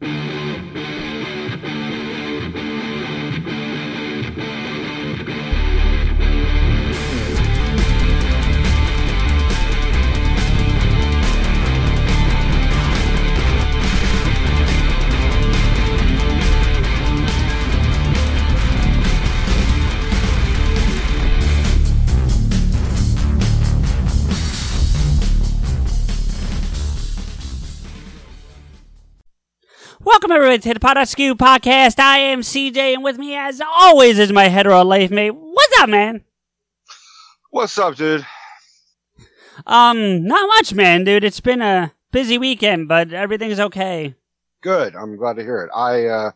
you Welcome everyone to the Skew podcast. I am CJ, and with me, as always, is my hetero life mate. What's up, man? What's up, dude? Um, not much, man, dude. It's been a busy weekend, but everything's okay. Good. I'm glad to hear it. I uh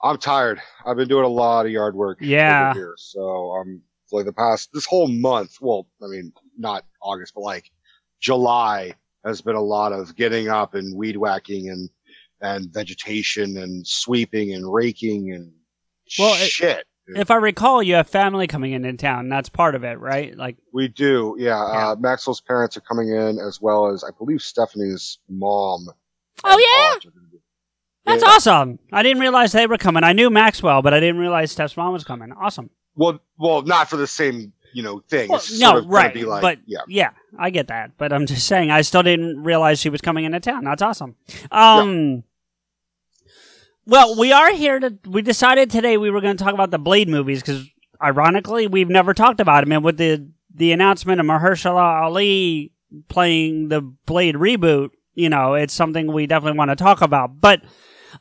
I'm tired. I've been doing a lot of yard work Yeah. here. So um for like the past this whole month, well, I mean not August, but like July has been a lot of getting up and weed whacking and and vegetation and sweeping and raking and Well, shit. dude. If I recall, you have family coming in in town. That's part of it, right? Like, we do, yeah. Yeah. Uh, Maxwell's parents are coming in as well as I believe Stephanie's mom. oh yeah, aunt are gonna be- that's Yeah. awesome. I didn't realize they were coming. I knew Maxwell, but I didn't realize Steph's mom was coming. Awesome. Well, well, not for the same, you know, thing. Well, no, sort of right, Be like, but yeah, yeah, I get that. But I'm just saying, I still didn't realize she was coming into town. That's awesome. Um, well, we are here to. We decided today we were going to talk about the Blade movies because, ironically, we've never talked about them. And with the the announcement of Mahershala Ali playing the Blade reboot, you know, it's something we definitely want to talk about. But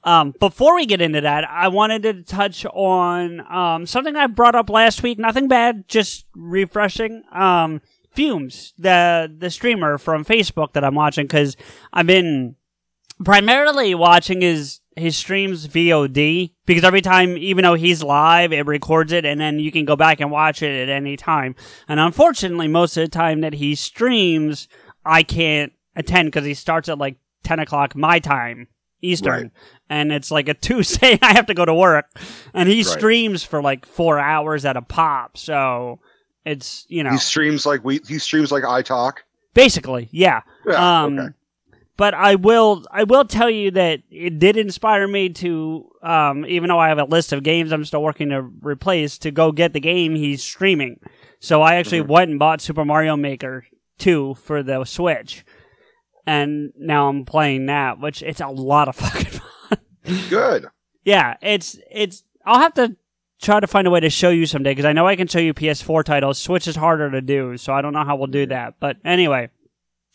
um, before we get into that, I wanted to touch on um, something I brought up last week. Nothing bad, just refreshing. Um, Fumes, the the streamer from Facebook that I'm watching, because I've been primarily watching his his streams VOD because every time, even though he's live, it records it and then you can go back and watch it at any time. And unfortunately, most of the time that he streams, I can't attend because he starts at like 10 o'clock my time Eastern. Right. And it's like a Tuesday. I have to go to work and he Right. streams for like four hours at a pop. So it's, you know, he streams like we. He streams like I talk. basically, yeah. Yeah, um, okay. But I will, I will tell you that it did inspire me to, um, even though I have a list of games I'm still working to replace, to go get the game he's streaming. So I actually Mm-hmm. went and bought Super Mario Maker 2 for the Switch. And now I'm playing that, which it's a lot of fucking. Good. Yeah, it's it's. I'll have to try to find a way to show you someday because I know I can show you PS4 titles. Switch is harder to do, so I don't know how we'll do that. But anyway,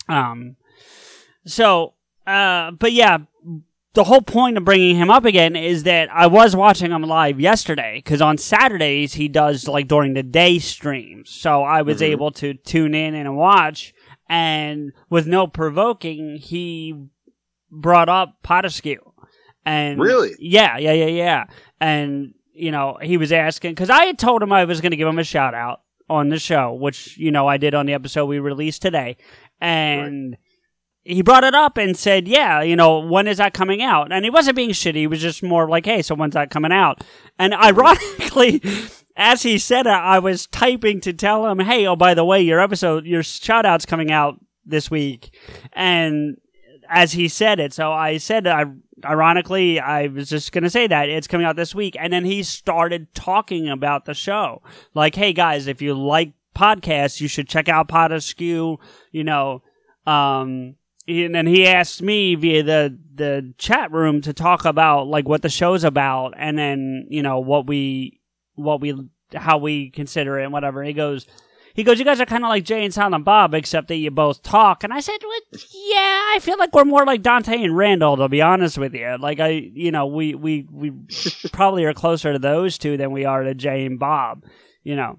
um, so uh, but yeah, the whole point of bringing him up again is that I was watching him live yesterday because on Saturdays he does like during the day streams, so I was Mhm. able to tune in and watch. And with no provoking, he brought up Pod Askew. And Really? yeah, yeah, yeah, yeah. And you know, he was asking because I had told him I was going to give him a shout out on the show, which you know I did on the episode we released today, and. He brought it up and said, "Yeah, you know, when is that coming out?" And he wasn't being shitty. He was just more like, "Hey, so when's that coming out?" And ironically, as he said it, I was typing to tell him, "Hey, oh by the way, your episode, your shout out's coming out this week." And as he said it, so I said, I ironically, I was just gonna say that it's coming out this week, and then he started talking about the show, like, "Hey guys, if you like podcasts, you should check out Pod Askew," you know, um. And then he asked me via the the chat room to talk about like what the show's about, and then you know what we what we how we consider it and whatever. He goes, he goes, you guys are kind of like Jay and Silent Bob, except that you both talk. And I said, well, yeah, I feel like we're more like Dante and Randall, to be honest with you. Like I, you know, we we we probably are closer to those two than we are to Jay and Bob. You know,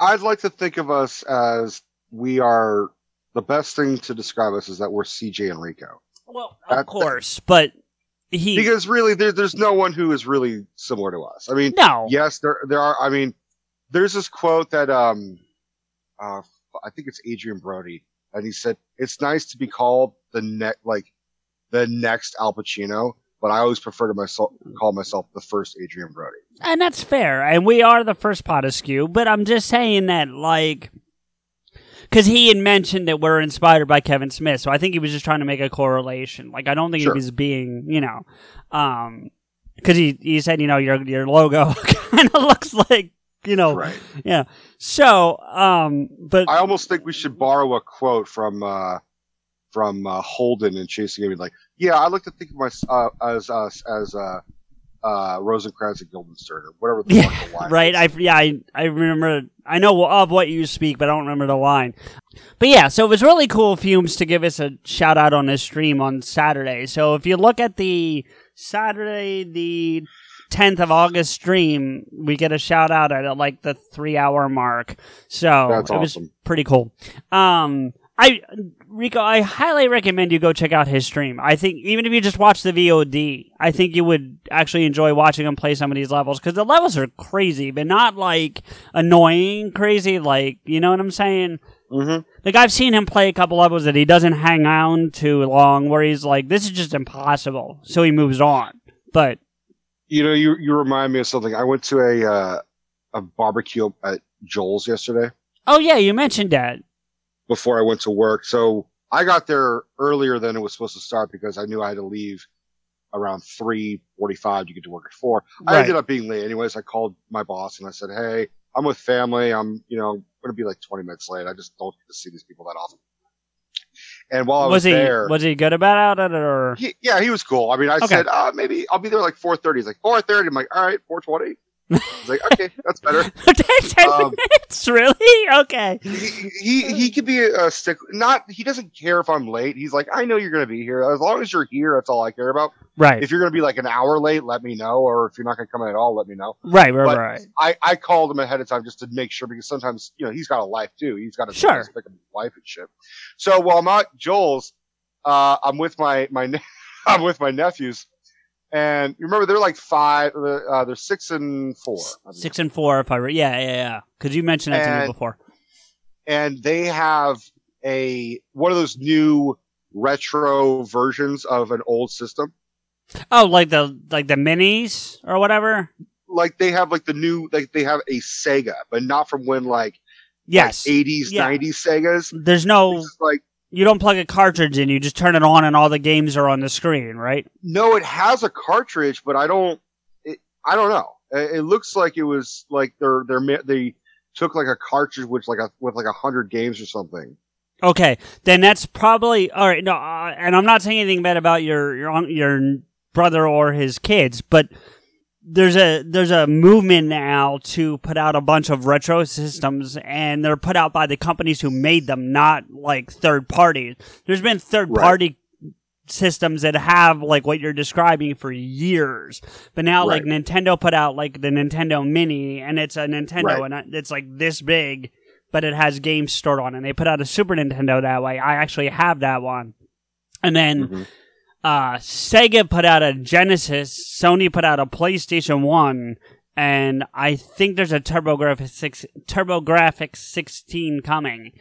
I'd like to think of us as we are. The best thing to describe us is that we're CJ and Rico. Well, of That- course, but he because really there, there's no one who is really similar to us. I mean, no. yes, there there are. I mean, there's this quote that um, uh, I think it's Adrien Brody, and he said it's nice to be called the next like the next Al Pacino, but I always prefer to myself call myself the first Adrien Brody. And that's fair. And we are the first pot but I'm just saying that, like, because he had mentioned that we're inspired by Kevin Smith, so I think he was just trying to make a correlation. Like, I don't think Sure. he was being, you know, um, because he he said, you know, your your logo kind of looks like, you know, Right. yeah. So, um, but I almost think we should borrow a quote from uh, from uh, Holden in Chasing Amy. Like, yeah, I like to think of myself uh, as us as uh, uh, Rosencrantz and Guildenstern or whatever the fuck the line right? is. I yeah, I I remember. I know of what you speak, but I don't remember the line. But yeah, so it was really cool, Fumes, to give us a shout out on this stream on Saturday. So if you look at the Saturday, the 10th of August stream, we get a shout out at like the three hour mark. So That's it was awesome. pretty cool. Um, I Rico, I highly recommend you go check out his stream. I think even if you just watch the VOD, I think you would actually enjoy watching him play some of these levels because the levels are crazy, but not like annoying crazy. Like you know what I'm saying? Mhm. Like I've seen him play a couple levels that he doesn't hang on too long, where he's like, "This is just impossible," so he moves on. But You know, you you remind me of something. I went to a uh, a barbecue at Joel's yesterday oh yeah, you mentioned that. before I went to work. So I got there earlier than it was supposed to start because I knew I had to leave around three forty five to get to work at four. I ended up being late anyways. I called my boss and I said, "Hey, I'm with family. I'm you know going to be like twenty minutes late. I just don't get to see these people that often." And while I was, was he there, was he good about it or? he, yeah, he was cool. I mean, I Okay. said, uh, maybe I'll be there like 4.30. He's like, 4.30. I'm like, all right, 4.20. He's like, okay, that's better. Ten Um, minutes, really? Okay. He, he, he could be a, a stick. Not, he doesn't care if I'm late. He's like, I know you're going to be here. As long as you're here, that's all I care about. Right. If you're going to be like an hour late, let me know. Or if you're not going to come in at all, let me know. right. Right. but- right. I, I called him ahead of time just to make sure because sometimes, you know, he's got a life too. He's got to Sure. pick up his wife and shit. So while I'm at Joel's, uh, I'm with my, my, ne- I'm with my nephews. And you remember they're like five, uh, they're six and four. Six and four, if I re- yeah, yeah, yeah. Because you mentioned that to me before. and they have a one of those new retro versions of an old system. Oh, like the like the minis or whatever. Like they have like the new like they have a Sega, but not from when like Yes. like 80s, Yeah. 90s Segas. There's no. Like You don't plug a cartridge in. You just turn it on, and all the games are on the screen, right? no, it has a cartridge, but I don't. It, I don't know. It, it looks like it was like they're they're they took like a cartridge with like a with like a hundred games or something. Okay, then that's probably all right. No, uh, and I'm not saying anything bad about your your your brother or his kids, but there's a there's a movement now to put out a bunch of retro systems, and they're put out by the companies who made them, not like third parties. There's been third Right. party systems that have like what you're describing for years, but now like Nintendo put out like the Nintendo Mini, and it's a Nintendo, Right. and it's like this big but it has games stored on it. And they put out a Super Nintendo that way. I actually have that one. And then Mhm. Uh, Sega put out a Genesis, Sony put out a PlayStation 1, and I think there's a TurboGrafx 6, TurboGrafx 16 coming.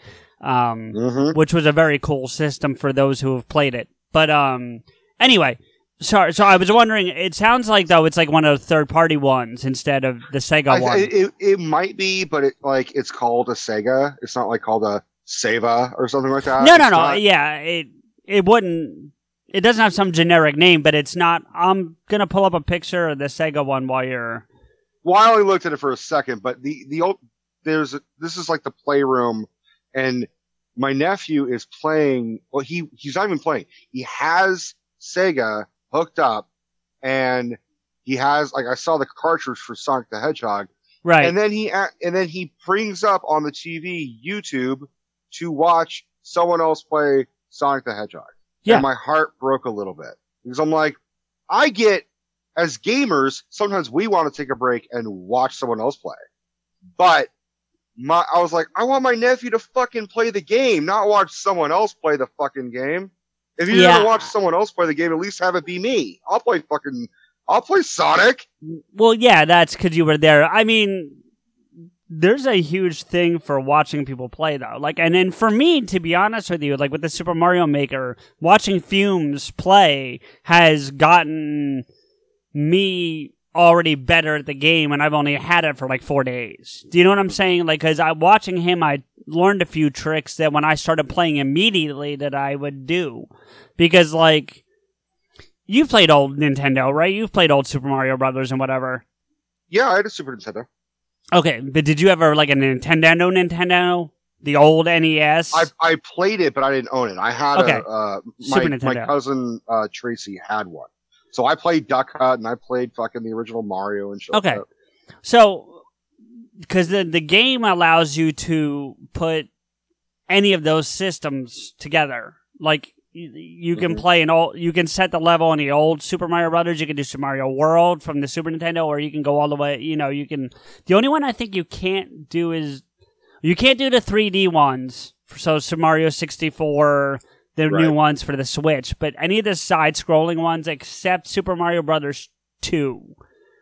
Um, Mm-hmm. which was a very cool system for those who have played it. But um anyway, sorry so I was wondering it sounds like though it's like one of the third party ones instead of the Sega I, one. I- it, it might be, but it like it's called a Sega. It's not like called a Sega or something like that. no, no, It's no. not- Yeah, it it wouldn't. It doesn't have some generic name, but it's not. I'm gonna pull up a picture of the Sega one while you're. Well, I only looked at it for a second, but the the old there's a, this is like the playroom, and my nephew is playing. Well, he he's not even playing. He has Sega hooked up, and he has like I saw the cartridge for Sonic the Hedgehog, Right. and then he and then he brings up on the TV YouTube to watch someone else play Sonic the Hedgehog. Yeah. And my heart broke a little bit because I'm like, I get as gamers, sometimes we want to take a break and watch someone else play. But my, I was like, I want my nephew to fucking play the game, not watch someone else play the fucking game. If you're Yeah. gonna watch someone else play the game, at least have it be me. I'll play fucking. I'll play Sonic. Well, yeah, that's because you were there. I mean, there's a huge thing for watching people play though. Like, and then for me, to be honest with you, like with the Super Mario Maker, watching Fumes play has gotten me already better at the game, and I've only had it for like four days. Do you know what I'm saying? Like, because I watching him, I learned a few tricks that when I started playing immediately that I would do, because like. You've played old Nintendo, right? You've played old Super Mario Brothers and whatever. Yeah, I had a Super Nintendo. Okay, but did you ever like a Nintendo Nintendo? The old NES? I I played it, but I didn't own it. I had Okay. a uh, Super my Nintendo. my cousin uh, Tracy had one, so I played Duck Hunt and I played fucking the original Mario and shit. Okay. that. So, because the the game allows you to put any of those systems together, like you, can Mhm. play an old, you can set the level on the old Super Mario Brothers. You can do Super Mario World from the Super Nintendo, or you can go all the way. You know, you can. The only one I think you can't do is you can't do the 3D ones. So Super Mario 64, the new ones for the Switch, but any of the side-scrolling ones except Super Mario Brothers 2,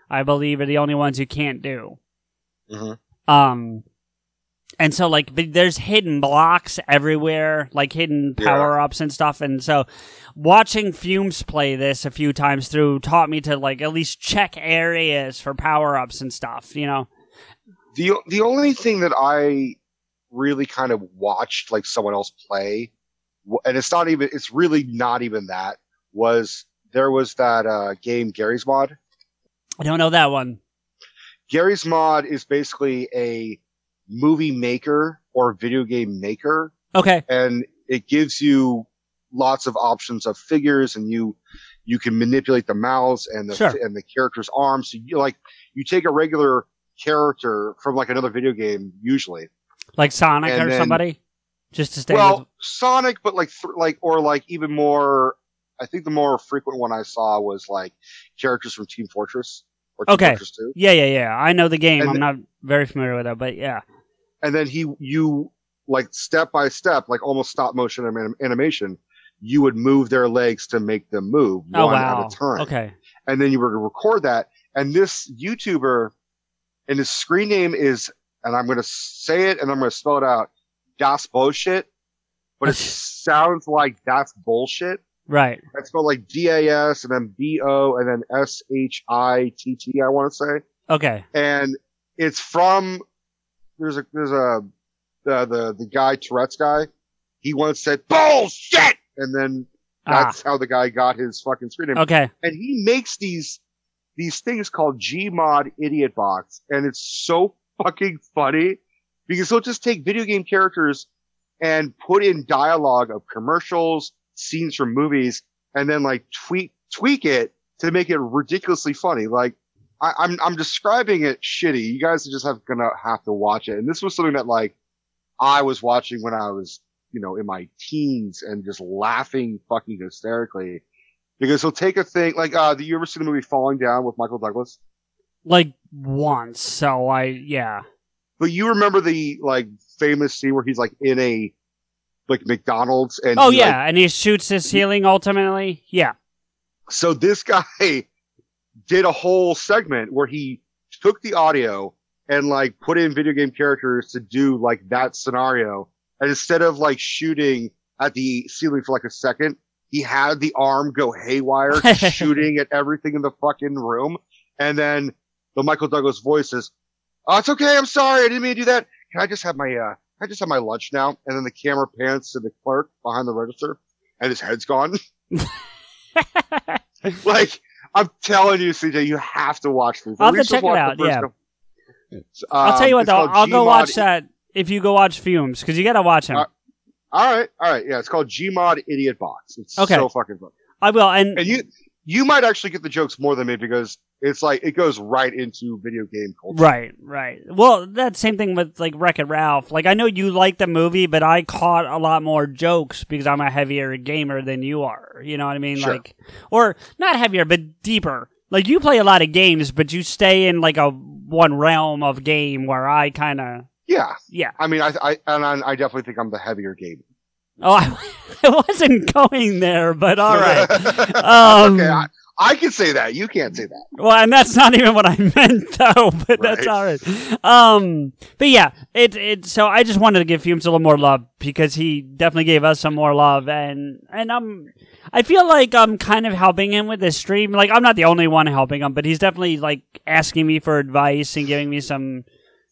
I believe, are the only ones you can't do. Mhm. Um, and so like there's hidden blocks everywhere, like hidden power ups and stuff. And so watching Fumes play this a few times through taught me to like at least check areas for power ups and stuff. You know? The the only thing that I really kind of watched like someone else play, and it's not even it's really not even that was there was that uh, game Garry's Mod. I don't know that one. Garry's Mod is basically a movie maker or video game maker, Okay. and it gives you lots of options of figures, and you you can manipulate the mouths and the Sure. and the character's arms. So you like you take a regular character from like another video game usually. Like Sonic And or then- somebody? Just to stay well, with. Sonic, but like th- like or like even more. I think the more frequent one I saw was like characters from Team Fortress or Team Okay. Fortress. Yeah, yeah, yeah. I know the game. And I'm not very familiar with it, but yeah. And then he you like step by step like almost stop motion anim- animation you would move their legs to make them move Oh, one wow. at a time Okay. and then you were to record that and this youtuber and his screen name is and i'm going to say it and i'm going to spell it out das bullshit but it sounds like that's bullshit Right. it's spelled like d-a-s and then b-o and then s-h-i-t-t i want to say Okay. and it's from there's a there's a the the, the guy Tourette's guy. He once said bullshit, and then that's how the guy got his fucking screen name. Ah, Okay. And he makes these these things called Gmod Idiot Box, and it's so fucking funny because he'll just take video game characters and put in dialogue of commercials, scenes from movies, and then like tweak tweak it to make it ridiculously funny. Like I, I'm I'm describing it shitty. You guys are just have gonna have to watch it. And this was something that like I was watching when I was you know in my teens and just laughing fucking hysterically because he'll take a thing like uh, do you ever see the movie Falling Down with Michael Douglas? Like once. So I, yeah. But you remember the like famous scene where he's like in a like McDonald's and Oh he, like, yeah, and he shoots his ceiling ultimately. Yeah. so this guy did a whole segment where he took the audio and like put in video game characters to do like that scenario. And instead of like shooting at the ceiling for like a second, he had the arm go haywire, shooting at everything in the fucking room. And then the Michael Douglas voice is, Oh, it's okay. I'm sorry. I didn't mean to do that. Can I just have my, uh, can I just have my lunch now? And then the camera pans to the clerk behind the register and his head's gone. like, I'm telling you, CJ, you have to watch this. I'll have to check it out, yeah. couple- I'll tell you Um, what though, I'll go watch that if you go watch Fumes because you got to watch him. Uh, All right, all right, yeah, it's called Gmod Idiot Box. It's Okay. so fucking fun, I will, and and you you might actually get the jokes more than me because it's like it goes right into video game culture. right, right. Well, that same thing with like Wreck It Ralph. Like I know you like the movie, but I caught a lot more jokes because I'm a heavier gamer than you are. You know what I mean? Sure. Like, or not heavier, but deeper. Like you play a lot of games, but you stay in like a one realm of game where I kind of Yeah, yeah. I mean, I, I and I, I definitely think I'm the heavier gamer. Oh, I, I wasn't going there, but all right. Um, okay, I, I can say that. You can't say that. Well, and that's not even what I meant, though. But that's all right. Um, but yeah, it it. So I just wanted to give Fumes a little more love because he definitely gave us some more love, and and I'm I feel like I'm kind of helping him with this stream. Like I'm not the only one helping him, but he's definitely like asking me for advice and giving me some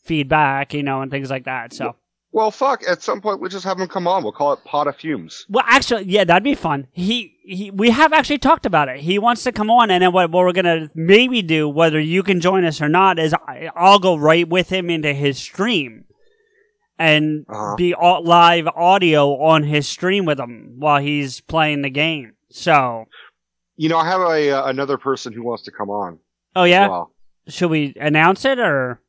feedback, you know, and things like that. So. Well, fuck. At some point, we'll just have him come on. We'll call it Pot of Fumes. Well, actually, yeah, that'd be fun. He, he, we have actually talked about it. He wants to come on, and then what, what we're gonna maybe do, whether you can join us or not, is I, I'll go right with him into his stream, and Uh-huh. be all, live audio on his stream with him while he's playing the game. So, You know, I have a uh, another person who wants to come on. oh yeah, Well, should we announce it or?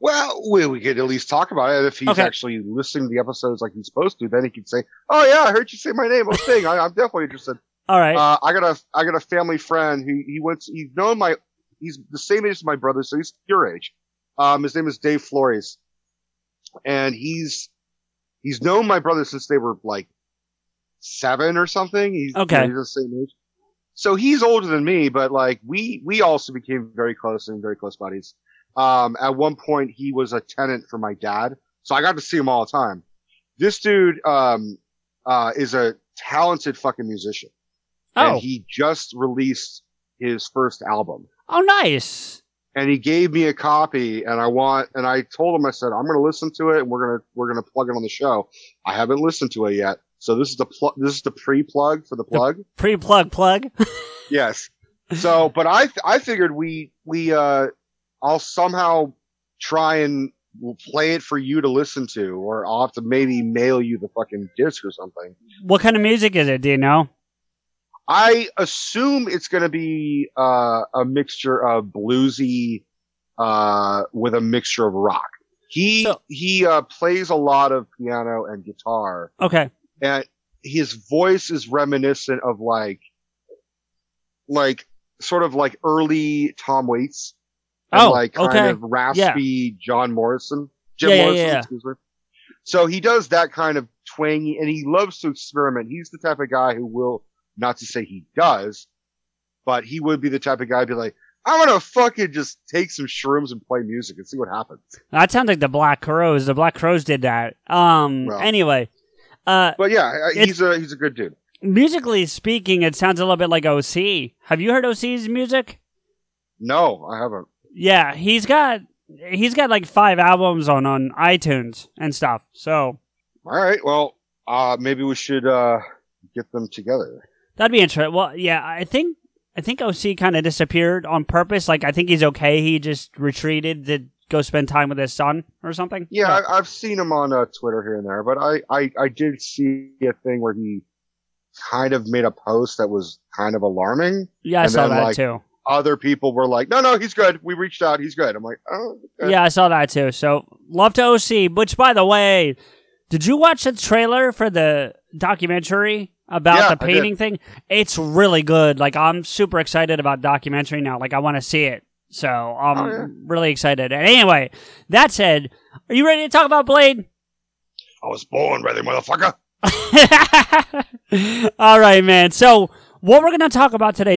Well, we, we could at least talk about it. If he's Okay. actually listening to the episodes like he's supposed to, then he could say, "Oh yeah, I heard you say my name. Oh, thing. I, I'm definitely interested." All right. Uh, I got a I got a family friend who he went. He's known my. He's the same age as my brother, so he's your age. Um, his name is Dave Flores, and he's he's known my brother since they were like seven or something. He's, Okay. he's the same age. So he's older than me, but like we we also became very close and very close buddies. Um, at one point he was a tenant for my dad, so I got to see him all the time. This dude um uh is a talented fucking musician oh, and he just released his first album. oh, nice. And he gave me a copy, and I want, and I told him, I said, I'm going to listen to it, and we're gonna we're gonna plug it on the show. I haven't listened to it yet, so this is the pl- this is the pre-plug for the plug. Pre-plug plug. yes. So, but I I figured we we uh I'll somehow try and play it for you to listen to, or I'll have to maybe mail you the fucking disc or something. what kind of music is it? Do you know? I assume it's going to be uh, a mixture of bluesy uh, with a mixture of rock. He So- he uh, plays a lot of piano and guitar, Okay. and his voice is reminiscent of like like sort of like early Tom Waits, Oh, like kind okay. of raspy John Morrison, Jim Yeah, yeah, Morrison, yeah. excuse me. So he does that kind of twangy, and he loves to experiment. He's the type of guy who will, not to say he does, but he would be the type of guy to be like, I'm gonna fucking just take some shrooms and play music and see what happens. That sounds like the Black Crowes. The Black Crowes did that. Um. Well. Anyway, uh, But yeah, uh, he's a he's a good dude. musically speaking, it sounds a little bit like OC. Have you heard OC's music? No, I haven't. Yeah, he's got he's got like five albums on on iTunes and stuff. So All right, well, uh, maybe we should uh get them together. that'd be interesting. Well, yeah, I think I think OC kind of disappeared on purpose. Like I think he's okay. He just retreated to go spend time with his son or something. Yeah, I, I've seen him on uh, Twitter here and there, but I, I I did see a thing where he kind of made a post that was kind of alarming. yeah, I saw then, that like, too. Other people were like, "No, no, he's good. We reached out. He's good." I'm like, "Oh, okay. Yeah, I saw that too. So love to OC. Which, by the way, did you watch the trailer for the documentary about Yeah, the painting thing? It's really good. Like I'm super excited about documentary now. Like I want to see it. So I'm Oh, yeah. really excited. And anyway, that said, are you ready to talk about Blade? I was born ready, motherfucker." All right, man. So what we're gonna talk about today.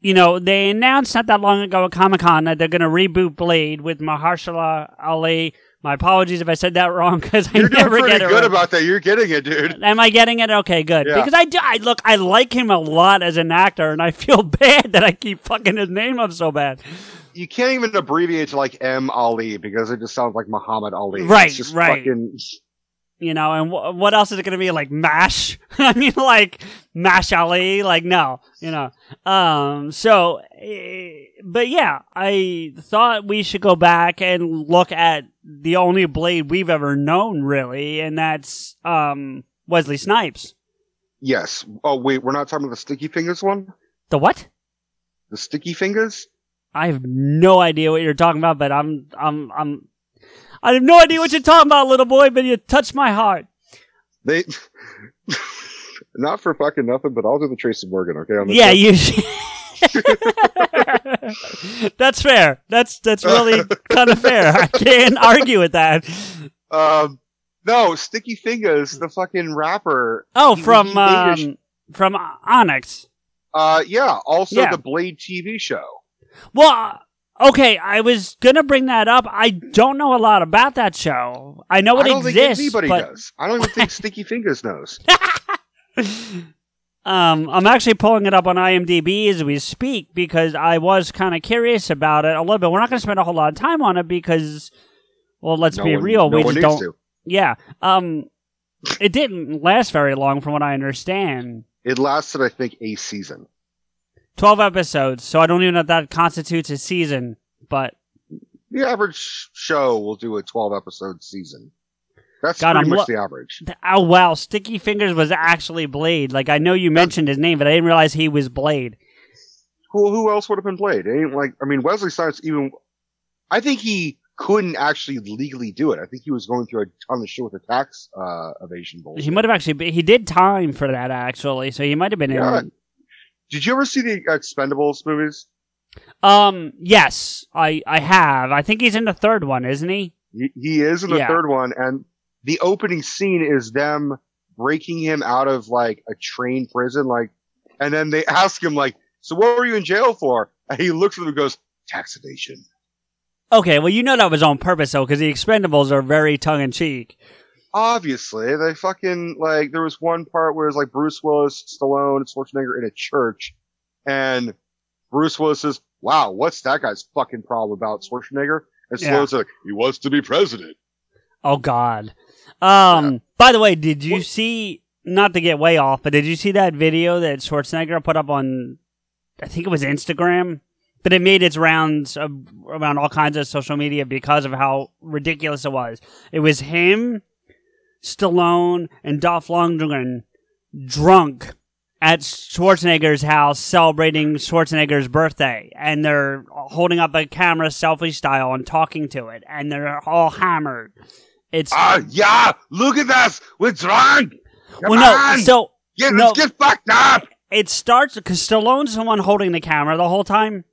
you know they announced not that long ago at Comic Con that they're going to reboot Blade with Mahershala Ali My apologies if I said that wrong because I You're doing never pretty get it. good right. about that. You're getting it, dude. Am I getting it? Okay, good. Yeah. Because I do. I look. I like him a lot as an actor, and I feel bad that I keep fucking his name up so bad. You can't even abbreviate to like M Ali because it just sounds like Muhammad Ali. Right, It's just right. Fucking, You know, and wh- what else is it going to be like? Mash? I mean, like Mash Ali? Like no, you know. Um. So, eh, but yeah, I thought we should go back and look at the only Blade we've ever known, really, and that's um Wesley Snipes. yes. Oh wait, we're not talking about the Sticky Fingaz one. The what? The Sticky Fingaz. I have no idea what you're talking about, but I'm I'm I'm I have no idea what you're talking about, little boy, but you touched my heart. They. not for fucking nothing, but I'll do the Tracy Morgan. Okay. On Yeah, one. you. that's fair. That's that's really kind of fair. I can't argue with that. Um. No, Sticky Fingaz, the fucking rapper. Oh, he- from he made sh- um, from Onyx. Uh, yeah. Also, Yeah. the Blade TV show. Well, uh, okay, I was gonna bring that up. I don't know a lot about that show. I know it I don't exists, think anybody but does. I don't even think Sticky Fingaz knows. Um, I'm actually pulling it up on IMDb as we speak because I was kind of curious about it a little bit. We're not going to spend a whole lot of time on it because, well, let's No be one- real, no we just don't. to. Yeah. Um, it didn't last very long, from what I understand. It lasted, I think, a season. Twelve episodes, so I don't even know if that constitutes a season. But The average show will do a 12 episode season. That's God, pretty I'm much lo- the average. oh wow, Sticky Fingaz was actually Blade. Like I know you mentioned his name, but I didn't realize he was Blade. Who, who else would have been played? It ain't like, I mean, Wesley Snipes even, I think he couldn't actually legally do it. I think he was going through a ton of shit with the tax, uh, evasion bullshit. He might have actually. Been, he did time for that actually, so he might have been Yeah. in. Did you ever see the Expendables movies? Um. Yes, I I have. I think he's in the third one, isn't he? He, he is in the Yeah. third one, and the opening scene is them breaking him out of like a train prison, like, and then they ask him like, "So what were you in jail for?" And he looks at them and goes, "Tax evasion." Okay. Well, you know that was on purpose though, because the Expendables are very tongue in cheek. Obviously, they fucking like. There was one part where it's like Bruce Willis, Stallone, and Schwarzenegger in a church, and Bruce Willis says, "Wow, what's that guy's fucking problem about Schwarzenegger?" And Yeah. Stallone's like, "He wants to be president." Oh God. Um. By the way, did you see? Not to get way off, but did you see that video that Schwarzenegger put up on? I think it was Instagram, but it made its rounds of, around all kinds of social media because of how ridiculous it was. It was him, Stallone, and Dolph Lundgren drunk at Schwarzenegger's house celebrating Schwarzenegger's birthday, and they're holding up a camera selfie style and talking to it, and they're all hammered. It's Ah, yeah, look at us, we're drunk. Come well, no, on! so Yeah, no, let's get fucked up. it starts because Stallone's the one holding the camera the whole time,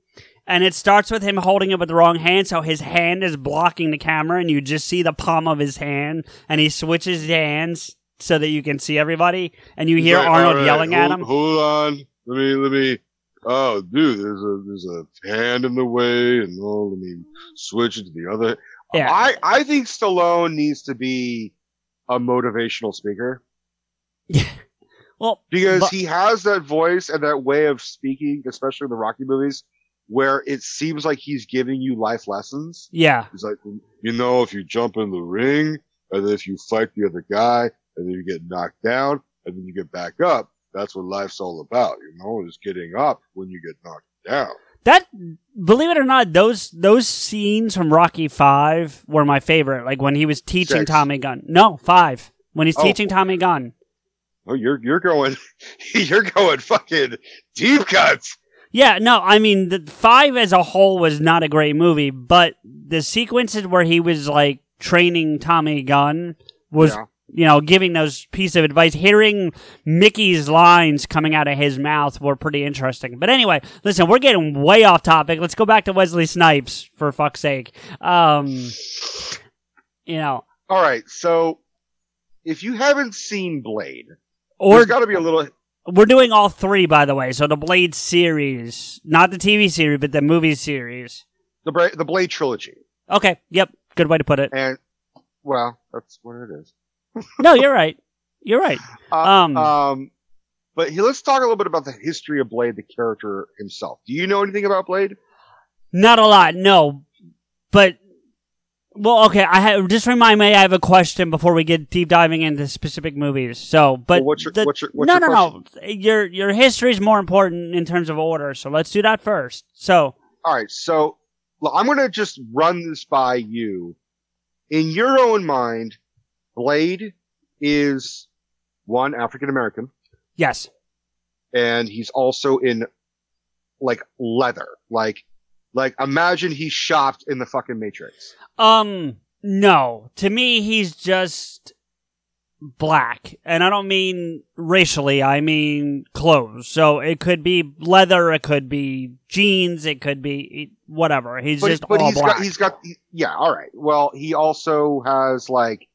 and it starts with him holding it with the wrong hand, so his hand is blocking the camera, and you just see the palm of his hand, and he switches his hands so that you can see everybody, and you hear Right, Arnold right, yelling at him. Hold on, let me, let me. Oh, dude, there's a there's a hand in the way, and oh, let me switch it to the other. Yeah. I I think Stallone needs to be a motivational speaker Well, because but- he has that voice and that way of speaking, especially in the Rocky movies, where it seems like he's giving you life lessons. yeah, He's like, you know, if you jump in the ring, and then if you fight the other guy, and then you get knocked down, and then you get back up, that's what life's all about, you know, is getting up when you get knocked down. that believe it or not, those those scenes from Rocky Five were my favorite. Like when he was teaching Six. Tommy Gunn. No, five. When he's Oh. teaching Tommy Gunn. Oh, you're you're going, you're going fucking deep cuts. Yeah, no, I mean the five as a whole was not a great movie, but the sequences where he was like training Tommy Gunn was Yeah. you know, giving those piece of advice, hearing Mickey's lines coming out of his mouth were pretty interesting. But anyway, listen, we're getting way off topic. Let's go back to Wesley Snipes for fuck's sake. Um you know, All right, so if you haven't seen Blade, or there's got to be a little. We're doing all three by the way. So the Blade series, not the TV series, but the movie series. The Bra- the Blade trilogy, Okay, yep, good way to put it. and well, that's what it is. no, you're right. You're right. Uh, Um, um, but he, let's talk a little bit about the history of Blade, the character himself. Do you know anything about Blade? Not a lot, no. But well, okay. I have just remind me. I have a question before we get deep diving into specific movies. So, but Well, what's your- the- what's your- what's no, your no, no. Your your history is more important in terms of order. So let's do that first. So All right, so well, I'm going to just run this by you. In your own mind, Blade is one African American, yes, and he's also in like leather, like like imagine he shopped in the fucking Matrix. um, no. To me, he's just black, and I don't mean racially. I mean clothes. So it could be leather. It could be jeans. It could be whatever. He's but just but all he's black. got he's got yeah, all right. Well, he also has like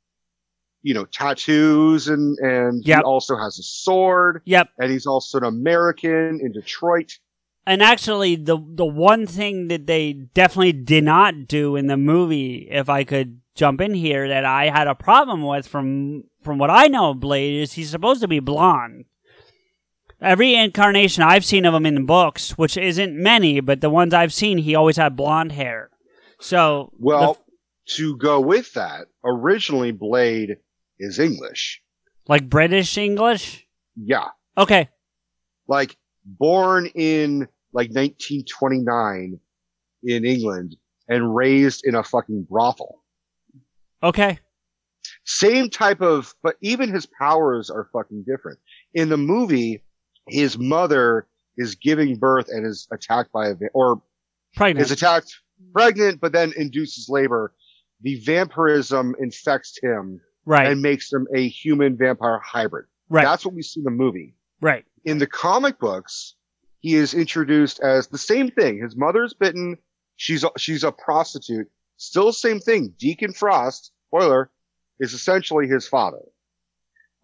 you know tattoos and and Yep. he also has a sword. Yep. And he's also an American in Detroit. And actually, the the one thing that they definitely did not do in the movie, if I could jump in here, that I had a problem with from from what I know of Blade is he's supposed to be blonde. Every incarnation I've seen of him in the books, which isn't many, but the ones I've seen, he always had blonde hair. So Well, the- to go with that, originally Blade is English. like British English. Yeah. Okay, Like born in like 1929 in England and raised in a fucking brothel. okay, Same type of, but even his powers are fucking different. In the movie, his mother is giving birth and is attacked by a, or pregnant. is attacked pregnant, but then induces labor. The vampirism infects him right, and makes him a human vampire hybrid. right, That's what we see in the movie. right. In the comic books, he is introduced as the same thing. His mother's bitten. She's a, she's a prostitute. Still same thing. Deacon Frost, spoiler, is essentially his father.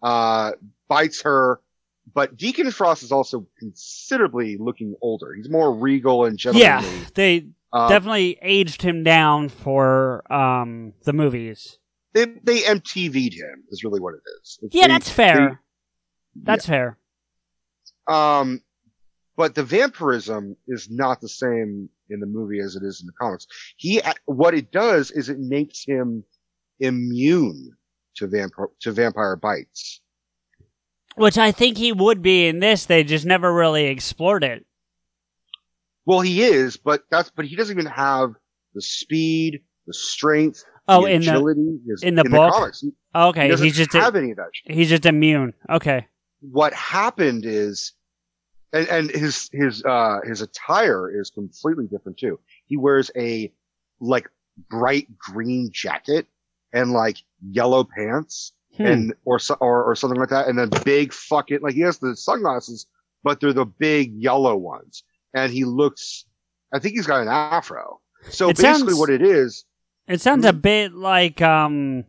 Uh, bites her, but Deacon Frost is also considerably looking older. He's more regal and general. Yeah, they Uh, definitely aged him down for um the movies. they, they MTV'd him is really what it is. It's- Yeah, that's fair. That's fair. um, but the vampirism is not the same in the movie as it is in the comics. He, what it does is it makes him immune to vampire, to vampire bites. Which I think he would be in this. They just never really explored it. Well, he is, but that's, but he doesn't even have the speed, the strength, Oh, the in the- agility. his- in the book? comics. He, oh, Okay, he doesn't he's just have a, any of that shit. he's just immune. Okay. what happened is, and, and his, his, uh, his attire is completely different too. He wears a, like, bright green jacket and like yellow pants Hmm. and, or, or, or something like that. And then big fucking, like he has the sunglasses, but they're the big yellow ones. And he looks, I think he's got an afro. So It basically sounds- what it is, It sounds a bit like um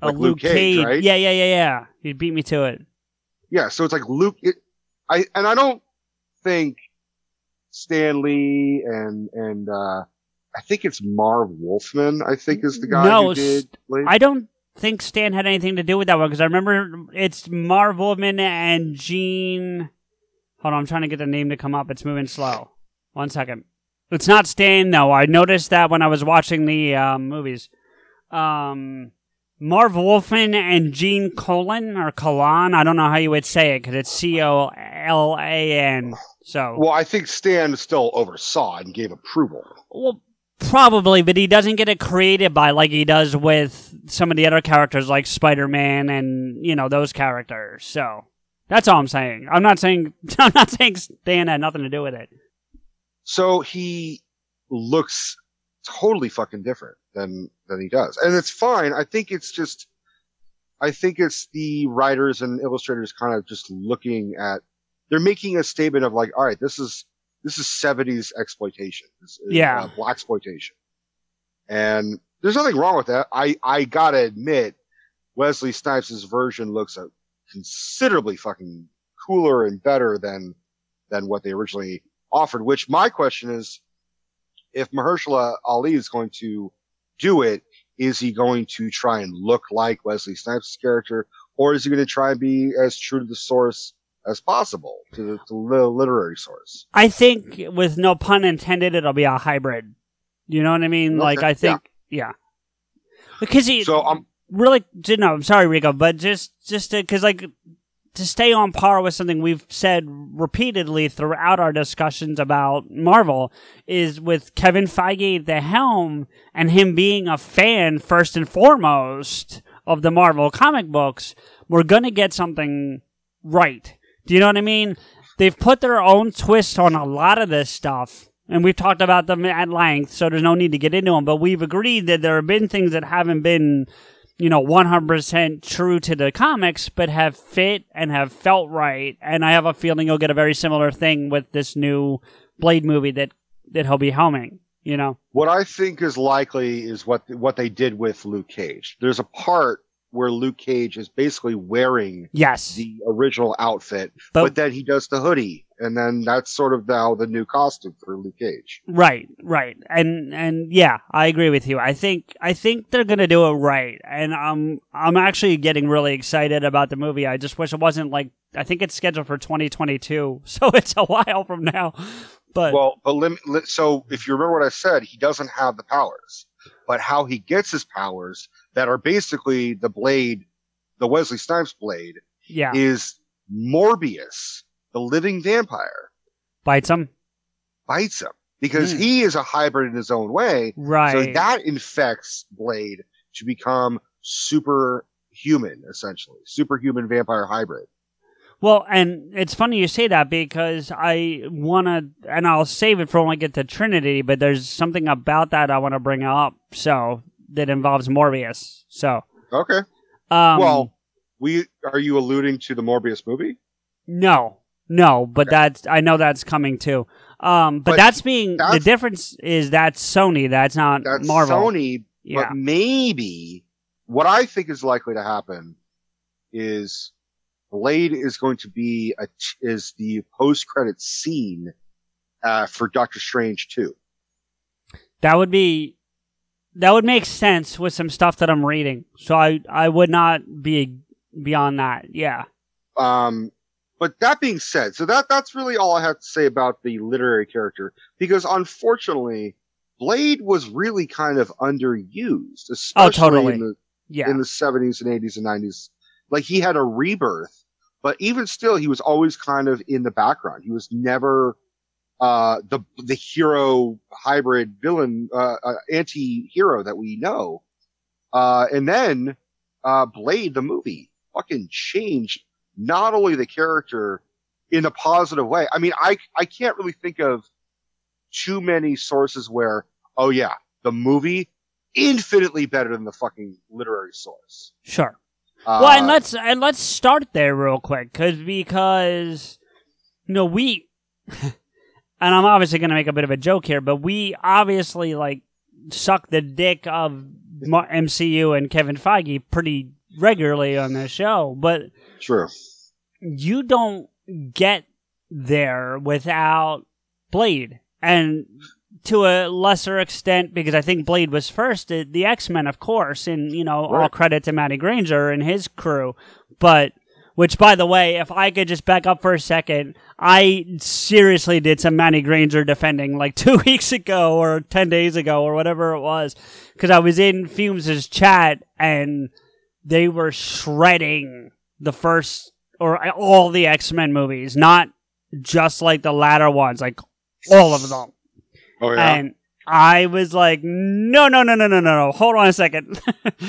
a Like Luke Luke Cage, Cage. right? Yeah, yeah, yeah, yeah. You beat me to it. Yeah, so it's like Luke. It, I and I don't think Stan Lee and and uh I think it's Marv Wolfman. I think is the guy no, who did. Blade. I don't think Stan had anything to do with that one because I remember it's Marv Wolfman and Gene. Hold on, I'm trying to get the name to come up. It's moving slow. One second. It's not Stan though. I noticed that when I was watching the um, movies. Um, Marv Wolfman and Gene Colan or Colan. I don't know how you would say it because it's C O L A N. So Well, I think Stan still oversaw and gave approval. Well, probably, but he doesn't get it created by like he does with some of the other characters like Spider Man and you know those characters. So that's all I'm saying. I'm not saying I'm not saying Stan had nothing to do with it. So he looks totally fucking different than than he does, and it's fine. I think it's just, I think it's the writers and illustrators kind of just looking at. They're making a statement of like, all right, this is this is '70s exploitation, this is, Yeah. uh, black exploitation, and there's nothing wrong with that. I I gotta admit, Wesley Snipes' version looks a considerably fucking cooler and better than than what they originally offered. Which my question is, if Mahershala Ali is going to do it, is he going to try and look like Wesley Snipes' character, or is he going to try and be as true to the source as possible, to the, to the literary source? I think, with no pun intended, it'll be a hybrid. You know what I mean? Okay, Like I think, yeah. Because he So I'm really, no, I'm sorry, Rico, but just just because like to stay on par with something we've said repeatedly throughout our discussions about Marvel is with Kevin Feige at the helm and him being a fan first and foremost of the Marvel comic books, we're going to get something right. Do you know what I mean? They've put their own twist on a lot of this stuff. And we've talked about them at length, so there's no need to get into them. But we've agreed that there have been things that haven't been you know, 100% true to the comics, but have fit and have felt right. And I have a feeling you'll get a very similar thing with this new Blade movie that, that he'll be helming, you know? What I think is likely is what what they did with Luke Cage. There's a part where Luke Cage is basically wearing yes the original outfit, But- but, then he does the hoodie, and then that's sort of now the new costume for Luke Cage. Right, right. And and yeah, I agree with you. I think I think they're going to do it right. And I'm I'm actually getting really excited about the movie. I just wish it wasn't like I think it's scheduled for 2022. So it's a while from now. But Well, but lim- li- so if you remember what I said, he doesn't have the powers, but how he gets his powers that are basically the blade, the Wesley Snipes blade, yeah, is Morbius, the living vampire, bites him. bites him because Hmm. he is a hybrid in his own way. Right. So that infects Blade to become superhuman, essentially, superhuman vampire hybrid. Well, and it's funny you say that because I want to, and I'll save it for when I get to Trinity, but there's something about that I want to bring up. So, that involves Morbius. So, Okay. um, well, we are you alluding to the Morbius movie? no, no, but that's, I know that's coming too. Um, but, But that's being, the difference is that's Sony, that's not That's Marvel. Sony, Yeah. but maybe what I think is likely to happen is Blade is going to be a is the post credit scene uh, for Doctor Strange too. That would be, that would make sense with some stuff that I'm reading. So I, I would not be beyond that. Yeah. Um, but that being said, so that that's really all I have to say about the literary character because unfortunately, Blade was really kind of underused, especially Oh, totally. in the Yeah. in the 70s and 80s and 90s. Like he had a rebirth, but even still, he was always kind of in the background. He was never uh, the the hero hybrid villain uh, uh, anti-hero that we know. Uh, and then uh, Blade the movie fucking changed not only the character in a positive way. I mean, I I can't really think of too many sources where oh yeah, the movie infinitely better than the fucking literary source. Sure. Uh, well, and let's and let's start there real quick, cause because you know we, and I'm obviously going to make a bit of a joke here, but we obviously like suck the dick of MCU and Kevin Feige pretty regularly on this show, but True. you don't get there without Blade. And to a lesser extent, because I think Blade was first, uh, the X Men, of course, and, you know, all credit to Matty Granger and his crew. But, which, by the way, if I could just back up for a second, I seriously did some Matty Granger defending like two weeks ago or 10 days ago or whatever it was. Because I was in Fumes' chat and they were shredding the first or all the X Men movies, not just like the latter ones, like all of them. Oh yeah. And I was like, no, no, no, no, no, no, no. Hold on a second.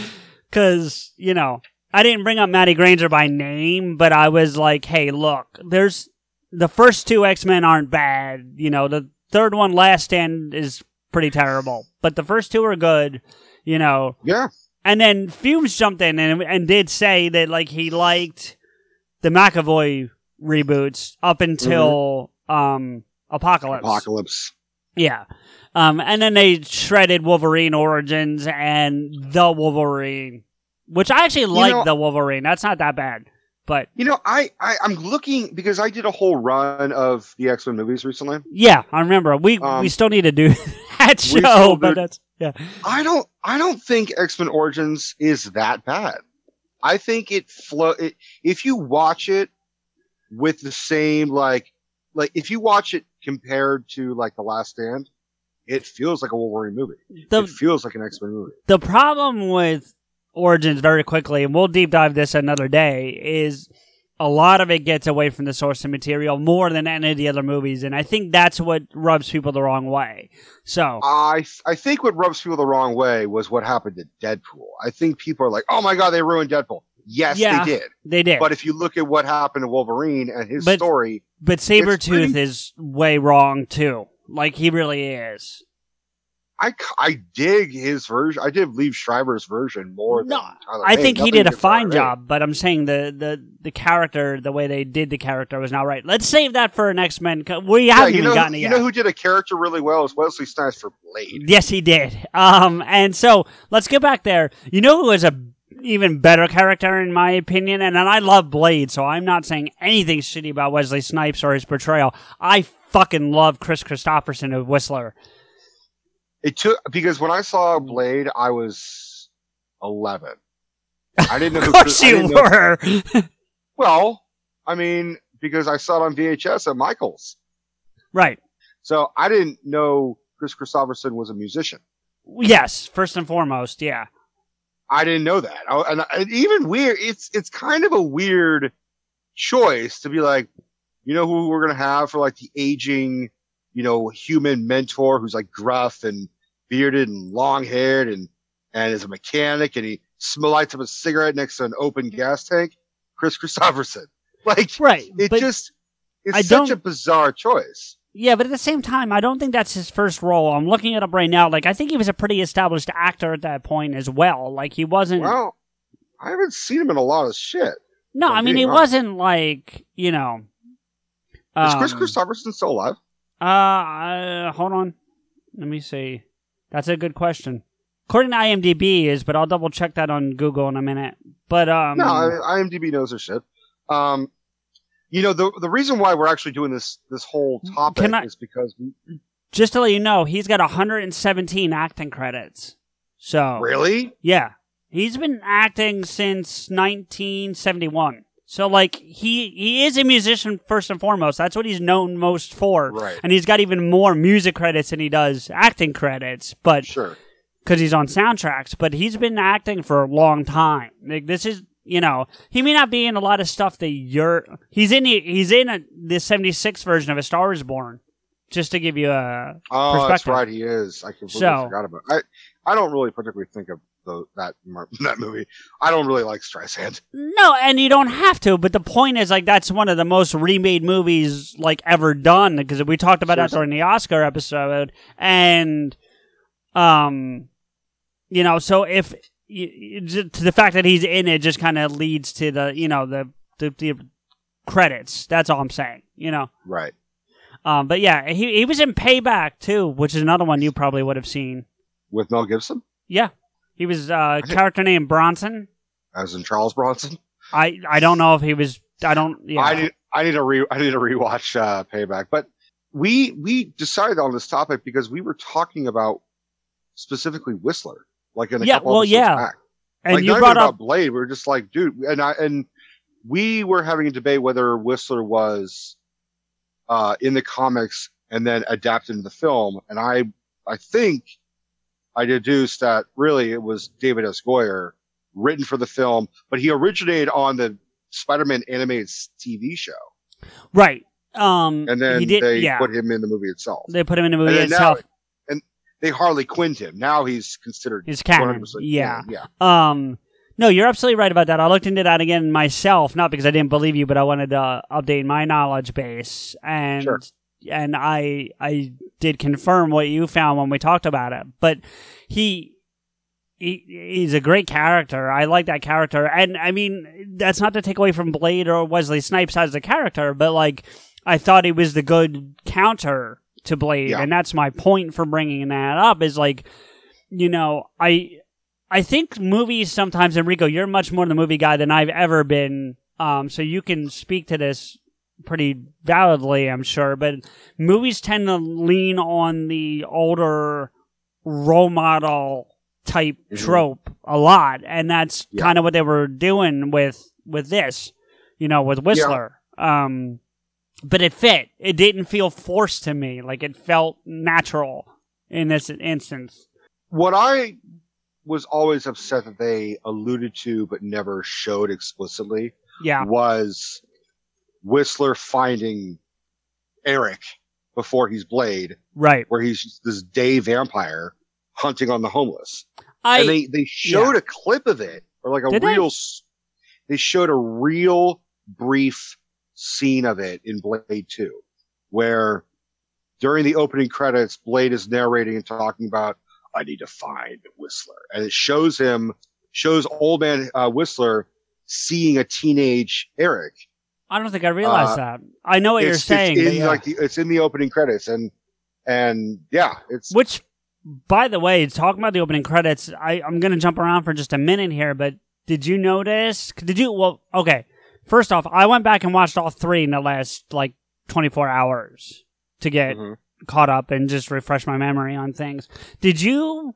Cause, you know, I didn't bring up Matty Granger by name, but I was like, hey, look, there's the first two X Men aren't bad. You know, the third one, Last Stand, is pretty terrible, but the first two are good. You know, yeah. And then Fumes jumped in and, and did say that like he liked the McAvoy reboots up until um Apocalypse. Apocalypse. Yeah. Um and then they shredded Wolverine Origins and the Wolverine, which I actually like know- the Wolverine. That's not that bad. But You know, I, I I'm looking because I did a whole run of the X Men movies recently. yeah, I remember. We Um, we still need to do that show, but that's yeah. I don't I don't think X Men Origins is that bad. I think it flow. It, if you watch it with the same like like if you watch it compared to like The Last Stand, it feels like a Wolverine movie. The- it feels like an X Men movie. the problem with Origins very quickly, and we'll deep dive this another day, is a lot of it gets away from the source material more than any of the other movies, and I think that's what rubs people the wrong way. So I I think what rubs people the wrong way was what happened to Deadpool. I think people are like, "Oh my god, they ruined Deadpool." Yes, Yeah, they did. they did. But if you look at what happened to Wolverine and his But- story, but Sabretooth pretty- is way wrong too. Like he really is. I, I dig his version. I did Liev Schreiber's version more No, I think he Nothing did a fine job, but I'm saying the, the, the character, the way they did the character was not right. Let's save that for an X Men. We haven't you even know, gotten it yet. you yet. know who did a character really well is Wesley Snipes for Blade. Yes, he did. Um, and so let's get back there. You know who is a even better character in my opinion, and, and I love Blade, so I'm not saying anything shitty about Wesley Snipes or his portrayal. I fucking love Kris Kristofferson of Whistler. It took because when I saw hmm. Blade, I was eleven. I didn't know. Of course I you know- were. well, I mean, because I saw it on VHS at Michaels, right. so I didn't know Kris Kristofferson was a musician. Yes, first and foremost, yeah. I didn't know that. I, and, and even weird, it's it's kind of a weird choice to be like, you know, who we're gonna have for like the aging, you know, human mentor who's like gruff and bearded and long haired and and is a mechanic and he lights up a cigarette next to an open gas tank. Kris Kristofferson, like, Right, It just it's I such a bizarre choice. Yeah, but at the same time, I don't think that's his first role. I'm looking it up right now. Like, I think he was a pretty established actor at that point as well. Like, he wasn't. Well, I haven't seen him in a lot of shit. no, I'm mean, he honest. wasn't like you know. Is Kris um, Kristofferson still alive? Uh, uh, hold on. Let me see. That's a good question. According to IMDb is, but I'll double check that on Google in a minute. But um, no, IMDb knows their shit. Um, you know the the reason why we're actually doing this this whole topic I- is because we, just to let you know, he's got 117 acting credits. So really yeah, he's been acting since 1971. So like he he is a musician first and foremost. That's what he's known most for. Right. And he's got even more music credits than he does acting credits. But sure because he's on soundtracks, but he's been acting for a long time. Like this is, you know, he may not be in a lot of stuff that you're. He's in. The, he's in a, the '76 version of A Star Is Born, just to give you a oh perspective. that's right he is. I completely So- forgot about. I I don't really particularly think of the, that that movie. I don't really like Streisand. No, and you don't have to. But the point is, like, that's one of the most remade movies like ever done. Because we talked about that during the Oscar episode, and um, you know, so if you, to the fact that he's in it just kind of leads to the you know the, the the credits. That's all I'm saying. You know. Right. Um, but yeah, he he was in Payback too, which is another one you probably would have seen. With Mel Gibson Yeah, he was uh, a character named Bronson. as in Charles Bronson. I I don't know if he was. I don't. Yeah. I need I need to re I need to rewatch uh, Payback. But we we decided on this topic because we were talking about specifically Whistler, like in a Yeah, couple well, yeah. back. and like you not brought up about Blade. We were just like, dude, and I and we were having a debate whether Whistler was uh, in the comics and then adapted into the film, and I I think I deduced that really it was David S. Goyer written for the film, but he originated on the Spider-Man animated TV show, right. Um, and then he did. they yeah, put him in the movie itself. they put him in the movie and then now, itself. and they Harley Quinned him. Now he's considered He's canon, 100% yeah. yeah. Um, no, you're absolutely right about that. I looked into that again myself, not because I didn't believe you, but I wanted to update my knowledge base, and Sure. And I I did confirm what you found when we talked about it. But he. He, he's a great character. I like that character, and I mean that's not to take away from Blade or Wesley Snipes as a character, but like I thought he was the good counter to Blade, Yeah. and that's my point for bringing that up. Is like, you know, I I think movies sometimes, Enrico, you're much more the movie guy than I've ever been. Um, so you can speak to this pretty validly, I'm sure. But movies tend to lean on the older role model type trope a lot, and that's kind of what they were doing with with this, you know, with Whistler. Um, but it fit. It didn't feel forced to me. Like it felt natural in this instance. What I was always upset that they alluded to but never showed explicitly Yeah. was Whistler finding Eric before he's Blade, Right. where he's this day vampire hunting on the homeless. I and they, they showed a clip of it, or like a Did real, s- they showed a real brief scene of it in Blade 2, where during the opening credits, Blade is narrating and talking about, I need to find Whistler. And it shows him, shows old man uh, Whistler seeing a teenage Eric. I don't think I realized Uh, that. I know what you're It's- saying. It's in, yeah. like the, it's in the opening credits, and and yeah, it's Which, by the way, talking about the opening credits, I, I'm going to jump around for just a minute here, but did you notice? Did you? Well, okay. First off, I went back and watched all three in the last like 24 hours to get Mm-hmm. caught up and just refresh my memory on things. Did you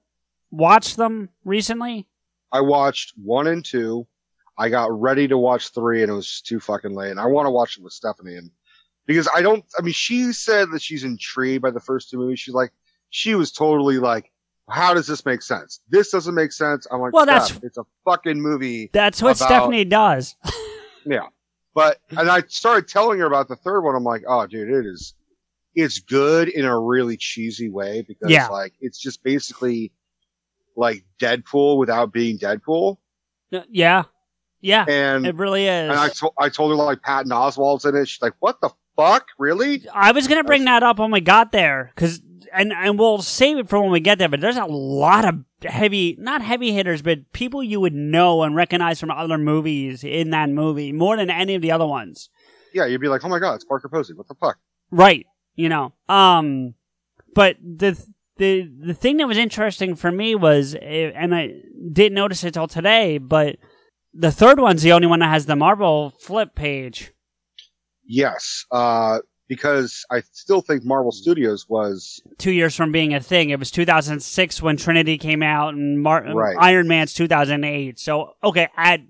watch them recently? I watched one and two. I got ready to watch three and it was too fucking late. And I want to watch it with Stephanie and because I don't, I mean, she said that she's intrigued by the first two movies. She's like, she was totally like, how does this make sense? This doesn't make sense. I'm like, Well, that's- it's a fucking movie. That's what about- Stephanie does. Yeah. But, and I started telling her about the third one. I'm like, oh, dude, it is, it's good in a really cheesy way because Yeah. like, it's just basically like Deadpool without being Deadpool. Uh, yeah. Yeah. And it really is. And I, to- I told her like Patton Oswalt's in it. She's like, "What the fuck, really?" I was gonna bring that up when we got there, because and and we'll save it for when we get there. But there's a lot of heavy, not heavy hitters, but people you would know and recognize from other movies in that movie more than any of the other ones. Yeah, you'd be like, "Oh my god, it's Parker Posey. What the fuck?" Right. You know. Um. But the the the thing that was interesting for me was, eh, and I didn't notice it till today, but the third one's the only one that has the Marvel flip page. Yes, uh, because I still think Marvel Studios was two years from being a thing. It was 2006 when Trinity came out, and Mar- Right. Iron Man's 2008. So, okay, at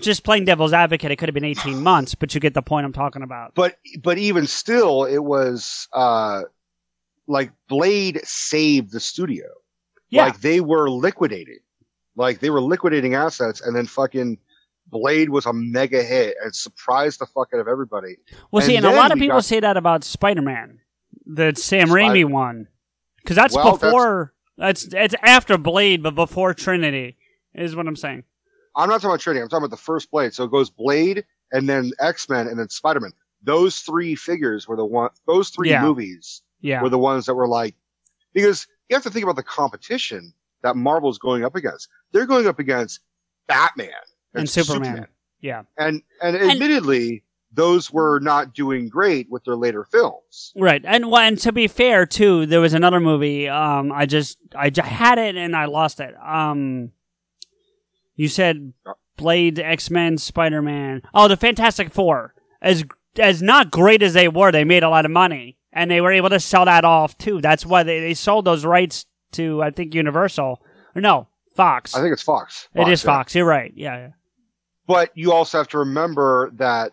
just playing devil's advocate, it could have been 18 months, but you get the point I'm talking about. but but even still, it was uh, like Blade saved the studio. Yeah. Like they were liquidating, like they were liquidating assets, and then fucking Blade was a mega hit and surprised the fuck out of everybody. Well, see, and a lot of people got- say that about Spider-Man, the Sam Spider- Raimi one, because that's Well, before. That's it's after Blade, but before Trinity is what I'm saying. I'm not talking about Trinity. I'm talking about the first Blade. So it goes Blade and then X Men and then Spider Man. Those three figures were the one. Those three Yeah. movies Yeah. were the ones that were like because you have to think about the competition that Marvel's going up against. They're going up against Batman And Superman. Yeah. and and admittedly those were not doing great with their later films. Right, and well, and to be fair too, there was another movie. Um, I just I j- had it and I lost it. Um, you said Blade, X Men, Spider Man. Oh, the Fantastic Four. As as not great as they were, they made a lot of money and they were able to sell that off too. That's why they, they sold those rights to I think Universal or no Fox. I think it's Fox. it is yeah. Fox. You're right. Yeah, yeah. But you also have to remember that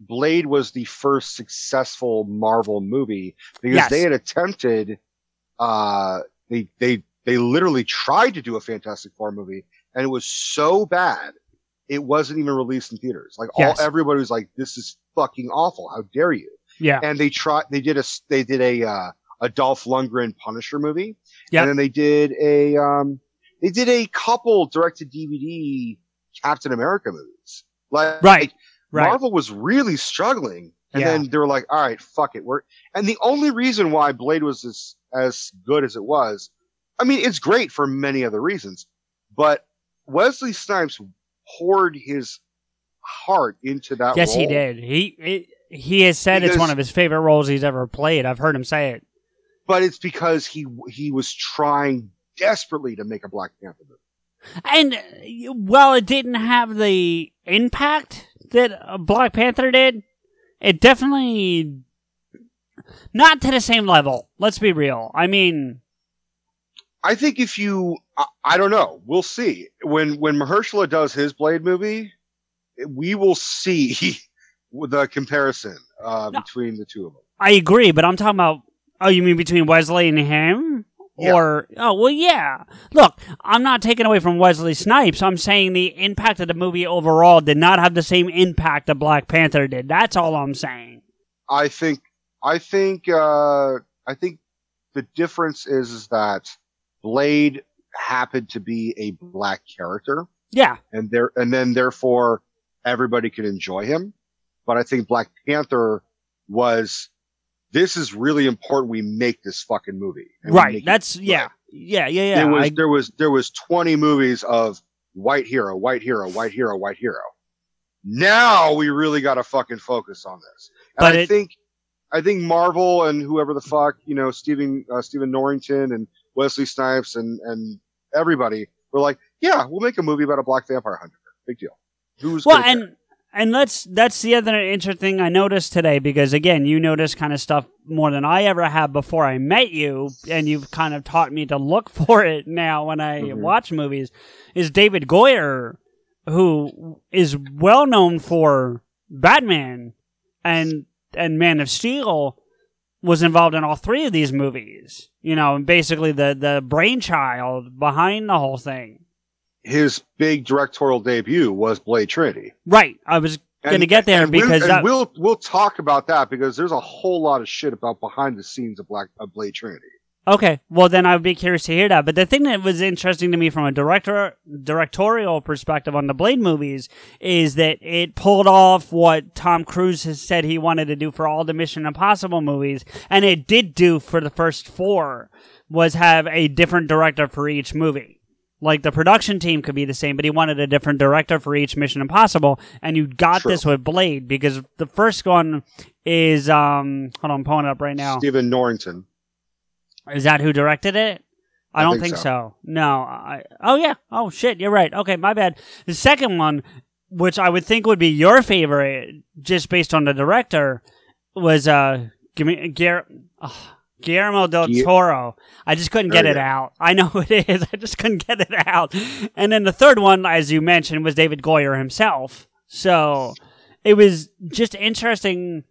Blade was the first successful Marvel movie because Yes. they had attempted, uh, they, they, they literally tried to do a Fantastic Four movie and it was so bad, it wasn't even released in theaters. Like Yes. all, everybody was like, this is fucking awful. How dare you? Yeah. And they tried, they did a they did a, uh, a Dolph Lundgren Punisher movie. And then they did a, um, they did a couple direct to DVD Captain America movies. Like, Right. Right. Marvel was really struggling. And Yeah. then they were like, all right, fuck it. We're, and the only reason why Blade was as, as good as it was, I mean, it's great for many other reasons, but Wesley Snipes poured his heart into that Yes, he did. He he, he has said it's one of his favorite roles he's ever played. I've heard him say it. But it's because he, he was trying desperately to make a Black Panther movie. And while it didn't have the impact that Black Panther did, it definitely not to the same level. Let's be real. I mean, I think if you, I, I don't know, we'll see. When when Mahershala does his Blade movie, we will see the comparison uh, between the two of them. I agree, but I'm talking about. Oh, you mean between Wesley and him? Or oh well, yeah. Look, I'm not taking away from Wesley Snipes. I'm saying the impact of the movie overall did not have the same impact that Black Panther did. That's all I'm saying. I think I think uh, I think the difference is, is that Blade happened to be a black character. Yeah. And there and then therefore everybody could enjoy him. But I think Black Panther was this is really important we make this fucking movie. Right. make it That's yeah. Yeah, yeah, yeah. there was I- there was there was 20 movies of white hero, white hero, white hero, white hero. Now we really got to fucking focus on this. And But I it- think I think Marvel and whoever the fuck, you know, Stephen uh, Stephen Norrington and Wesley Snipes and and everybody were like, "Yeah, we'll make a movie about a black vampire hunter. Big deal." Who's well, gonna care? And let's that's the other interesting thing I noticed today because again, you notice kind of stuff more than I ever have before I met you, and you've kind of taught me to look for it now when I Mm-hmm. watch movies. Is David Goyer, who is well known for Batman and and Man of Steel, was involved in all three of these movies. You know, and basically the the brainchild behind the whole thing. His big directorial debut was Blade Trinity. Right. I was going to get there and we'll- because and that, we'll we'll talk about that because there's a whole lot of shit about behind the scenes of Black of Blade Trinity. Okay, well then I would be curious to hear that. But the thing that was interesting to me from a director directorial perspective on the Blade movies is that it pulled off what Tom Cruise has said he wanted to do for all the Mission Impossible movies, and it did do for the first four was have a different director for each movie. Like the production team could be the same, but he wanted a different director for each Mission Impossible, and you got True. this with Blade because the first one is um hold on, I'm pulling it up right now. Stephen Norrington. Is that who directed it? I, I don't think think, so. so. No. I, oh yeah. Oh shit. You're right. Okay, my bad. The second one, which I would think would be your favorite, just based on the director, was uh, give me Guer- oh, Guillermo del Gu- Toro. I just couldn't get it out. I know it is. I just couldn't get it out. And then the third one, as you mentioned, was David Goyer himself. So it was just interesting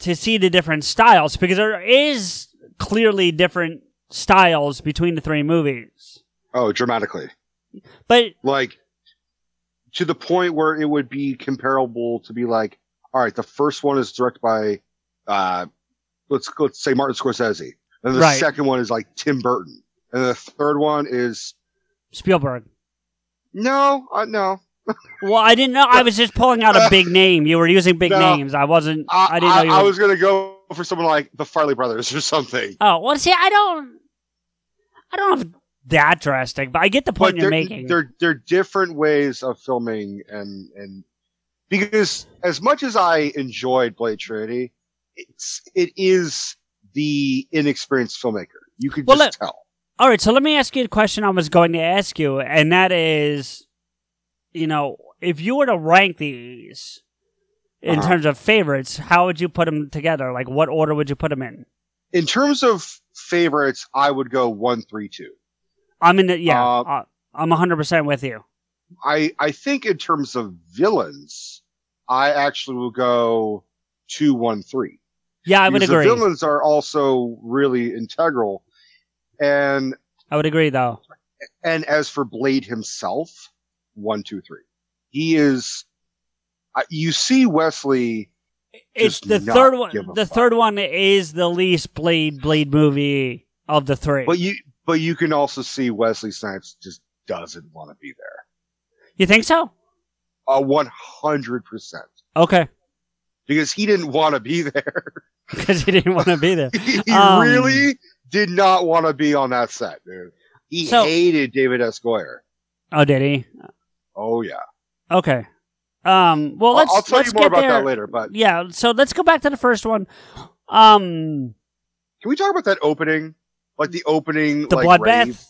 to see the different styles because there is clearly different styles between the three movies. Oh, dramatically. But Like to the point where it would be comparable to be like, all right, the first one is directed by uh let's let's say Martin Scorsese. And the Right. second one is like Tim Burton. And the third one is Spielberg. no, uh, no. Well, I didn't know. I was just pulling out a big name. You were using big No. names. I wasn't. I, I, didn't know you. I were, was gonna go for someone like the Farrelly brothers or something. Oh well, see, I don't. I don't know if that drastic, but I get the point but you're they're, making. They're they're different ways of filming and and because as much as I enjoyed Blade Trinity, it's it is the inexperienced filmmaker. You could Well, just let- tell. All right, so let me ask you a question I was going to ask you, and that is, you know, if you were to rank these in Uh-huh. terms of favorites, how would you put them together? Like, what order would you put them in? In terms of favorites, I would go one, three, two. I'm in the yeah. Uh, uh, I'm 100 percent with you. I I think in terms of villains, I actually will go two, one, three. Yeah, I would agree. The villains are also really integral, and I would agree, though. and as for Blade himself, one, two, three. He is. You see Wesley. It's the third one. The fuck. third one is the least Blade Blade movie of the three. But you, but you can also see Wesley Snipes just doesn't want to be there. you think so? A one hundred percent Okay, because he didn't want to be there. because he didn't want to be there. he Um, really did not want to be on that set, dude. He So- hated David S. Goyer. Oh, did he? Oh yeah. Okay. Um. Well, I'll- let's. I'll tell let's you more get about there. that later. But Yeah. So let's go back to the first one. Um. can we talk about that opening? Like the opening, The like, bloodbath?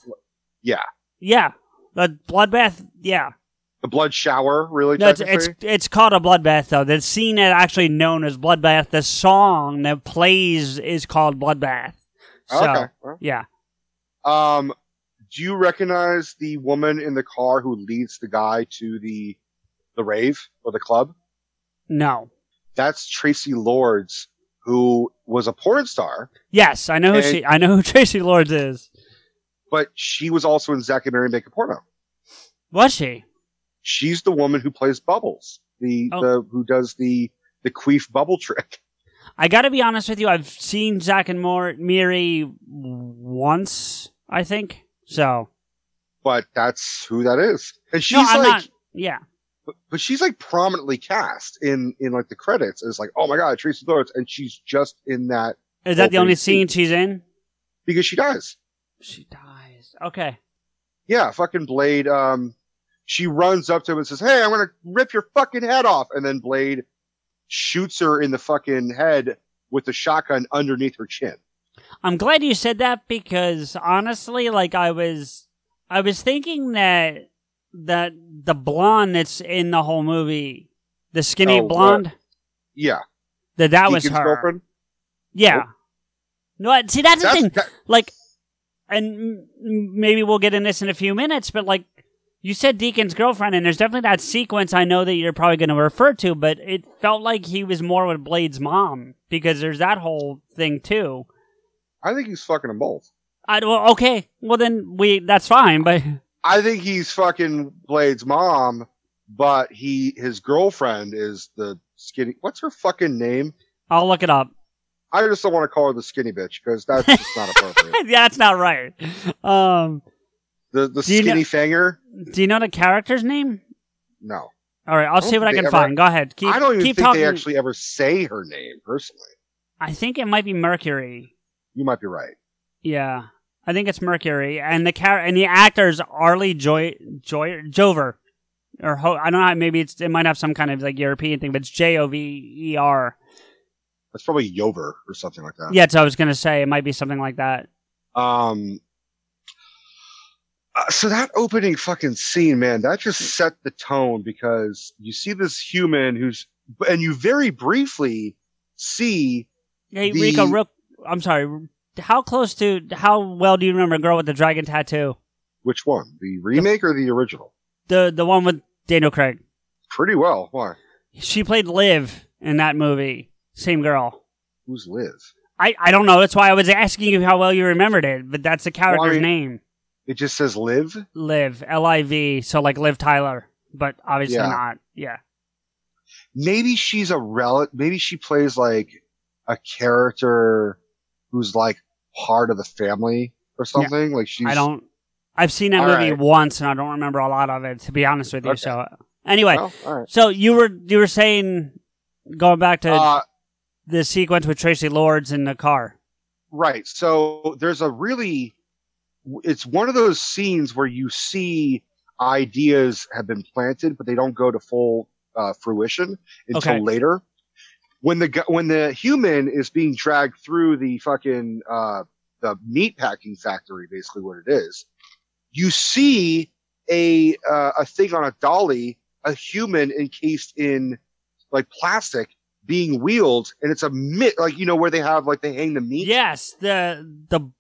Yeah. Yeah. The bloodbath. Yeah. The blood shower, really. No, it's, it's it's called a bloodbath though. The scene is actually known as bloodbath. The song that plays is called bloodbath. So, Okay, well. yeah. Um, do you recognize the woman in the car who leads the guy to the the rave or the club? No. That's Traci Lords, who was a porn star, Yes, I know who she. I know who Traci Lords is. but she was also in Zack and Miri Make a Porno. Was she? She's the woman who plays Bubbles, the Oh. the who does the the queef bubble trick. I got to be honest with you. I've seen Zach and Mor- Miri once, I think. So But that's who that is, and she's no, I'm like, not. Yeah. but, but she's like prominently cast in in like the credits It's like, oh my god, Traci Lords, and she's just in that Is that the only scene she's in? because she dies. She dies. Okay. Yeah, fucking Blade. Um, she runs up to him and says, "Hey, I'm gonna rip your fucking head off," and then Blade shoots her in the fucking head with the shotgun underneath her chin. I'm glad you said that because honestly, like I was, I was thinking that that the blonde that's in the whole movie, the skinny Oh, blonde, Yeah, that that was her. girlfriend. Yeah. Oh. No, see that's the thing. that- like, and maybe we'll get in this in a few minutes, but like you said, Deacon's girlfriend, and there's definitely that sequence I know that you're probably going to refer to, but it felt like he was more with Blade's mom because there's that whole thing too. I think he's fucking them both. I well, okay, well then we that's fine, but I think he's fucking Blade's mom, but he his girlfriend is the skinny. What's her fucking name? I'll look it up. I just don't want to call her the skinny bitch because that's just not appropriate. yeah, that's not right. Um, The the Do you know- skinny fanger? do you know the character's name? No. All right, I'll see what I can ever- find. Go ahead. Keep, I don't even keep think talking. they actually ever say her name personally. I think it might be Mercury. You might be right. Yeah, I think it's Mercury, and the char- and the actor's Arly Joy Joy Jover, or Ho- I don't know. Maybe it's it might have some kind of like European thing, but it's J O V E R. That's probably Yover or something like that. Yeah, so I was gonna say it might be something like that. Um. Uh, so that opening fucking scene, man, that just set the tone because you see this human who's, and you very briefly see Hey, The- Rico, real, I'm sorry. How close to how well do you remember Girl with the Dragon Tattoo? which one, the remake or the original? The the one with Daniel Craig. Pretty well. Why? She played Liv in that movie. Same girl. Who's Liz? I, I don't know. That's why I was asking you how well you remembered it. But that's the character's Well, I mean- name. It just says live. Live L I V. So like Liv Tyler. But obviously Yeah. not. Yeah. Maybe she's a relic. Maybe she plays like a character who's like part of the family or something. Like she's. I don't. I've seen that All movie right. once, and I don't remember a lot of it. To be honest with you, Okay. so anyway, Well, all right. so you were you were saying going back to Uh, the sequence with Traci Lords in the car. Right. So there's a really, it's one of those scenes where you see ideas have been planted, but they don't go to full uh, fruition until Okay. later. When the when the human is being dragged through the fucking uh, the meat packing factory, basically what it is, you see a uh, a thing on a dolly, a human encased in like plastic being wheeled, and it's a mit like you know where they have like they hang the meat. Yes, the the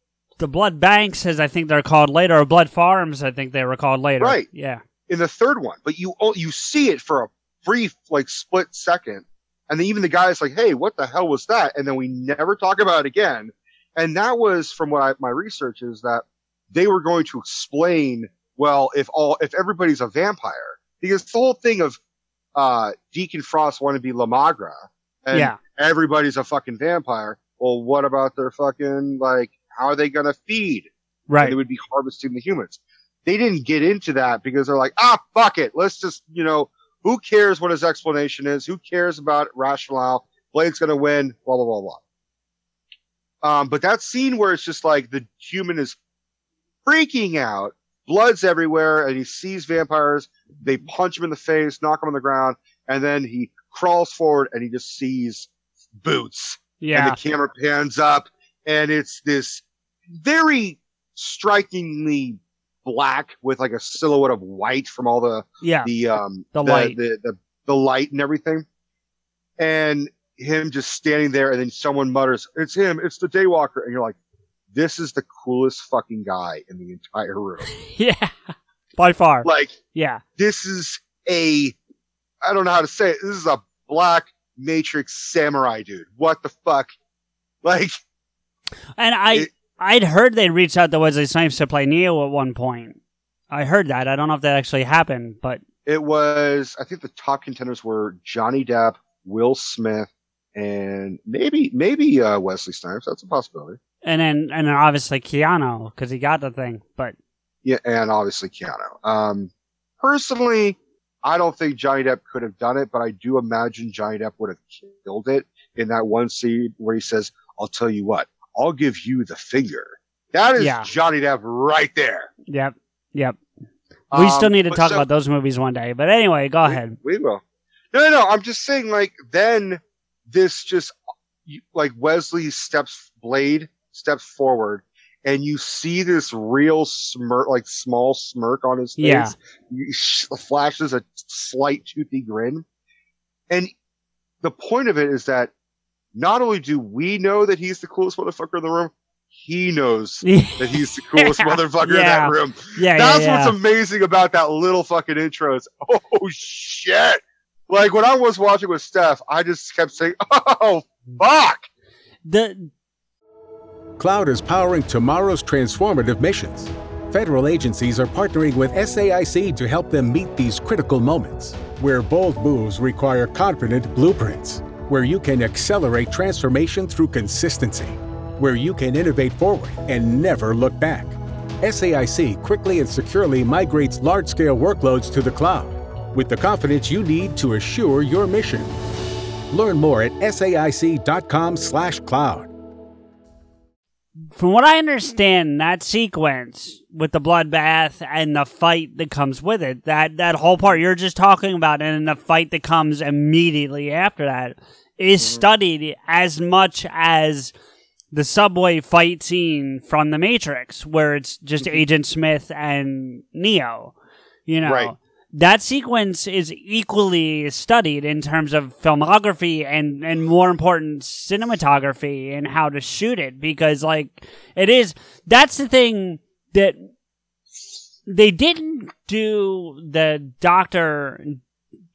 the blood banks, as I think they're called later, or blood farms, I think they were called later. Right. Yeah. in the third one, but you o- you see it for a brief like split second, and then even the guy's like, "Hey, what the hell was that?" And then we never talk about it again. And that was from what I, my research is that they were going to explain. Well, if all if everybody's a vampire, because the whole thing of uh, Deacon Frost wanted to be La Magra, and Yeah. everybody's a fucking vampire. Well, what about their fucking like? How are they gonna feed? Right. and they would be harvesting the humans. They didn't get into that because they're like, ah, fuck it. Let's just, you know, who cares what his explanation is? Who cares about rationale? Blade's going to win, blah, blah, blah, blah. Um, but that scene where it's just like the human is freaking out, blood's everywhere, and he sees vampires. They punch him in the face, knock him on the ground, and then he crawls forward and he just sees boots. Yeah. And the camera pans up, and it's this very strikingly black with like a silhouette of white from all the Yeah. the um The light. the, the the light and everything, and him just standing there, and then someone mutters, "It's him! It's the Daywalker!" And you're like, "This is the coolest fucking guy in the entire room." yeah. By far. like yeah. this is a I don't know how to say it. This is a black Matrix samurai dude. What the fuck? Like And I I'd heard they reached out to Wesley Snipes to play Neo at one point. I heard that. I don't know if that actually happened, but it was I think the top contenders were Johnny Depp, Will Smith, and maybe maybe uh, Wesley Snipes. That's a possibility. and then and then obviously Keanu because he got the thing. But Yeah, and obviously Keanu. Um, personally, I don't think Johnny Depp could have done it, but I do imagine Johnny Depp would have killed it in that one scene where he says, "I'll tell you what, I'll give you the finger." That is Yeah. Johnny Depp right there. yep, yep. We Um, still need to talk so- about those movies one day. But anyway, go ahead. We will. No, no, no. I'm just saying, like, then this just, like, Wesley steps, Blade steps forward, and you see this real smirk, like, small smirk on his face. Yeah. You sh- flashes a slight toothy grin. And the point of it is that not only do we know that he's the coolest motherfucker in the room, he knows that he's the coolest Yeah. motherfucker in that room. Yeah, yeah, That's yeah. what's amazing about that little fucking intro. Is oh shit! Like when I was watching with Steph, I just kept saying, "Oh fuck!" The Cloud is powering tomorrow's transformative missions. Federal agencies are partnering with SAIC to help them meet these critical moments, where bold moves require confident blueprints, where you can accelerate transformation through consistency, where you can innovate forward and never look back. SAIC quickly and securely migrates large scale workloads to the cloud with the confidence you need to assure your mission. Learn more at saic.com/slash cloud. from what I understand, that sequence with the bloodbath and the fight that comes with it, that that whole part you're just talking about, and the fight that comes immediately after that, is mm-hmm. studied as much as the subway fight scene from The Matrix, where it's just mm-hmm. Agent Smith and Neo. You know, Right. that sequence is equally studied in terms of filmography and and more important cinematography and how to shoot it because like it is that's the thing that they didn't do the doctor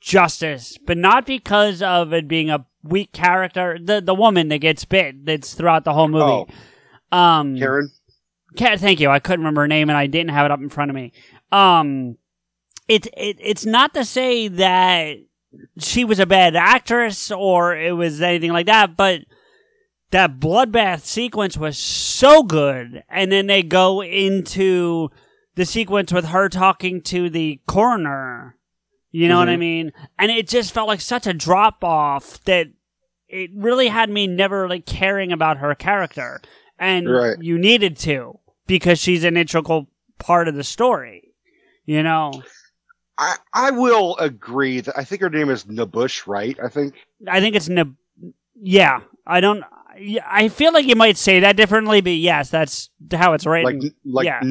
justice but not because of it being a weak character the the woman that gets bit that's throughout the whole movie um Karen. Cat, thank you. I couldn't remember her name and I didn't have it up in front of me. Um, it, it it's not to say that she was a bad actress or it was anything like that, but that bloodbath sequence was so good. And then they go into the sequence with her talking to the coroner. You know what I Mhm. mean? And it just felt like such a drop off that it really had me never like caring about her character. And Right. you needed to because she's an integral part of the story. You know? I I will agree that I think her name is N'Bushe, right? I think. I think it's Nab- yeah. I don't. I feel like you might say that differently, but yes, that's how it's written. Like like yeah.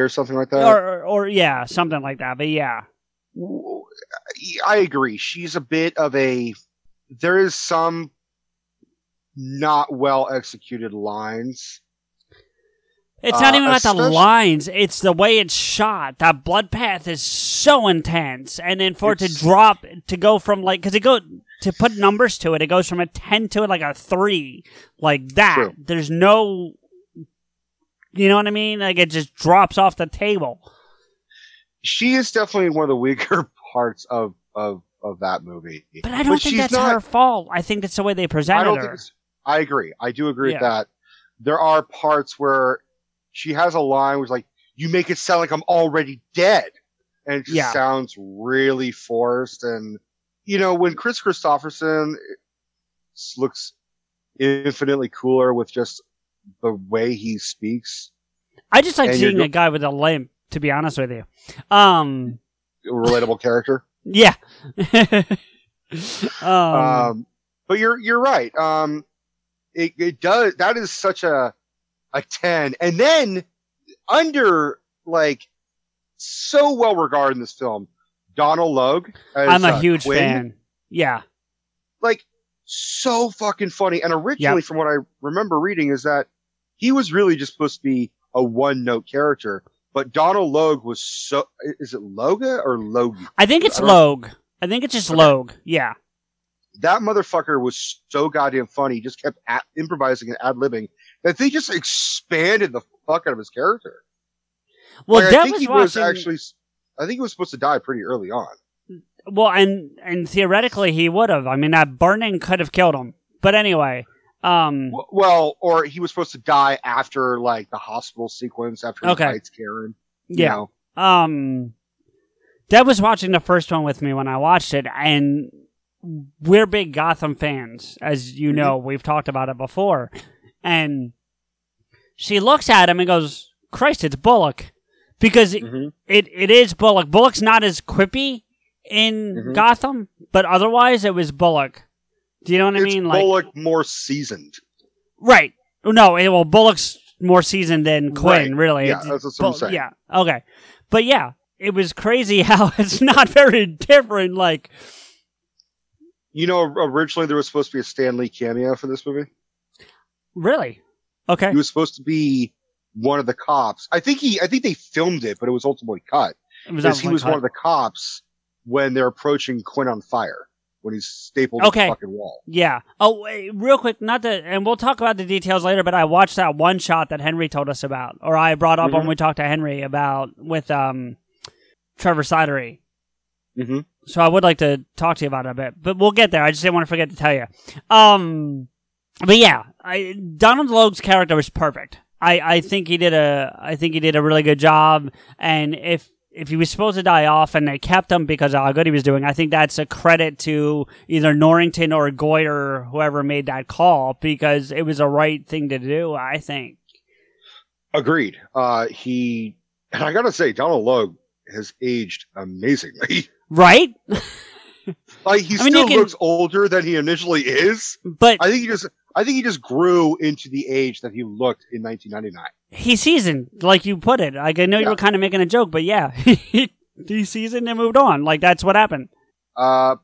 Or something like that. or, or or yeah, something like that. But yeah, I agree. She's a bit of a. There is some not well executed lines. it's not Uh, even about the lines; it's the way it's shot. That blood path is so intense, and then for it to drop to go from like because it go to put numbers to it, it goes from a ten to like a three, like that. True. There's no, you know what I mean? Like it just drops off the table. She is definitely one of the weaker parts of of of that movie. But I don't think that's not, her fault. I think that's the way they presented I don't her. think I agree. I do agree Yeah. with that. There are parts where she has a line where it's like, you make it sound like I'm already dead. And it just Yeah. sounds really forced. And, you know, when Kris Kristofferson looks infinitely cooler with just the way he speaks, I just like And seeing a guy with a limp. To be honest with you, um, relatable character. yeah. um, Um, but you're you're right. Um, it it does that is such a a ten, and then under like so well regarded in this film. Donal Logue. as, I'm a uh, huge Quinn. fan. Yeah. Like so fucking funny. And originally, from what I remember reading, is that he was really just supposed to be a one note character. But Donal Logue was so. Is it Loga or Logie? I think it's I Logue. I think it's just Logue. Yeah. that motherfucker was so goddamn funny. He just kept improvising and ad libbing that they just expanded the fuck out of his character. Well, Like, I think was he was actually. I think he was supposed to die pretty early on. Well, and and theoretically he would have. I mean, that burning could have killed him. But anyway, um, Well, or he was supposed to die after like the hospital sequence after he Okay. fights Karen. you yeah. know. Um, Deb was watching the first one with me when I watched it, and we're big Gotham fans, as you know. We've talked about it before, and she looks at him and goes, "Christ, it's Bullock," because it, it it is Bullock. Bullock's not as quippy in Mhm. Gotham, but otherwise it was Bullock. Do you know what I mean? Like Bullock more seasoned. Right. No, eh, well, Bullock's more seasoned than Quinn, Right. really. Yeah, It's- that's- what I'm Bull- saying. Yeah. Okay. But yeah, it was crazy how it's not very different. Like, You know, originally there was supposed to be a Stan Lee cameo for this movie. really? Okay. He was supposed to be one of the cops. I think he, I think they filmed it, but it was ultimately cut. Because he was one of the cops when they're approaching Quinn on fire when he's stapled to Okay. the fucking wall. Yeah. Oh, wait, real quick, not that, and we'll talk about the details later. But I watched that one shot that Henry told us about, or I brought up when Mhm. we talked to Henry about with um Trevor Sidery. Mm-hmm. So I would like to talk to you about it a bit, but we'll get there. I just didn't want to forget to tell you. Um, but yeah, I, Donal Logue's character was perfect. I, I think he did a I think he did a really good job. And if if he was supposed to die off and they kept him because of how good he was doing, I think that's a credit to either Norrington or Goyer, whoever made that call, because it was the right thing to do. I think. Agreed. Uh, he, and I gotta say, Donal Logue has aged amazingly. Right? like he I mean, still can- looks older than he initially is. But I think he just, I think he just grew into the age that he looked in 1999. He seasoned, like you put it. Like I know you were kind of making a joke, but yeah, he seasoned and moved on. Like that's what happened. Uh,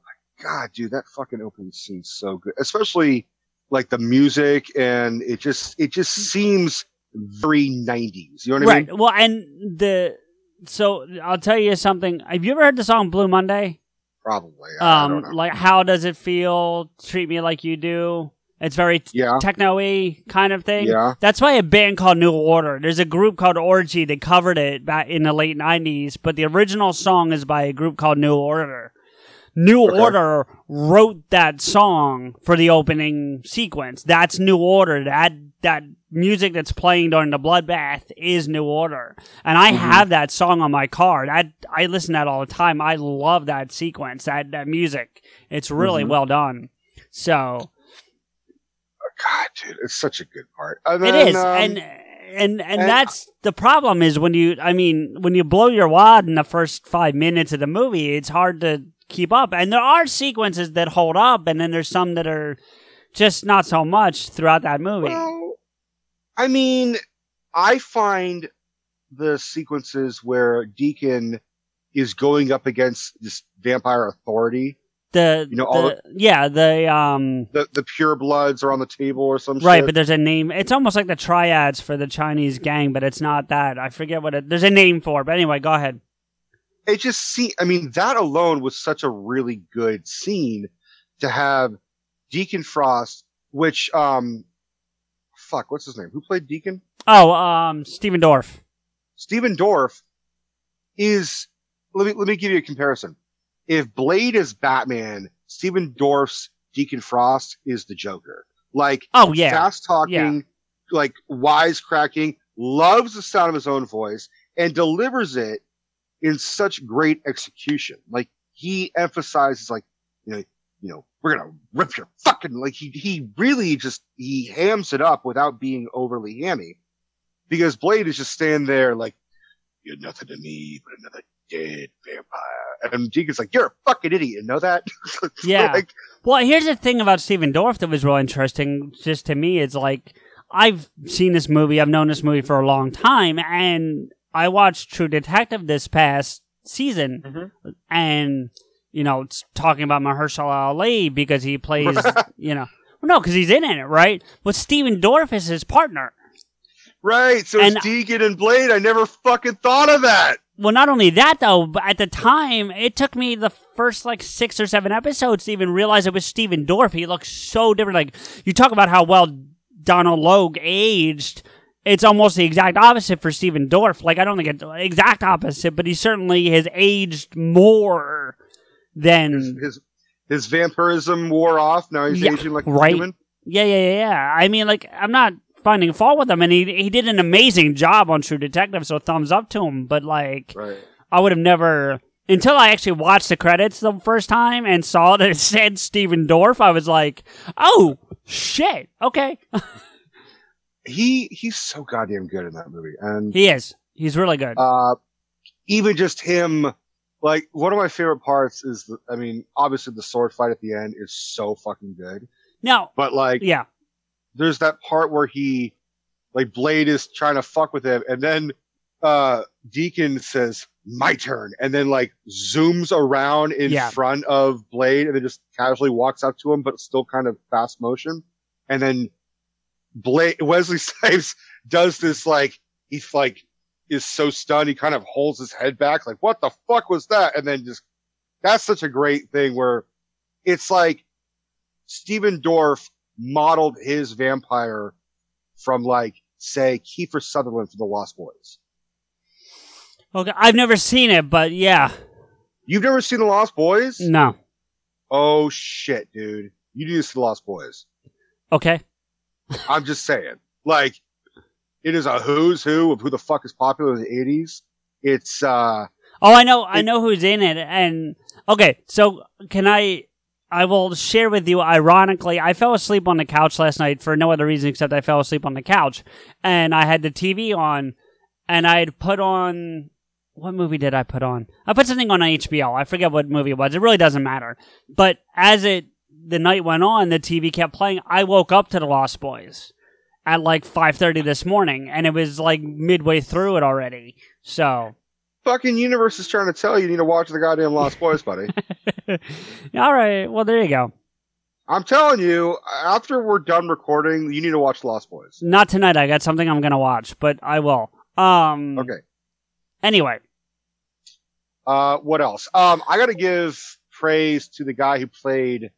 God, dude, that fucking opening scene's so good, especially like the music and it just, it just seems very 90s. You know what I mean? right. Well, and the so I'll tell you something. Have you ever heard the song Blue Monday? Probably. I, Um, like how does it feel? Treat me like you do. It's very Yeah. techno-y kind of thing. Yeah. That's why a band called New Order. There's a group called Orgy that covered it back in the late '90s, but the original song is by a group called New Order. New Okay. Order wrote that song for the opening sequence. That's New Order. That that music that's playing during the bloodbath is New Order. And I have that song on my car. That I listen to that all the time. I love that sequence, that that music. It's really Mhm. well done. So God, dude, it's such a good part. And it then, is, um, and and and and- that's the problem is when you, I mean, when you blow your wad in the first five minutes of the movie, it's hard to keep up. And there are sequences that hold up, and then there's some that are just not so much throughout that movie. Well, I mean, I find the sequences where Deacon is going up against this vampire authority. The, you know, all the yeah, the um, The the pure bloods are on the table or some right, shit. but there's a name. It's almost like the triads for the Chinese gang, but it's not that. I forget what it. There's a name for it, but anyway, go ahead. it just see I mean, that alone was such a really good scene to have Deacon Frost, which um fuck, what's his name? Who played Deacon? Oh, um, Stephen Dorff. Stephen Dorff is let me let me give you a comparison. If Blade is Batman, Stephen Dorff's Deacon Frost is the Joker. Like Oh, yeah. fast talking, like wisecracking, loves the sound of his own voice, and delivers it in such great execution. Like he emphasizes like, you know, you know, we're gonna rip your fucking like he he really just he hams it up without being overly hammy. Because Blade is just standing there like, You're nothing to me but another dead vampire. And Deacon's like, You're a fucking idiot, you know that? Yeah. Like, well, here's the thing about Stephen Dorff that was real interesting, just to me, is like I've seen this movie, I've known this movie for a long time, and I watched True Detective this past season, Mm-hmm. and you know, it's talking about Mahershala Ali because he plays, you know, well, no, because he's in it, right? But Stephen Dorff is his partner. Right. So And- it's Deacon and Blade. I never fucking thought of that. Well, not only that though, but at the time, it took me the first like six or seven episodes to even realize it was Stephen Dorff. He looks so different. Like you talk about how well Donal Logue aged. It's almost the exact opposite for Stephen Dorff. Like I don't think it's the exact opposite, but he certainly has aged more than His his vampirism wore off. Now he's Yeah, aging like a right. human. Yeah, yeah, yeah, yeah. I mean, like, I'm not finding fault with him, and he he did an amazing job on True Detective, so thumbs up to him. But like, Right. I would have never until I actually watched the credits the first time and saw that it said Stephen Dorff. I was like, oh shit, okay, He he's so goddamn good in that movie, and he is. He's really good. uh, even just him. Like one of my favorite parts is, the, I mean, obviously the sword fight at the end is so fucking good. now, But like, yeah, there's that part where he, like, Blade is trying to fuck with him, and then uh Deacon says, "My turn," and then like zooms around in Yeah. front of Blade, and then just casually walks up to him, but still kind of fast motion, and then Blade Wesley Snipes does this like he's like is so stunned he kind of holds his head back like what the fuck was that and then just that's such a great thing where it's like Stephen Dorff modeled his vampire from like say Kiefer Sutherland from The Lost Boys. okay. I've never seen it, but yeah, You've never seen The Lost Boys? no, Oh shit, dude. You need to see The Lost Boys. okay, I'm just saying. Like, it is a who's who of who the fuck is popular in the 80s. It's, uh, Oh, I know, I know who's in it. And okay, so can I? I will share with you. Ironically, I fell asleep on the couch last night for no other reason except I fell asleep on the couch, and I had the TV on, and I had put on. What movie did I put on? I put something on HBO. I forget what movie it was. It really doesn't matter. But as it the night went on, the TV kept playing. I woke up to the Lost Boys at like five thirty this morning, and it was like midway through it already. So fucking universe is trying to tell you you need to watch the goddamn Lost Boys, buddy. All right. Well, there you go. I'm telling you, after we're done recording, you need to watch Lost Boys. Not tonight. I got something I'm gonna watch, but I will. Um. Okay. Anyway, Uh, what else? Um, I gotta give praise to the guy who played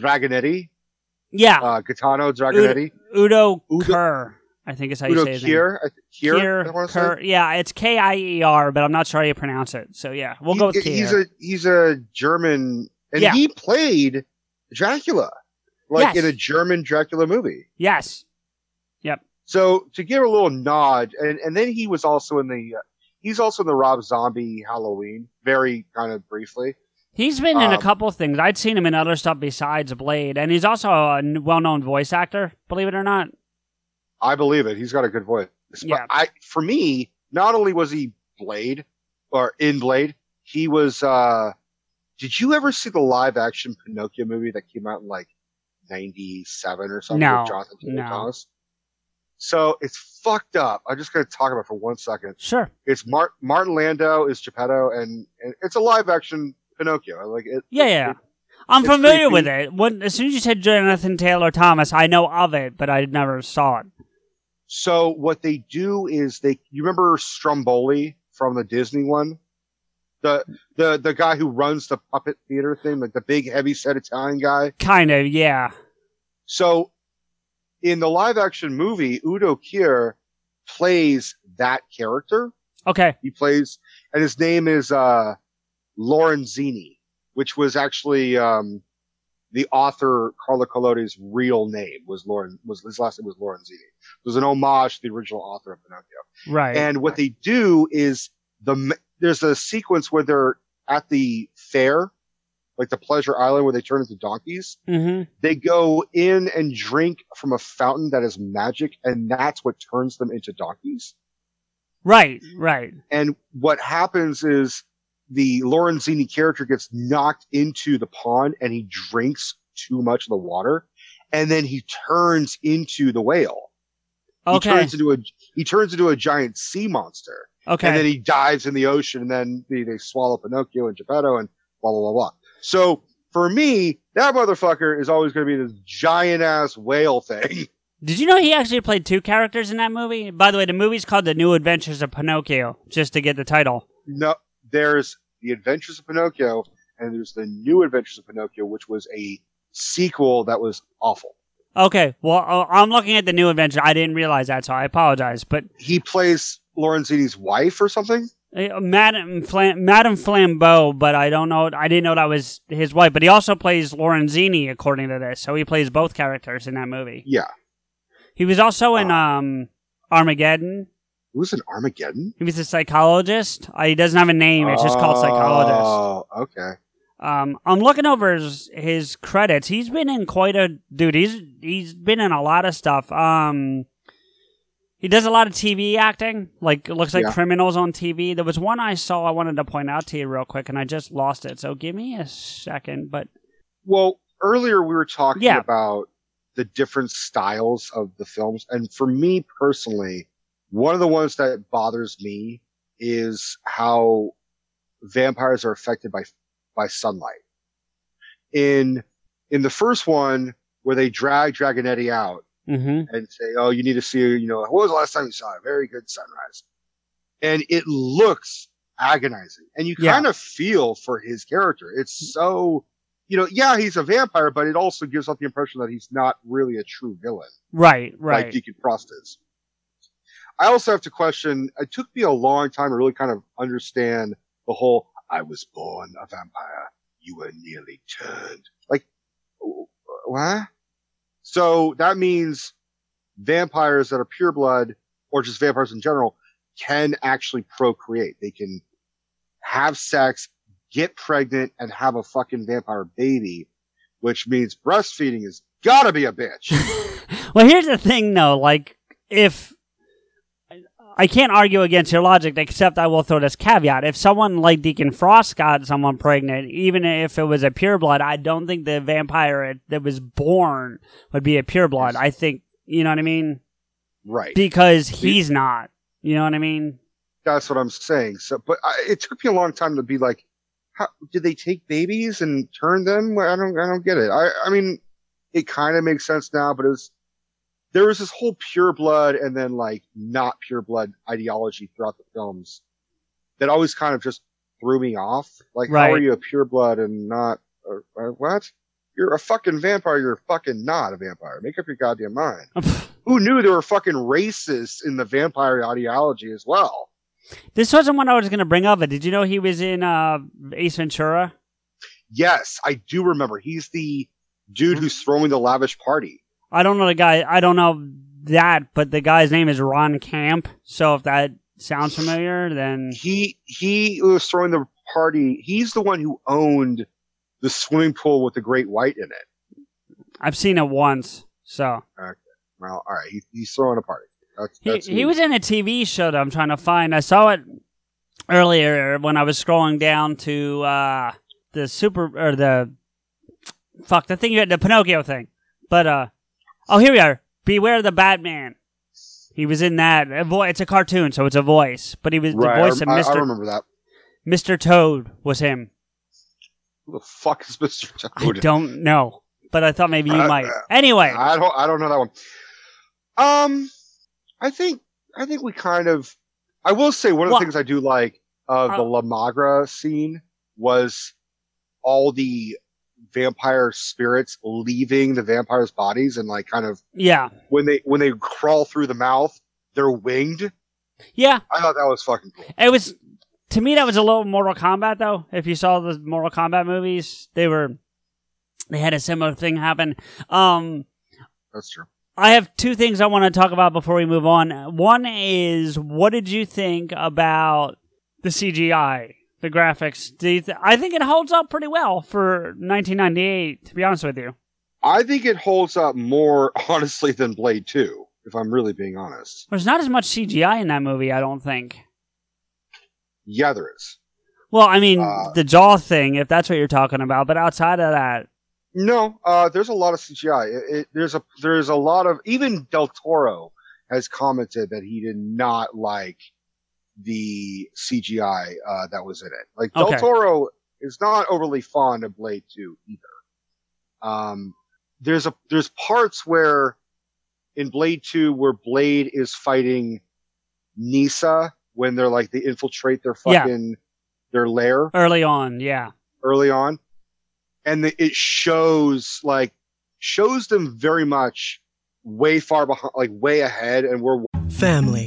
Dragonetti, yeah. uh, Gaetano Dragonetti. Udo, Udo- Kerr. I think is how you Udo say his Kier. name. I Kier, Kier, say? Kerr. Yeah, it's K I E R, but I'm not sure how you pronounce it. So yeah, we'll He- go with Kier. He's a he's a German, and Yeah. he played Dracula, like Yes. in a German Dracula movie. yes. Yep. So to give a little nod, and and then he was also in the uh, he's also in the Rob Zombie Halloween, very kind of briefly. He's been in a Um, couple things. I'd seen him in other stuff besides Blade, and he's also a well-known voice actor. Believe it or not. I believe it. He's got a good voice. But Yeah. I, for me, not only was he Blade or in Blade, he was. uh Did you ever see the live action Pinocchio movie that came out in like '97 or something No, with Jonathan no. Thomas? So it's fucked up. I'm just going to talk about it for one second. Sure. It's Mar- Martin Landau is Geppetto, and, and it's a live action Pinocchio. Like it. Yeah, yeah. it- I'm familiar creepy. with it. When, as soon as you said Jonathan Taylor Thomas, I know of it, but I never saw it. So what they do is they you remember Stromboli from the Disney one? The the the guy who runs the puppet theater thing, like the big heavy set Italian guy. Kind of, yeah. So in the live action movie, Udo Kier plays that character. Okay. He plays and his name is uh Lorenzini, which was actually um the author Carlo Collodi's real name was Lauren was his last name was Lorenzini. Was an homage to the original author of Pinocchio. Right. And what they do is the there's a sequence where they're at the fair, like the Pleasure Island, where they turn into donkeys. hmm They go in and drink from a fountain that is magic, and that's what turns them into donkeys. Right, right. And what happens is the Lorenzini character gets knocked into the pond, and he drinks too much of the water, and then he turns into the whale. He turns into a he turns into a giant sea monster. Okay. And then he dives in the ocean, and then they, they swallow Pinocchio and Geppetto, and blah blah blah blah. So for me, that motherfucker is always going to be this giant ass whale thing. Did you know he actually played two characters in that movie? By the way, the movie's called The New Adventures of Pinocchio, just to get the title. No, there's the Adventures of Pinocchio, and there's the New Adventures of Pinocchio, which was a sequel that was awful. Okay, well, uh, I'm looking at the New Adventure. I didn't realize that, so I apologize. But He plays Lorenzini's wife or something. uh, Madame Flam- Madame Flambeau, but I don't know. I didn't know that was his wife. But he also plays Lorenzini, according to this. So he plays both characters in that movie. Yeah. He was also in um Armageddon. He was in Armageddon. He was a psychologist. Uh, he doesn't have a name. It's just called psychologist. Oh, okay. Um, I'm looking over his, his credits. He's been in quite a dude. He's he's been in a lot of stuff. Um, he does a lot of TV acting. Like it looks like Yeah. criminals on TV. There was one I saw. I wanted to point out to you real quick, and I just lost it. So give me a second. But Well, earlier we were talking Yeah. about the different styles of the films, and for me personally, one of the ones that bothers me is how vampires are affected by by sunlight. In in the first one, where they drag Dragonetti out mm-hmm. and say, "Oh, you need to see, you know, what was the last time you saw a very good sunrise?" And it looks agonizing, and you Yeah. kind of feel for his character. It's so, you know, yeah, he's a vampire, but it also gives off the impression that he's not really a true villain, right, right. like Deacon Frost is. I also have to question. It took me a long time to really kind of understand the whole "I was born a vampire, you were nearly turned." Like, what? So that means vampires that are pure blood or just vampires in general, can actually procreate. They can have sex, get pregnant, and have a fucking vampire baby, which means breastfeeding has gotta be a bitch. Well, here's the thing, though. Like, if I can't argue against your logic, except I will throw this caveat: if someone like Deacon Frost got someone pregnant, even if it was a pureblood, I don't think the vampire that was born would be a pureblood. I think you know what I mean, right. because he's not. You know what I mean? That's what I'm saying. So, but I, it took me a long time to be like, how did they take babies and turn them? I don't, I don't get it. I, I mean, it kind of makes sense now, but it was, there was this whole pure blood and then like not pure blood ideology throughout the films that always kind of just threw me off. Like, how are you a pure blood and not, uh, uh, what? You're a fucking vampire. You're fucking not a vampire. Make up your goddamn mind. Who knew there were fucking racists in the vampire ideology as well? This wasn't one I was going to bring up. But did you know he was in uh, Ace Ventura? Yes, I do remember. He's the dude who's throwing the lavish party. I don't know the guy. I don't know that, but the guy's name is Ron Camp. So if that sounds familiar, then He he was throwing the party. He's the one who owned the swimming pool with the great white in it. I've seen it once. So Okay. Well, all right. He, he's throwing a party. That's, he, that's he was in a TV show that I'm trying to find. I saw it earlier when I was scrolling down to uh, the super or the fuck the thing you had the Pinocchio thing. But uh oh here we are. Beware the Batman. He was in that. A vo- it's a cartoon, so it's a voice. But he was right. the voice of I, I, I Mister remember that. Mister Toad was him. Who the fuck is Mister Toad? I don't know, but I thought maybe you might. Anyway, I don't. I don't know that one. Um, I think. I think we kind of. I will say one of the Well- things I do like of the Uh, La Magra scene was all the vampire spirits leaving the vampires' bodies and like kind of yeah, when they when they crawl through the mouth, they're winged. yeah. I thought that was fucking cool. It was to me that was a little Mortal Kombat though. If you saw the Mortal Kombat movies, they were they had a similar thing happen. Um That's true. I have two things I want to talk about before we move on. One is what did you think about the CGI, the graphics? Do you th- I think it holds up pretty well for 1998 to be honest with you. I think it holds up more honestly than Blade Two. If I'm really being honest, There's not as much CGI in that movie, I don't think. yeah, there is. Well, I mean, Uh, the jaw thing, if that's what you're talking about, but outside of that, No, uh, there's a lot of CGI. It, it, there's a there's a lot of even Del Toro has commented that he did not like the CGI uh, that was in it. Like Del Okay. Toro is not overly fond of Blade Two either. Um, there's a there's parts where in Blade Two where Blade is fighting Nyssa when they're like they infiltrate their Yeah. fucking their lair Early on, yeah. early on, and the, it shows like shows them very much way far behind, like way ahead, and we're Family.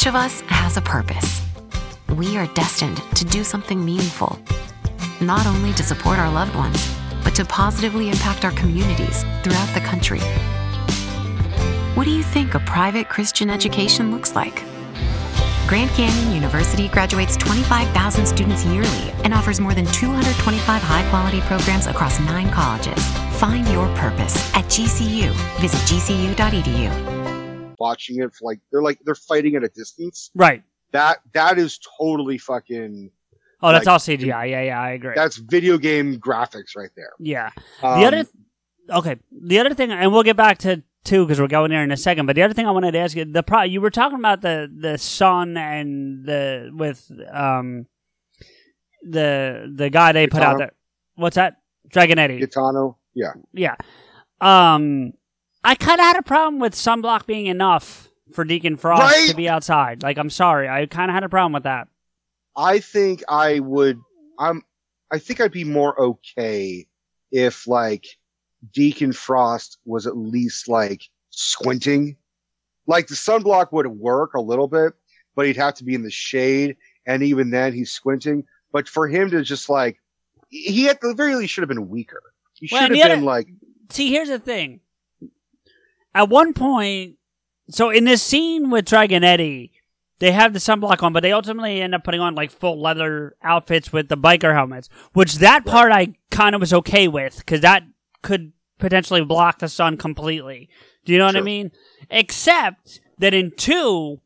Each of us has a purpose. We are destined to do something meaningful, not only to support our loved ones, but to positively impact our communities throughout the country. What do you think a private Christian education looks like? Grand Canyon University graduates 25,000 students yearly and offers more than 225 high quality programs across nine colleges. Find your purpose at GCU. Visit gcu.edu. watching it for like they're like they're fighting at a distance. Right. That that is totally fucking. Oh, that's like, all CGI. Yeah, yeah, I agree. That's video game graphics right there. Yeah. Um, the other, okay. The other thing, and we'll get back to two because we're going there in a second. But the other thing I wanted to ask you, the pro, you were talking about the the sun and the with um the the guy they put out Gaetano. there. What's that? Dragonetti. Gaetano. Yeah. Yeah. Um, I kind of had a problem with sunblock being enough for Deacon Frost Right? to be outside. Like, I'm sorry, I kind of had a problem with that. I think I would. I'm. I think I'd be more okay if like Deacon Frost was at least like squinting. Like the sunblock would work a little bit, but he'd have to be in the shade, and even then he's squinting. But for him to just like, he at the very least should have been weaker. He should have been other- like, See, here's the thing. At one point, so in this scene with Dragonetti, they have the sunblock on, but they ultimately end up putting on like full leather outfits with the biker helmets, which that part I kind of was okay with because that could potentially block the sun completely. Do you know what I mean? Except that in two,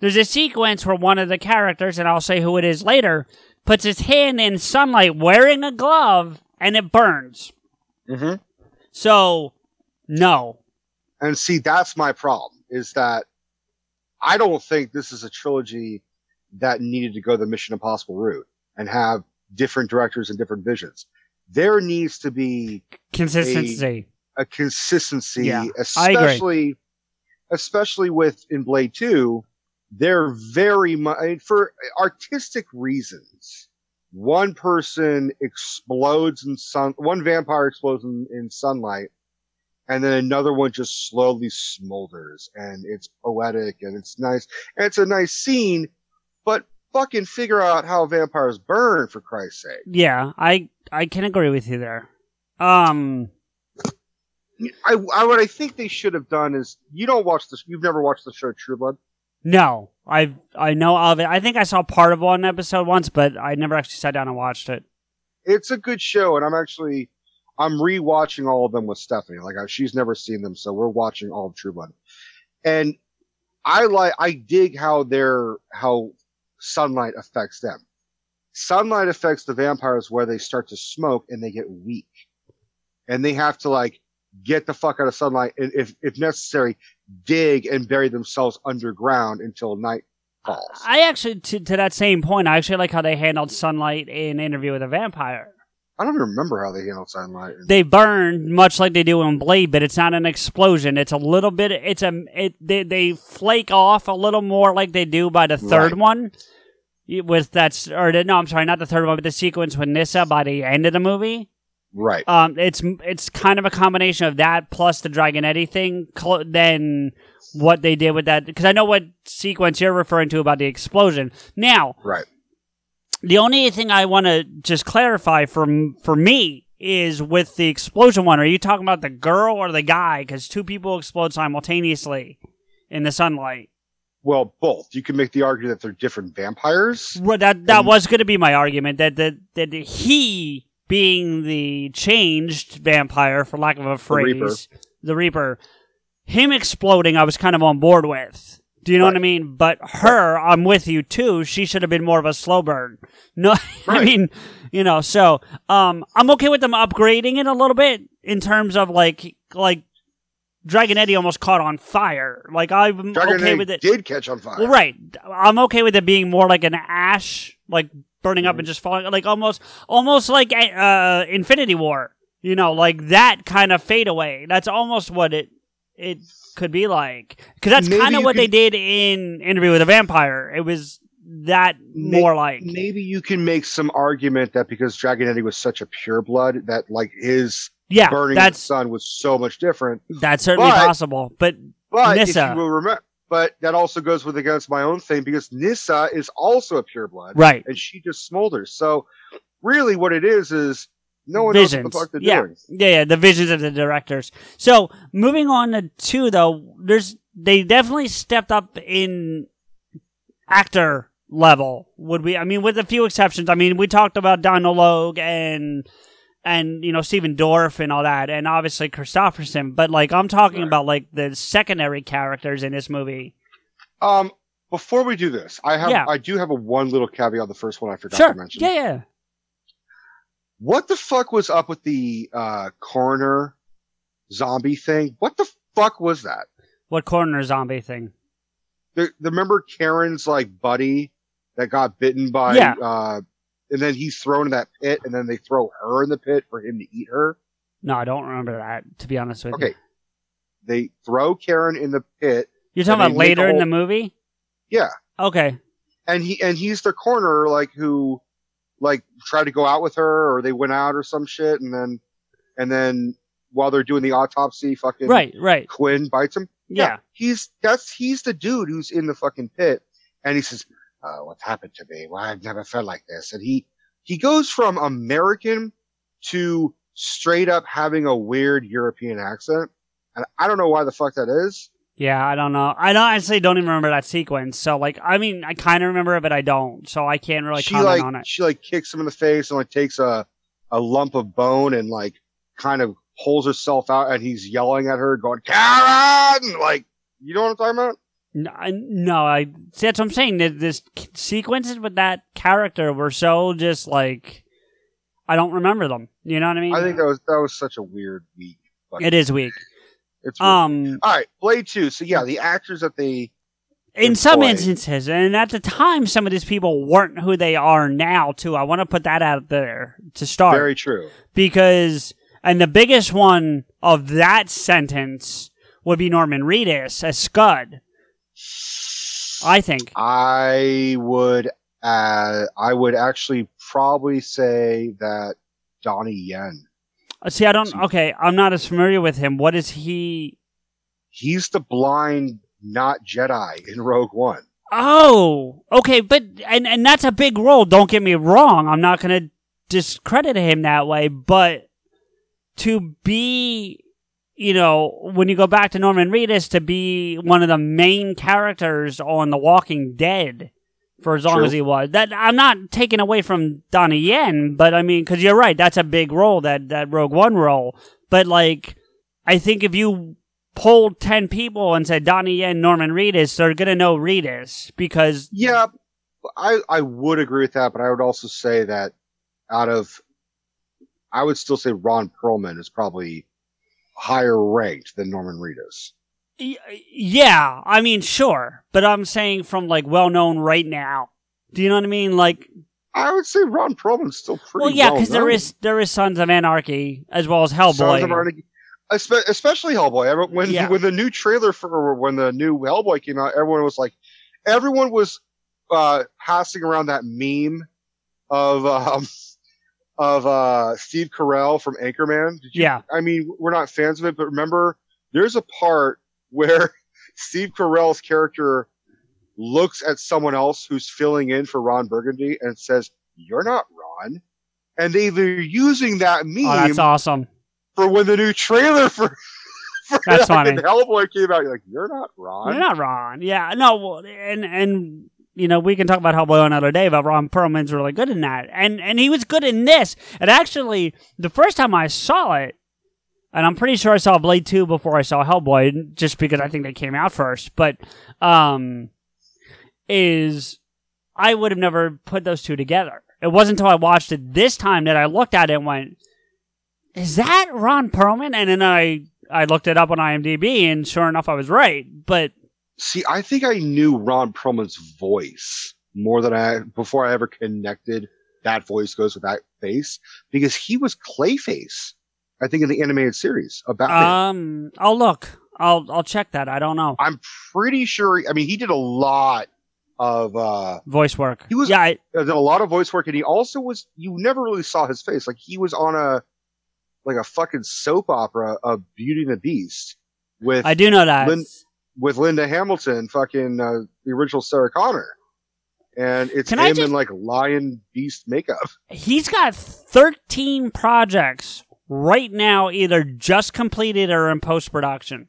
there's a sequence where one of the characters, and I'll say who it is later, puts his hand in sunlight wearing a glove and it burns. mm-hmm. So, no. And see, that's my problem is that I don't think this is a trilogy that needed to go the Mission Impossible route and have different directors and different visions. There needs to be Consistency. a, a consistency, Yeah, I especially, especially with in Blade 2, they're very much, for artistic reasons. One person explodes in sun, one vampire explodes in, in sunlight, and then another one just slowly smolders, and it's poetic and it's nice, and it's a nice scene, but fucking figure out how vampires burn for Christ's sake. Yeah, I I can agree with you there. Um, I, I what I think they should have done is you don't watch this. You've never watched the show True Blood. no, I I know of it. I think I saw part of one episode once, but I never actually sat down and watched it. It's a good show, and I'm actually I'm rewatching all of them with Stephanie. Like I, she's never seen them, so we're watching all of True Blood. And I like I dig how their how sunlight affects them. Sunlight affects the vampires where they start to smoke and they get weak, and they have to like get the fuck out of sunlight and if if necessary dig and bury themselves underground until night falls. I actually to to that same point, I actually like how they handled sunlight in Interview with a Vampire. I don't even remember how they handle sunlight. They burn much like they do in Blade, but it's not an explosion. It's a little bit. It's a it they they flake off a little more like they do by the third Right. one. With that's or no, I'm sorry, not the third one, but the sequence with Nyssa by the end of the movie. Right. Um, it's it's kind of a combination of that plus the Dragonetti thing, cl- than what they did with that. Because I know what sequence you're referring to about the explosion. Now, Right. The only thing I want to just clarify for for me is with the explosion one. Are you talking about the girl or the guy? Because two people explode simultaneously in the sunlight. Well, both. You can make the argument that they're different vampires. Well, that that was going to be my argument that that that he being the changed vampire, for lack of a phrase, the Reaper, him exploding, I was kind of on board with. Do you know what I mean? But her, I'm with you too. She should have been more of a slow burn. No, I mean, you know. So, um, I'm okay with them upgrading it a little bit in terms of like like Dragonetti almost caught on fire. Like I'm Dragon okay Egg with it. did catch on fire. Well, right. I'm okay with it being more like an ash, like burning Mm-hmm. up and just falling, like almost, almost like uh, Infinity War. You know, like that kind of fade away. That's almost what it it could be like. Because that's Maybe kind of you what they could- did in Interview with a Vampire. It was that May- more like. maybe you can make some argument that because Dragonetti was such a pure blood that like his Yeah, burning that's- sun was so much different. That's certainly But- possible. But, But if Nyssa, you will remember, but that also goes with against my own thing because Nyssa is also a pure blood, Right. And she just smolders. So really, what it is is no one knows visions. what the fuck they're yeah. doing. Yeah, yeah, the visions of the directors. So moving on to two though, there's they definitely stepped up in actor level. Would we? I mean, with a few exceptions. I mean, we talked about Donal Logue and and you know Stephen Dorff and all that, and obviously Kristofferson. But like, I'm talking about like the secondary characters in this movie. Um, before we do this, I have Yeah. I do have a one little caveat. The first one I forgot Sure. to mention. Yeah, yeah. What the fuck was up with the uh coroner zombie thing? What the fuck was that? What corner zombie thing? The, the remember Karen's like buddy that got bitten by Yeah. uh and then he's thrown in that pit and then they throw her in the pit for him to eat her. No, I don't remember that. To be honest with you. Okay. They throw Karen in the pit. You're talking about they make a later in the movie. Yeah. Okay. And he and he's the coroner like who like tried to go out with her or they went out or some shit and then and then while they're doing the autopsy fucking Right, right. Quinn bites him. Yeah. He's that's he's the dude who's in the fucking pit and he says, uh, what's happened to me? Well, I've never felt like this. And he he goes from American to straight up having a weird European accent. And I don't know why the fuck that is. Yeah, I don't know. I don't honestly don't even remember that sequence. So like, I mean, I kind of remember it, but I don't. So I can't really she comment like on it. she like kicks him in the face and like takes a a lump of bone and like kind of pulls herself out and he's yelling at her going Karen like you know what I'm talking about No, I, no, I see, that's what I'm saying. That this sequences with that character were so just like I don't remember them. You know what I mean? I think that was that was such a weird week it is weak. It's weird. Um, all right Blade 2 so yeah the actors that they in some instances, and at the time, some of these people weren't who they are now. Too, I want to put that out there to start. very true because and the biggest one of that sentence would be Norman Reedus as Scud. I think. I would uh I would actually probably say that Donnie Yen Uh, see, I don't. Okay, I'm not as familiar with him. What is he? he's the blind not Jedi in Rogue One Oh, okay, but and and that's a big role. Don't get me wrong. I'm not going to discredit him that way, but to be, you know, when you go back to Norman Reedus, to be one of the main characters on The Walking Dead for as long True. as he was, that I'm not taking away from Donnie Yen, but I mean, because you're right, that's a big role that that Rogue One role. But like, I think if you polled 10 people and said Donnie Yen, Norman Reedus, they're going to know Reedus because Yeah, I I would agree with that, but I would also say that out of I would still say Ron Perlman is probably higher ranked than Norman Reedus. Yeah, I mean, sure, but I'm saying from like well known right now. Do you know what I mean? Like, I would say Ron Perlman's still pretty well, yeah, because there known. is there is Sons of Anarchy as well as Hellboy. Sons of Anarchy- especially Hellboy. When Yeah. when the new trailer for when the new Hellboy came out, everyone was like, everyone was uh, passing around that meme of um, of uh, Steve Carell from Anchorman. Did you, Yeah. I mean, we're not fans of it, but remember, there's a part where Steve Carell's character looks at someone else who's filling in for Ron Burgundy and says, "You're not Ron." And they, they're using that meme oh, that's awesome. for when the new trailer for That's funny. Hellboy came out. You're like, you're not Ron. You're not Ron. Yeah, no, and and you know we can talk about Hellboy another day, but Ron Perlman's really good in that, and and he was good in this. And actually, the first time I saw it, and I'm pretty sure I saw Blade Two before I saw Hellboy, just because I think they came out first. But um, is I would have never put those two together. It wasn't until I watched it this time that I looked at it and went, "Is that Ron Perlman?" And then I I looked it up on IMDb, and sure enough, I was right. But See, I think I knew Ron Perlman's voice more than I before I ever connected that voice goes with that face because he was Clayface. I think in the animated series about um, I'll look. I'll I'll check that. I don't know. I'm pretty sure. I mean, he did a lot of uh Voice work. He was yeah. I, uh, did a lot of voice work, and he also was. You never really saw his face. Like he was on a like a fucking soap opera of Beauty and the Beast with I do know that. Lin- with Linda Hamilton, fucking uh, the original Sarah Connor, and it's Can him just- in like lion beast makeup. He's got 13 projects right now, either just completed or in post production.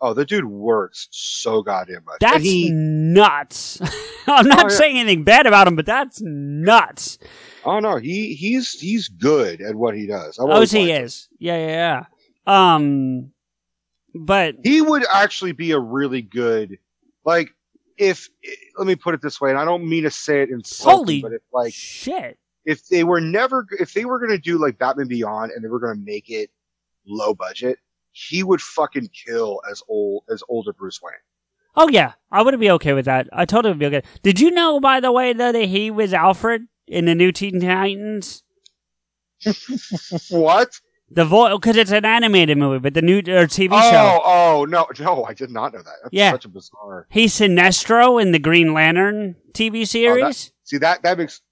Oh, the dude works so goddamn much. That's he, nuts. I'm not Oh, yeah. saying anything bad about him, but that's nuts. oh no, he he's he's good at what he does. Oh, he him. is. Yeah, yeah, yeah. Um, but he would actually be a really good like if let me put it this way and i don't mean to say it in Holy but if like shit if they were never if they were going to do like batman beyond and they were going to make it low budget he would fucking kill as old as older bruce wayne oh yeah, I would be okay with that. I totally would be okay. Did you know, by the way, though, that he was Alfred in the new Teen Titans? what The voice because it's an animated movie, but the new or TV oh show. oh no no i did not know that that's Yeah. such a bizarre He's Sinestro in the Green Lantern TV Oh, series. that- see that that makes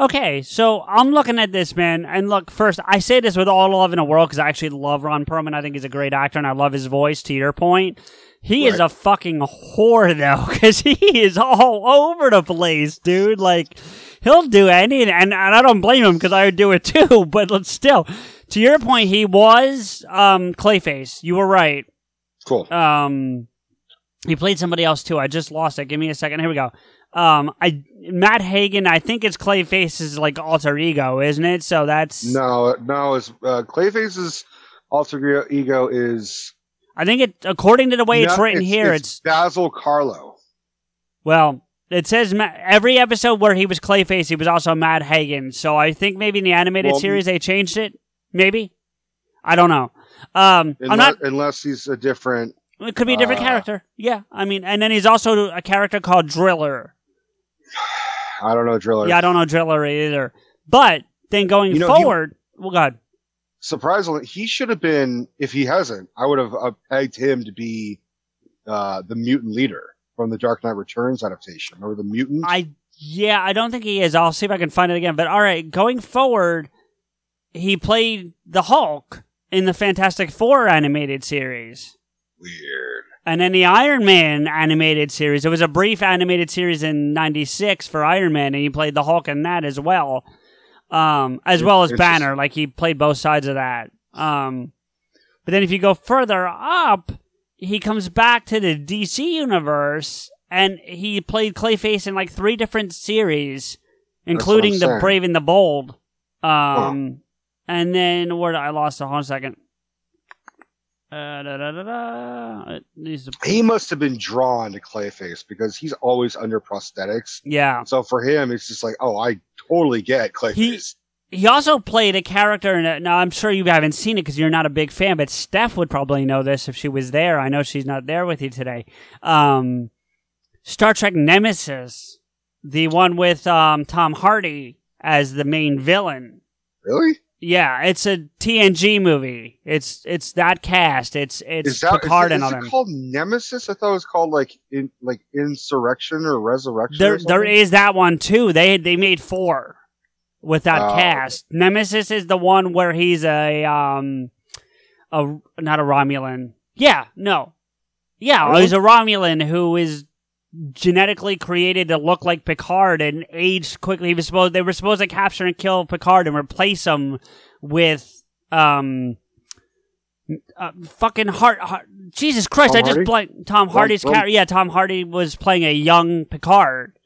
Okay, so I'm looking at this man, and look, first I say this with all love in the world because I actually love Ron Perlman. I think he's a great actor, and I love his voice. To your point, he is a fucking whore though, because he is all over the place, dude. Like he'll do anything, and, and I don't blame him because I would do it too. But let's still, to your point, he was um, Clayface. You were right. cool Um, he played somebody else too. I just lost it. Give me a second. Here we go. Um, I Matt Hagen. I think it's Clayface's like alter ego, isn't it? So that's no no it's uh, clayface's alter ego is I think it according to the way it's No, written here. It's, Basil Karlo. well, it says every episode where he was Clayface, he was also Matt Hagen. So I think maybe in the animated Well, series they changed it. Maybe I don't know. Um, Unless, I'm not. unless he's a different. It could be a different uh, character. Yeah, I mean, and then he's also a character called Driller. I don't know, Driller. Yeah, I don't know Driller either. But then going You know, he- forward, well, God, Surprisingly, he should have been. If he hasn't, I would have uh, pegged him to be uh, the mutant leader from the Dark Knight Returns adaptation. or the mutant? I yeah, I don't think he is. I'll see if I can find it again. But all right, going forward, he played the Hulk in the Fantastic Four animated series. Weird. And then the Iron Man animated series. It was a brief animated series in '96 for Iron Man, and he played the Hulk in that as well, um, as well as Banner. Like he played both sides of that. Um, but then if you go further up, he comes back to the DC universe, and he played Clayface in like three different series, including the saying. Brave and the Bold. Um, and then where did I lost a whole second. Uh, da, da, da, da. It needs to- He must have been drawn to Clayface because he's always under prosthetics. Yeah. So for him, it's just like, oh, I totally get Clayface. He also played a character in it. Now, I'm sure you haven't seen it because you're not a big fan, but Steph would probably know this if she was there. I know she's not there with you today. Um, Star Trek Nemesis, the one with um, Tom Hardy as the main villain. really? Yeah, it's a TNG movie. It's it's that cast. It's it's Is that is, Picard is all it called Nemesis? I thought it was called like in like Insurrection or Resurrection. There, or there is that one too. They they made four with that Oh, cast. Nemesis is the one where he's a um a not a Romulan. Yeah, no, yeah, Really? he's a Romulan who is genetically created to look like Picard and aged quickly. He was supposed they were supposed to capture and kill Picard and replace him with um Uh, fucking Hart, Hart. Jesus Christ! Tom I just blanked. Tom Hardy's character. Yeah, Tom Hardy was playing a young Picard,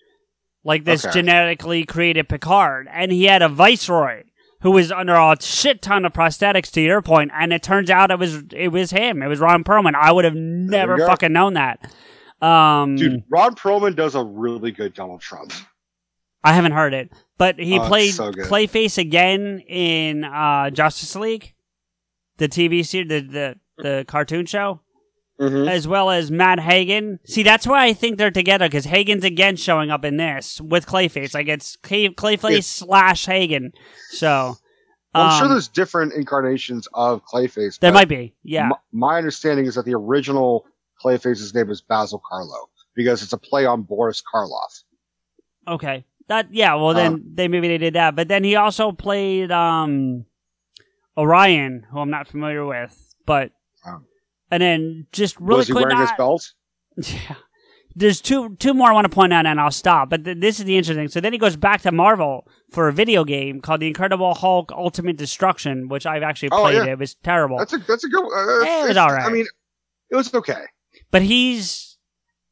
like this Okay. genetically created Picard, and he had a viceroy who was under a shit ton of prosthetics. To your point, and it turns out it was it was him. It was Ron Perlman. I would have never fucking known that. Um, Dude, Ron Perlman does a really good Donald Trump. I haven't heard it, but he Oh, played so. Clayface again in uh, Justice League, the TV series, the the, the cartoon show, Mm-hmm. as well as Matt Hagen. See, that's why I think they're together because Hagen's again showing up in this with Clayface. Like it's Clay, Clayface It's- slash Hagen. So I'm sure um, there's different incarnations of Clayface. there might be. Yeah. m- my understanding is that the original Clayface's name is Basil Karlo because it's a play on Boris Karloff. Okay. That yeah, well then Um, they maybe they did that. But then he also played um Orion, who I'm not familiar with, but Um, and then just really was he wearing his not- belt? Yeah. There's two two more I want to point out and I'll stop. But th- this is the interesting. So then he goes back to Marvel for a video game called The Incredible Hulk Ultimate Destruction, which I've actually Oh, played. yeah. It was terrible. That's a that's a good. Uh, it was all right. I mean, it was okay. But he's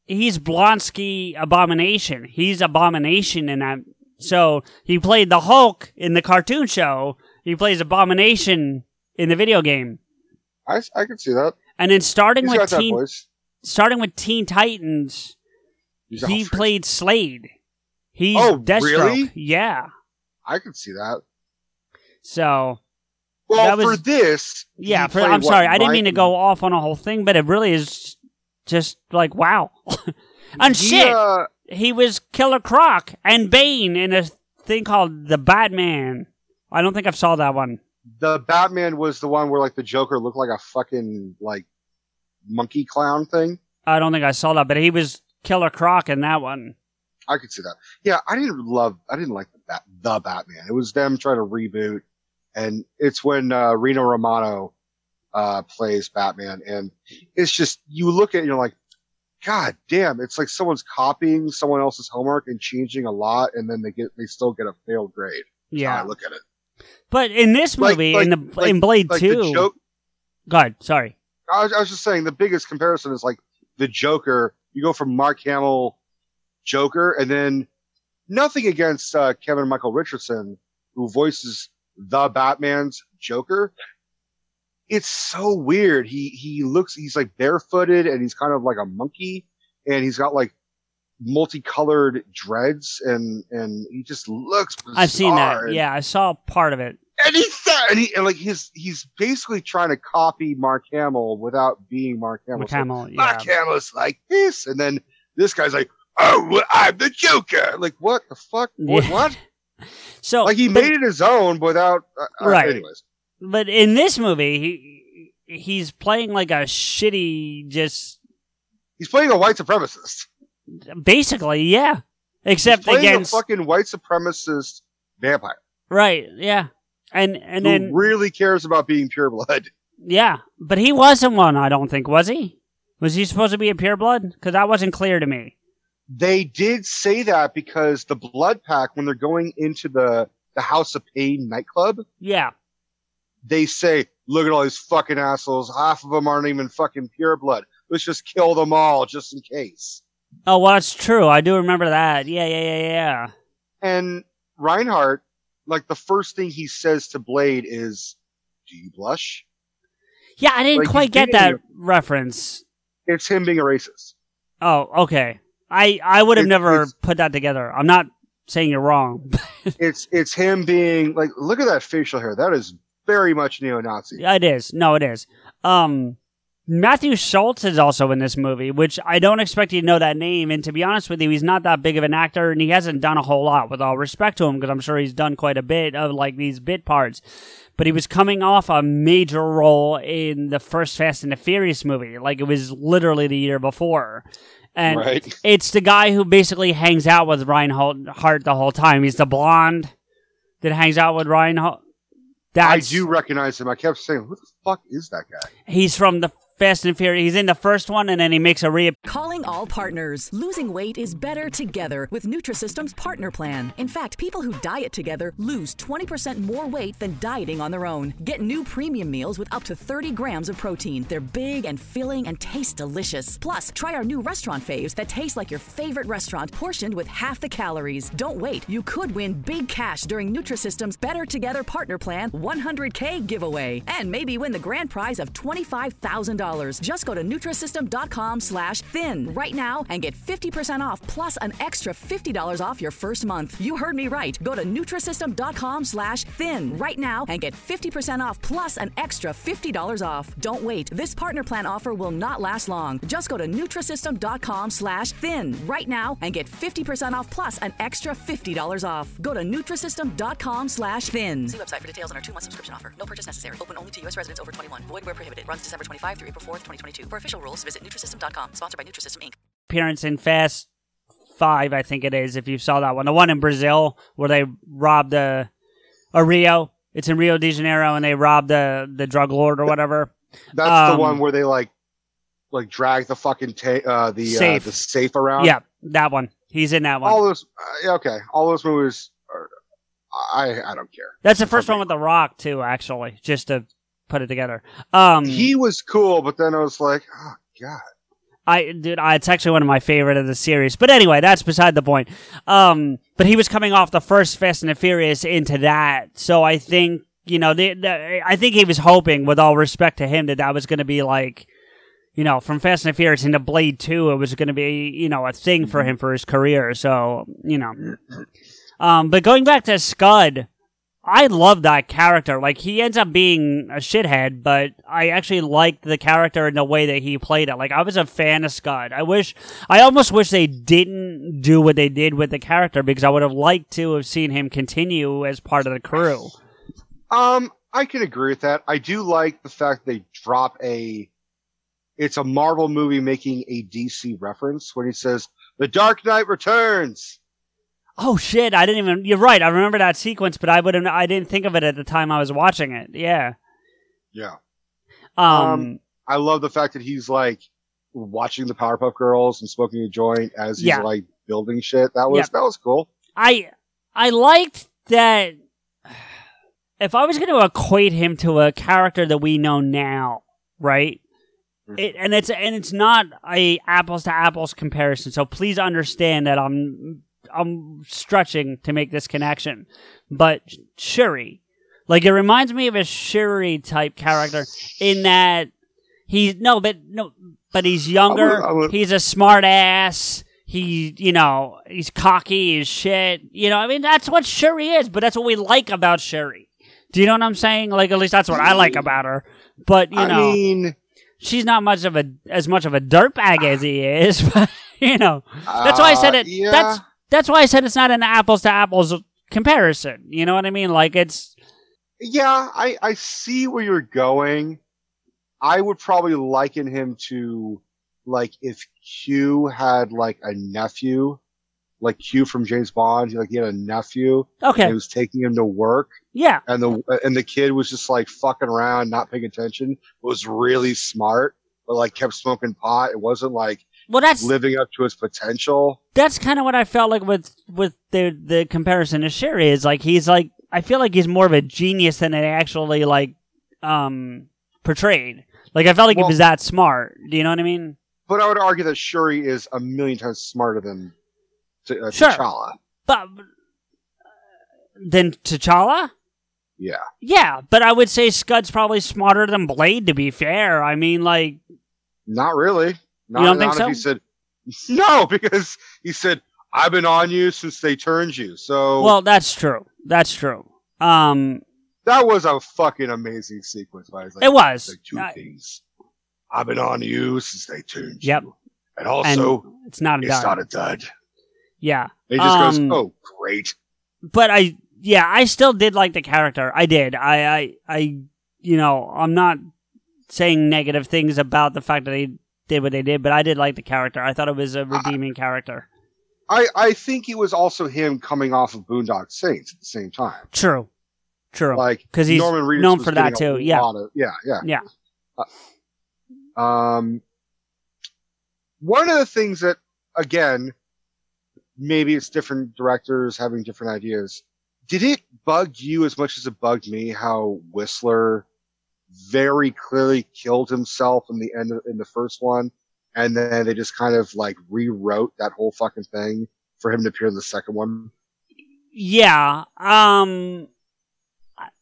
he's Blonsky Abomination. He's Abomination in that. So he played the Hulk in the cartoon show. He plays Abomination in the video game. I I can see that. And then starting He's with Teen, starting with Teen Titans, He's he played Slade. He's Oh, Deathstroke. really? Yeah. I can see that. So Well, was- for this, yeah, for, I'm what, sorry, I didn't mean to go off on a whole thing, but it really is just like wow. and He, shit, uh, he was Killer Croc and Bane in a thing called the Batman. I don't think I've saw that one. the Batman was the one where like the Joker looked like a fucking like monkey clown thing. I don't think I saw that, but he was Killer Croc in that one. I could see that. Yeah, I didn't love. I didn't like the Bat, the Batman. It was them trying to reboot, and it's when uh, Rino Romano uh, plays Batman, and it's just you look at it you're like, God damn! It's like someone's copying someone else's homework and changing a lot, and then they get they still get a failed grade. Yeah. I look at it. But in this movie, like- in the like- in Blade like the Two, joke- go ahead. Sorry. I was, I was just saying the biggest comparison is like the Joker. You go from Mark Hamill Joker, and then nothing against uh, Kevin Michael Richardson, who voices the Batman's Joker. It's so weird. He he looks he's like barefooted and he's kind of like a monkey, and he's got like multicolored dreads and and he just looks bizarre. I've seen that. and- Yeah, I saw part of it. and he's and, he, and like his he's basically trying to copy Mark Hamill without being Mark Hamill. Mark So Hamill, yeah. Mark Hamill's like this, and then this guy's like, "Oh, well, I'm the Joker." Like, what the fuck? What? Yeah. what? So Like he but- made it his own without. Uh, uh, Right. Anyways, But in this movie, he he's playing like a shitty, just he's playing a white supremacist. basically, yeah. Except he's playing against a fucking white supremacist vampire right, yeah, and and who then really cares about being pure blood. yeah, but he wasn't one. I don't think was he. Was he supposed to be a pure blood? Because that wasn't clear to me. They did say that because the Blood Pack, when they're going into the the House of Pain nightclub, Yeah, they say, look at all these fucking assholes. Half of them aren't even fucking pure blood. Let's just kill them all just in case. Oh, well, that's true. I do remember that. Yeah, yeah, yeah, yeah. And Reinhardt, like the first thing he says to Blade is, do you blush? Yeah, I didn't Like, quite get that reference. It's him being a racist. Oh, okay. I I would have never put that together. I'm not saying you're wrong. It's, it's him being like, look at that facial hair. That is very much neo-Nazi. Yeah, it is. No, it is. Um, Matthew Schulze is also in this movie, which I don't expect you to know that name. And to be honest with you, he's not that big of an actor, and he hasn't done a whole lot. With all respect to him, because I'm sure he's done quite a bit of like these bit parts. But he was coming off a major role in the first Fast and the Furious movie, like it was literally the year before. And Right. it's the guy who basically hangs out with Ryan Hart the whole time. He's the blonde that hangs out with Reinhardt. I That's, do recognize him. I kept saying, who the fuck is that guy? He's from the Fast and Furious. He's in the first one, and then he makes a re. Calling all partners. Losing weight is better together with Nutrisystem's partner plan. In fact, people who diet together lose 20% more weight than dieting on their own. Get new premium meals with up to 30 grams of protein. They're big and filling and taste delicious. Plus, try our new restaurant faves that taste like your favorite restaurant, portioned with half the calories. Don't wait. You could win big cash during Nutrisystem's Better Together Partner Plan 100K giveaway. And maybe win the grand prize of $25,000. Just go to Nutrisystem.com slash thin right now and get 50% off plus an extra $50 off your first month. You heard me right. Go to Nutrisystem.com slash thin right now and get 50% off plus an extra $50 off. Don't wait. This partner plan offer will not last long. Just go to Nutrisystem.com slash thin right now and get 50% off plus an extra $50 off. Go to Nutrisystem.com slash thin. See website for details on our two-month subscription offer. No purchase necessary. Open only to U.S. residents over 21. Void where prohibited. Runs December 25 through April 4th, 2022. For official rules, visit Nutrisystem.com. Sponsored by Nutrisystem, Inc. appearance in Fast Five, I think it is. If you saw that one, the one in Brazil where they robbed the a Rio. It's in Rio de Janeiro, and they robbed the the drug lord or whatever. That's the Um, one where they like, like drag the fucking ta- uh, the Safe. Uh, the safe around. Yeah, that one. He's in that one. All those, uh, okay, all those movies. Are, I I don't care. That's the first one with The Rock too, actually. Just to put it together. Um, He was cool, but then I was like, oh god. I dude, I, it's actually one of my favorite of the series. But anyway, that's beside the point. Um, but he was coming off the first Fast and the Furious into that, so I think you know, the, the, I think he was hoping, with all respect to him, that that was going to be like, you know, from Fast and the Furious into Blade Two, it was going to be you know a thing for him for his career. So you know, um, but going back to Scud. I love that character. Like he ends up being a shithead, but I actually liked the character in the way that he played it. Like I was a fan of Scud. I wish, I almost wish they didn't do what they did with the character because I would have liked to have seen him continue as part of the crew. Um, I can agree with that. I do like the fact they drop a. It's a Marvel movie making a DC reference when he says, "The Dark Knight returns." Oh shit! I didn't even. You're right. I remember that sequence, but I would have. I didn't think of it at the time I was watching it. Yeah. Yeah. Um. I love the fact that he's like watching the Powerpuff Girls and smoking a joint as he's Yeah. like building shit. That was Yeah. that was cool. I I liked that. If I was going to equate him to a character that we know now, right? It, and it's and it's not a apples to apples comparison. So please understand that I'm I'm stretching to make this connection. But Shuri, like it reminds me of a Shuri type character in that he's no, but no, but he's younger. I would- I would- he's a smart ass. He, you know, he's cocky as shit. You know, I mean, that's what Shuri is, but that's what we like about Shuri. Do you know what I'm saying? Like, at least that's what I like about her. But you I know, mean, she's not much of a as much of a dirtbag as he is. But you know, that's why I said Uh, it. yeah. That's that's why I said it's not an apples to apples comparison. You know what I mean? Like it's yeah, I I see where you're going. I would probably liken him to like if Q had like a nephew, like Q from James Bond. Like he had a nephew. Okay. and He was taking him to work. yeah, and the and the kid was just like fucking around, not paying attention. Was really smart, but like kept smoking pot. It wasn't like Well, that's- living up to his potential. that's kind of what I felt like with with the the comparison to Shuri is like he's like I feel like he's more of a genius than they actually like um portrayed. Like I felt like Well- he was that smart. Do you know what I mean? But I would argue that Shuri is a million times smarter than T- uh, Sure. T'Challa. But then T'Challa. Yeah. Yeah, but I would say Scud's probably smarter than Blade. To be fair, I mean, like, Not really. Not, You don't think so? he said no, because he said I've been on you since they turned you. So well, that's true. That's true. Um, that was a fucking amazing sequence. It's like- It was. it's like two I- things. I've been on you since they turned yep. you, and also And it's not a it's dud. not a dud. yeah. He just Um, goes, "Oh, great." but I yeah, I still did like the character. I did. I I I you know, I'm not saying negative things about the fact that they did what they did, but I did like the character. I thought it was a redeeming character. I I think it was also him coming off of Boondock Saints at the same time. True. True. Like Cuz he's Norman Reedus known for that too. Yeah. of- yeah, yeah. Yeah. Um, one of the things that, again, maybe it's different directors having different ideas. Did it bug you as much as it bugged me how Whistler very clearly killed himself in the end of, in the first one, and then they just kind of like rewrote that whole fucking thing for him to appear in the second one? Yeah. Um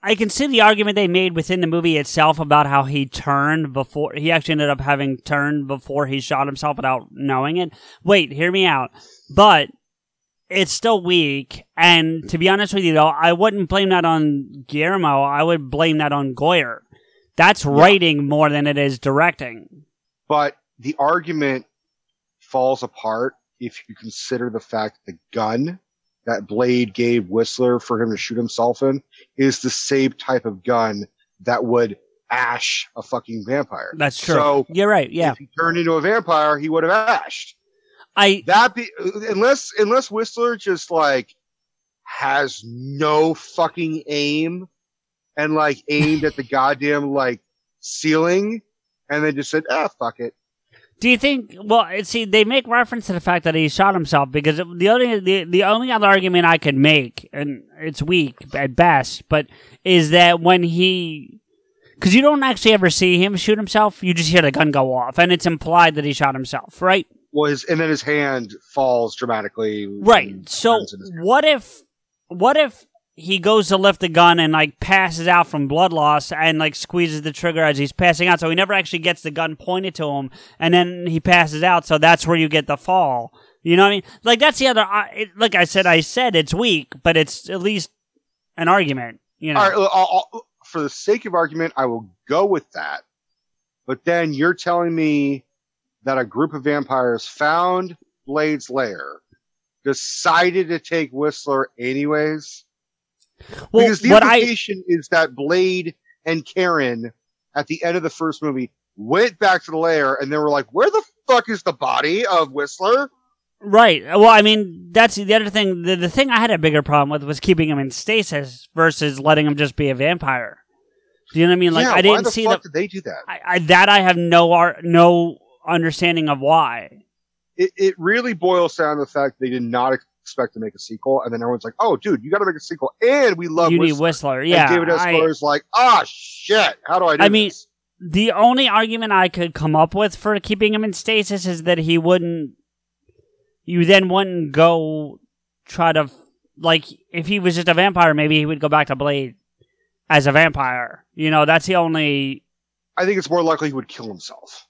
I- can see the argument they made within the movie itself about how he turned before he actually ended up having turned before he shot himself without knowing it. Wait, hear me out. But it's still weak, and to be honest with you, though, I wouldn't blame that on Guillermo. I would blame that on Goyer. That's writing more than it is directing. But the argument falls apart if you consider the fact that the gun that Blade gave Whistler for him to shoot himself in is the same type of gun that would ash a fucking vampire. That's true. So You're right. Yeah. if he turned into a vampire, he would have ashed. I that be unless unless Whistler just like has no fucking aim and like aimed at the goddamn like ceiling and then just said, ah, fuck it. Do you think? Well, see, they make reference to the fact that he shot himself because the only the, the only other argument I could make, and it's weak at best, but is that when he, because you don't actually ever see him shoot himself, you just hear the gun go off, and it's implied that he shot himself, right? Well, his, and then his hand falls dramatically. Right. So what if what if he goes to lift the gun and like passes out from blood loss and like squeezes the trigger as he's passing out, so he never actually gets the gun pointed to him, and then he passes out. So that's where you get the fall. You know what I mean? Like that's the other. It, like I said, I said it's weak, but it's at least an argument. You know. All right, I'll- I'll- for the sake of argument, I will go with that. But then you're telling me that a group of vampires found Blade's lair, decided to take Whistler anyways. Well, because the what I- implication is that Blade and Karen at the end of the first movie went back to the lair and they were like, "Where the fuck is the body of Whistler?" Right. Well, I mean, that's the other thing. The, the thing I had a bigger problem with was keeping him in stasis versus letting him just be a vampire. Do you know what I mean? Like, yeah, I didn't the see the did they do that? I, I, that I have no ar- no understanding of why. it, it really boils down to the fact they did not expect to make a sequel, and then everyone's like, "Oh, dude, you got to make a sequel," and we love You need Whistler. Whistler, And yeah, David S. I- is like, "Ah, shit, how do I do I mean, this?" the only argument I could come up with for keeping him in stasis is that he wouldn't. You then wouldn't go try to like if he was just a vampire, maybe he would go back to Blade as a vampire. You know, that's the only. I think it's more likely he would kill himself.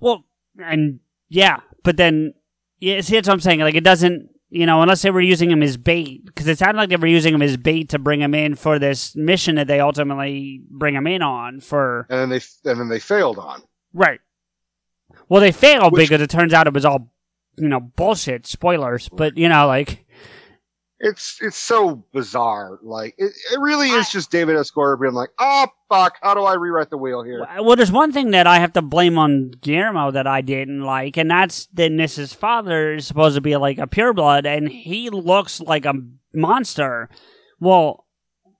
Well, and yeah, but then yeah, see that's what I'm saying. Like it doesn't, you know, unless they were using him as bait, because it sounded like they were using him as bait to bring him in for this mission that they ultimately bring him in on for. And then they and then they failed on. Right. Well, they failed because it turns out it was all, you know, bullshit. Spoilers, but you know, like It's it's so bizarre. Like it, it really is just David S. Goyer being like, "Oh fuck, how do I rewrite the wheel here?" Well, there's one thing that I have to blame on Guillermo that I didn't like, and that's that Nyssa's father is supposed to be like a pureblood, and he looks like a monster. Well,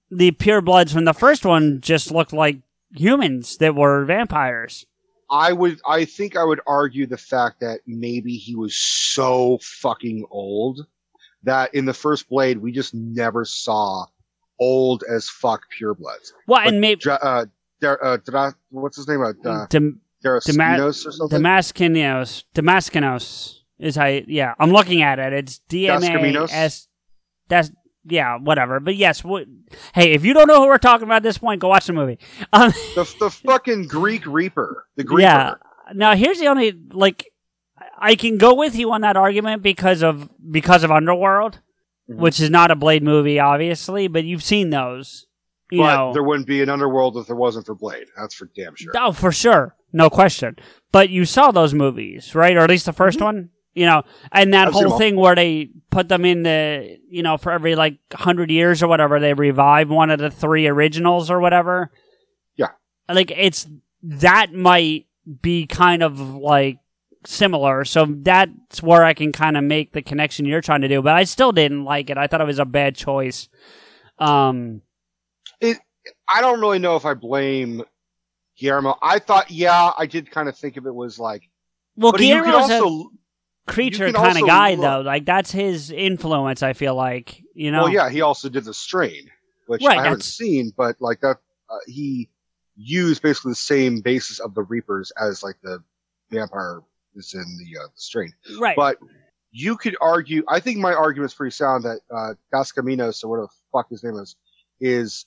the purebloods from the first one just looked like humans that were vampires. I would, I think I would argue the fact that maybe he was so fucking old that in the first Blade we just never saw old as fuck purebloods. Well, and maybe uh, uh, Dra- what's his name? Uh, uh, Dem- Daraskinos or something. Damaskinos. Damaskinos is how. Yeah, I'm looking at it. It's D M A? S. That's yeah, whatever. But yes, what, hey, if you don't know who we're talking about at this point, go watch the movie. Um, the the fucking Greek Reaper. The Greek. yeah. Now here's the only like I can go with you on that argument because of because of Underworld, Mm-hmm. which is not a Blade movie, obviously, but you've seen those. You but know, there wouldn't be an underworld if there wasn't for Blade. That's for damn sure. Oh, for sure. No question. But you saw those movies, right? Or at least the 1st Mm-hmm. one? You know, and that I've whole thing where they put them in the, you know, for every like 100 years or whatever, they revive one of the three originals or whatever. Yeah. Like, it's, that might be kind of like similar. So that's where I can kind of make the connection you're trying to do. But I still didn't like it. I thought it was a bad choice. Um, It. I don't really know if I blame Guillermo. I thought, yeah, I did kind of think of it was like, Well, Guillermo's also, a creature kind of guy, look- though. Like that's his influence. I feel like you know. well, yeah, he also did the strain, which Right, I haven't seen, but like that, uh, he used basically the same basis of the Reapers as like the vampire is in the, uh, the strain. Right. But you could argue, I think my argument's pretty sound that, uh, Gas Caminos, or whatever the fuck his name is, is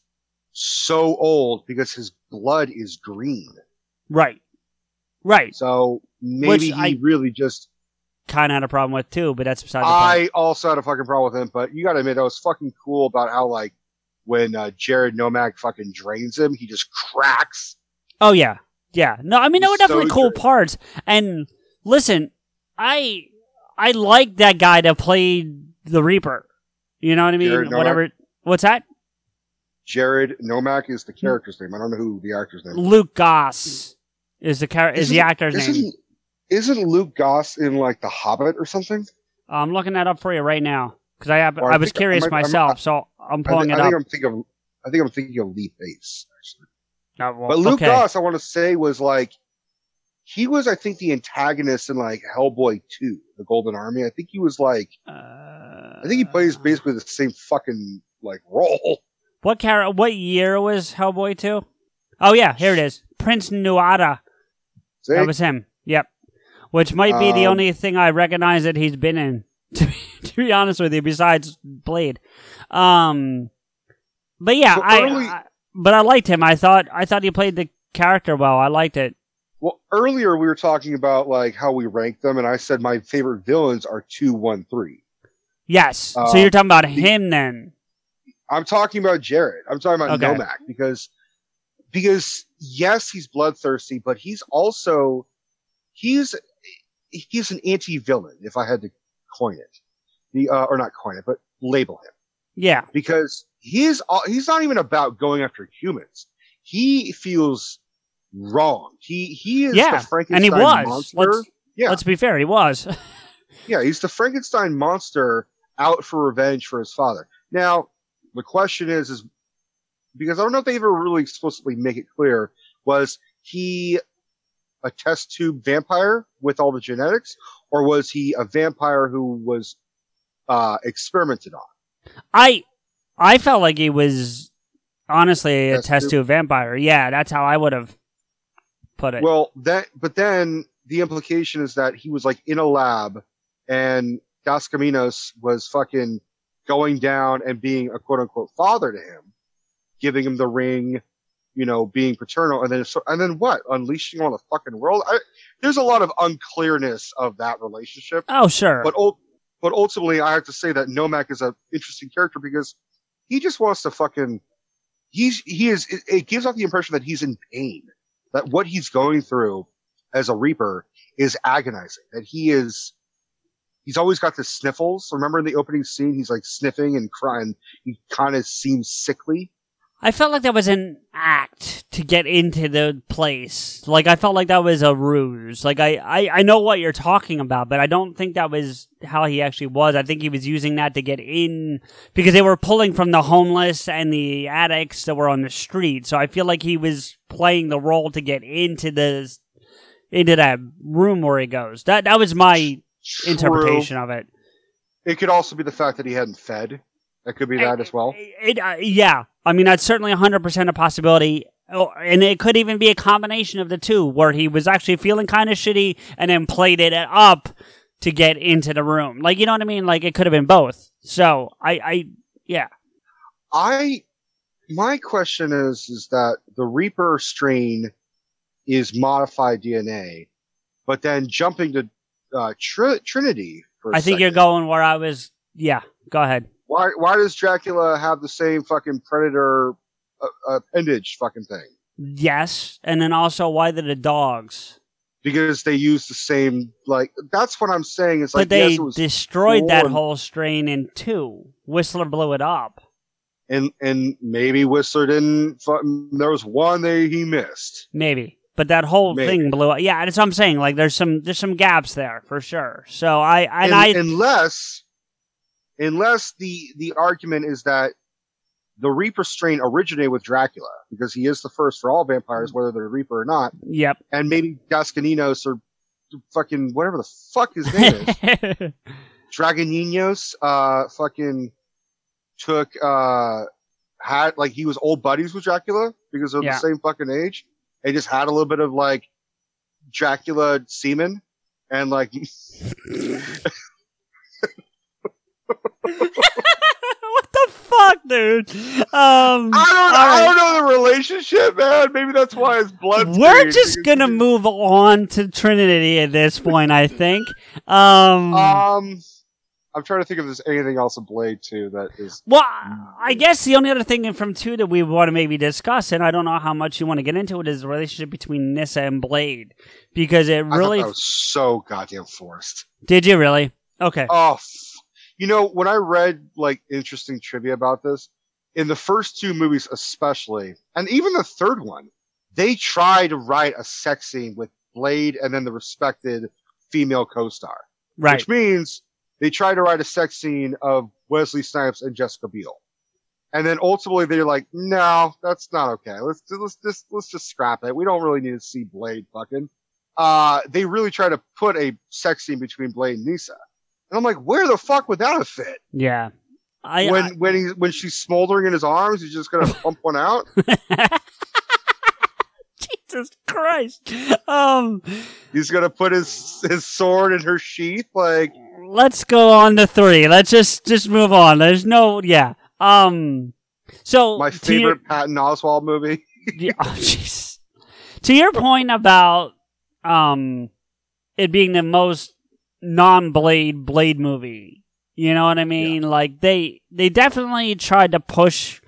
so old because his blood is green. Right. Right. So maybe Which he I- really just, Kind of had a problem with too, but that's beside the point. I also had a fucking problem with him, but you gotta admit, that was fucking cool about how like, when, uh, Jared Nomak fucking drains him, he just cracks. Oh yeah, yeah. No, I mean there were He's definitely so cool parts. And listen, I I like that guy that played the Reaper. You know what I mean? Whatever. What's that? Jared Nomak is the hmm. character's name. I don't know who the actor's name is. Luke Goss is the char- is the actor's isn't, name. Isn't Luke Goss in like The Hobbit or something? Uh, I'm looking that up for you right now because I have, I, I was curious I might- myself, so I'm pulling it I think up. I'm thinking of I think I'm thinking of Lee Pace. Actually. Oh, well, But Luke okay. Goss, I want to say, was like he was, I think, the antagonist in like Hellboy Two, The Golden Army. I think he was like, I think he plays basically the same fucking like role. What char- What year was Hellboy two? Oh yeah, here it is. Prince Nuada. See? That was him. Yep. Which might be the Um, only thing I recognize that he's been in. To be, to be honest with you, besides Blade. Um, but yeah, So I, early- I- But I liked him. I thought. I thought he played the character well. I liked it. Well, earlier we were talking about like how we rank them, and I said my favorite villains are two, one, three. Yes. so Uh, you're talking about the- him then? I'm talking about Jared. I'm talking about Okay. Nomak because because yes, he's bloodthirsty, but he's also he's he's an anti-villain. If I had to coin it, the uh, or not coin it, but label him Yeah. because he's he's not even about going after humans. He feels wrong. He he is Yeah, the Frankenstein and he was. monster. Let's- yeah, Let's be fair. He was. yeah, he's the Frankenstein monster out for revenge for his father. Now, the question is, is because I don't know if they ever really explicitly make it clear, was he a test tube vampire with all the genetics, or was he a vampire who was uh, experimented on? I I felt like he was honestly a Test test tube? tube vampire. Yeah, that's how I would have put it. Well, that, but then the implication is that he was like in a lab and Dos Caminos was fucking going down and being a quote unquote father to him, giving him the ring, you know, being paternal, and then, so, and then what? Unleashing on the fucking world? I, there's a lot of unclearness of that relationship. oh sure. But, but ultimately, I have to say that Nomak is an interesting character because he just wants to fucking, he's, he is, it, it gives off the impression that he's in pain, that what he's going through as a Reaper is agonizing, that he is, he's always got the sniffles. Remember in the opening scene, he's like sniffing and crying. He kind of seems sickly. I felt like that was an act to get into the place. Like I felt like that was a ruse. Like I, I, I know what you're talking about, but I don't think that was how he actually was. I think he was using that to get in because they were pulling from the homeless and the addicts that were on the street. So I feel like he was playing the role to get into the into that room where he goes. That that was my interpretation of it. It could also be the fact that he hadn't fed. That could be that as well. It, uh, yeah, I mean that's certainly 100% a possibility. Oh, and it could even be a combination of the two, where he was actually feeling kind of shitty and then played it up to get into the room. Like you know what I mean? Like it could have been both. So I, I, yeah, I my question is is that the Reaper strain is modified DNA, but then jumping to uh, Tr- Trinity. I think you're going where I was. Yeah, go ahead. Why why does Dracula have the same fucking predator uh, appendage fucking thing? Yes, and then also why did the dogs? Because they use the same like that's what I'm saying. It's like but they yes, destroyed that whole strain in two. Whistler blew it up. and and maybe Whistler didn't. There was one that he missed. Maybe. But that whole Maybe. thing blew up. Yeah, that's what I'm saying. Like there's some there's some gaps there for sure. So I and Un- I unless unless the the argument is that the Reaper strain originated with Dracula because he is the first for all vampires, whether they're Reaper or not. Yep. And maybe Gasconinos or fucking whatever the fuck his name is. Dragoninos, uh, fucking took, uh, had, like, he was old buddies with Dracula because they're Yeah. the same fucking age. They just had a little bit of, like, Dracula semen and, like, what the fuck, dude? Um, I don't, I don't know the relationship, man. Maybe that's why his blood. We're just gonna move on to Trinity at this point, I think. Um, Um, I'm trying to think if there's anything else in Blade 2 that is. well, I guess the only other thing from two that we want to maybe discuss, and I don't know how much you want to get into it, is the relationship between Nyssa and Blade, because it I really that was so goddamn forced. did. You really? Okay. Oh, you know, when I read like interesting trivia about this, in the first two movies especially, and even the third one, they try to write a sex scene with Blade and then the respected female co-star. Right. Which means they try to write a sex scene of Wesley Snipes and Jessica Biel. And then ultimately they're like, no, that's not okay. Let's, let's just, let's just scrap it. We don't really need to see Blade fucking. Uh, they really try to put a sex scene between Blade and Nyssa. And I'm like, where the fuck would that have fit? Yeah. I, when, I- when he, when she's smoldering in his arms, he's just gonna pump one out? Jesus Christ. Um, He's gonna put his, his sword in her sheath? Like, let's go on to three. Let's just just move on. There's no yeah. Um, so my to your- favorite Patton Oswalt movie. yeah, oh, jeez. To your point about um it being the most non-blade blade movie, you know what I mean? Like they they definitely tried to push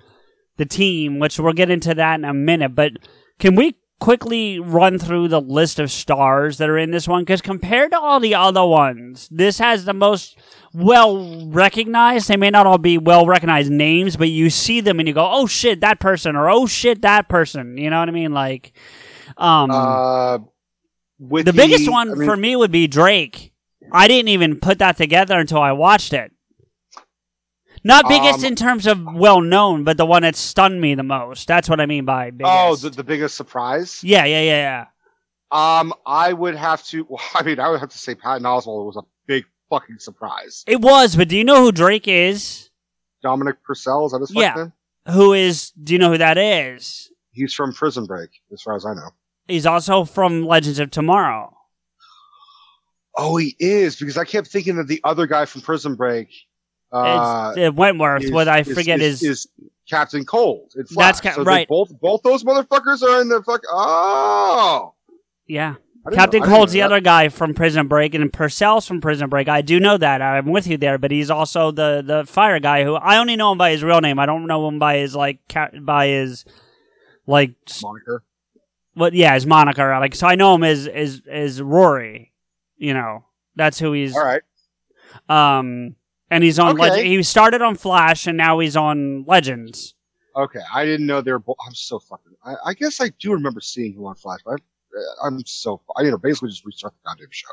the team, which we'll get into that in a minute. But can we quickly run through the list of stars that are in this one? Because compared to all the other ones, this has the most well recognized. They may not all be well recognized names, but you see them and you go, "Oh shit, that person," or "Oh shit, that person." You know what I mean? Like, um, uh, with the biggest the- one I mean- for me would be Drake. I didn't even put that together until I watched it. Not biggest Um, in terms of well known, but the one that stunned me the most. That's what I mean by biggest. Oh, the, the biggest surprise? yeah, yeah, yeah, yeah. Um, I would have to, well, I mean, I would have to say Patton Oswalt was a big fucking surprise. It was, but do you know who Drake is? Dominic Purcell, is that his fucking Yeah. name? Who is? Do you know who that is? He's from Prison Break, as far as I know. He's also from Legends of Tomorrow. Oh, he is, because I kept thinking that the other guy from Prison Break, uh, it's uh, Wentworth. is- what I is- forget is, is, is Captain Cold. Flash. That's ca- so right. Both, both those motherfuckers are in the fuck, oh! yeah. Captain know- Cold's the that. other guy from Prison Break, and Purcell's from Prison Break. I do know that. I'm with you there, but he's also the the fire guy who I only know him by his real name. I don't know him by his like ca- by his like Moniker. But yeah his moniker. Like so, I know him as as as Rory. You know that's who he's. All right. Um, and he's on. Okay. Leg- he started on Flash, and now he's on Legends. Okay, I didn't know they were both. I'm so fucking. I, I guess I do remember seeing him on Flash, but I, I'm so. I you know basically just restart the goddamn show.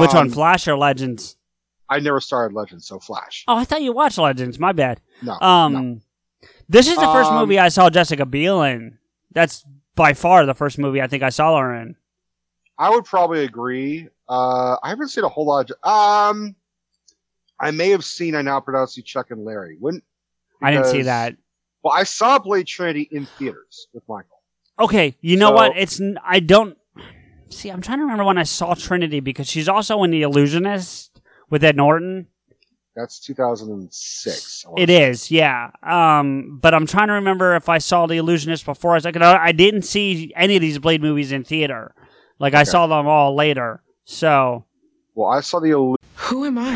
Which one, Um, Flash or Legends? I never started Legends, so Flash. Oh, I thought you watched Legends. My bad. No, Um, this is the first Um, movie I saw Jessica Biel in. That's by far the first movie I think I saw her in. I would probably agree. Uh, I haven't seen a whole lot. Of, um, I may have seen. I now pronounce you Chuck and Larry. When I didn't see that. Well, I saw Blade Trinity in theaters with Michael. Okay, you know So- what? It's I don't see. I'm trying to remember when I saw Trinity because she's also in The Illusionist with Ed Norton. That's 2006. I wanna It is, yeah. Um, but I'm trying to remember if I saw The Illusionist before. I was like, I didn't see any of these Blade movies in theater. Like I saw them all later. So Well, I saw the. Illu- Who am I?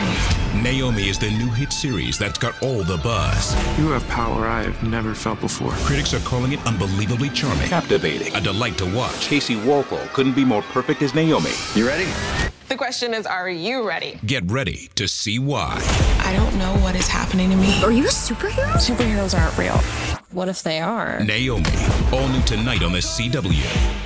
Naomi is the new hit series that's got all the buzz. You have power I have never felt before. Critics are calling it unbelievably charming, Captivating. a delight to watch. Kaci Walfall couldn't be more perfect as Naomi. You ready? The question is, are you ready? Get ready to see why. I don't know what is happening to me. Are you a superhero? Superheroes aren't real. What if they are? Naomi, all new tonight on the CW.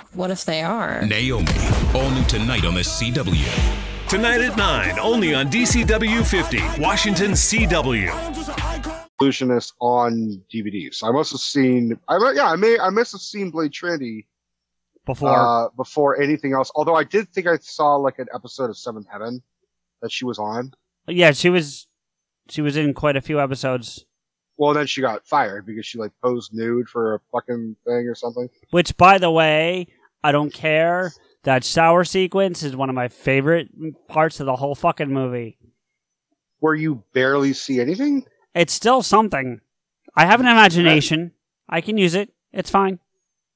What if they are? Naomi, all new tonight on the CW. Tonight at 9, only on DCW 50, Washington CW. Illusionist on DVDs. So I must have seen. I yeah, I may. I must have seen Blade Trinity Before. uh, before anything else. Although I did think I saw like an episode of Seventh Heaven that she was on. yeah, she was she was in quite a few episodes. Well, then she got fired because she like posed nude for a fucking thing or something. Which, by the way, I don't care. That shower sequence is one of my favorite parts of the whole fucking movie. Where you barely see anything. It's still something. I have an imagination. I can use it. It's fine.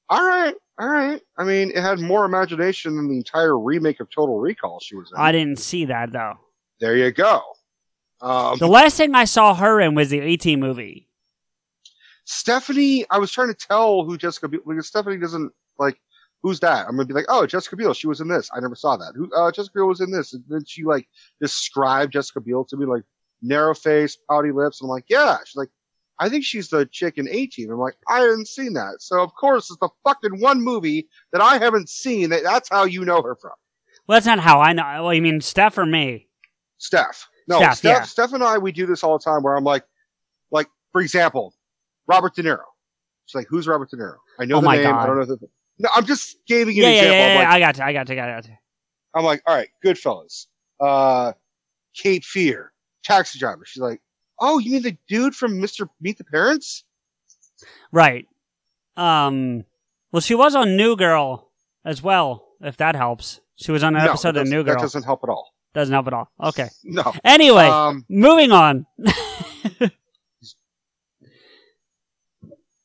All right, all right. I mean, it had more imagination than the entire remake of Total Recall she was in. I didn't see that though. There you go. Um, The last thing I saw her in was the A-Team movie. Stephanie, I was trying to tell who Jessica because Stephanie doesn't like who's that? I'm gonna be like, oh, Jessica Biel. She was in this. I never saw that. Who? Uh, Jessica Biel was in this. And then she like described Jessica Biel to me like narrow face, pouty lips. I'm like, yeah. She's like, I think she's the chick in A-Team. I'm like, I haven't seen that. So of course it's the fucking one movie that I haven't seen. That that's how you know her from. Well, that's not how I know. Well, you mean Steph or me? Steph. No, Steph, Steph, yeah. Steph and I, we do this all the time where I'm like, like, for example, Robert De Niro. She's like, who's Robert De Niro? I know Oh the my name. I don't know the. No, I'm just giving you Yeah, an yeah, example. yeah, yeah, like, I got you. I got you. I got you. I'm like, all right, Goodfellas. Uh, Cape Fear, Taxi Driver. She's like, oh, you mean the dude from Mr. Meet the Parents? Right. Um. Well, she was on New Girl as well. If that helps, she was on an No, episode of New Girl. That doesn't help at all. Doesn't help at all. Okay. No. Anyway, Um, moving on.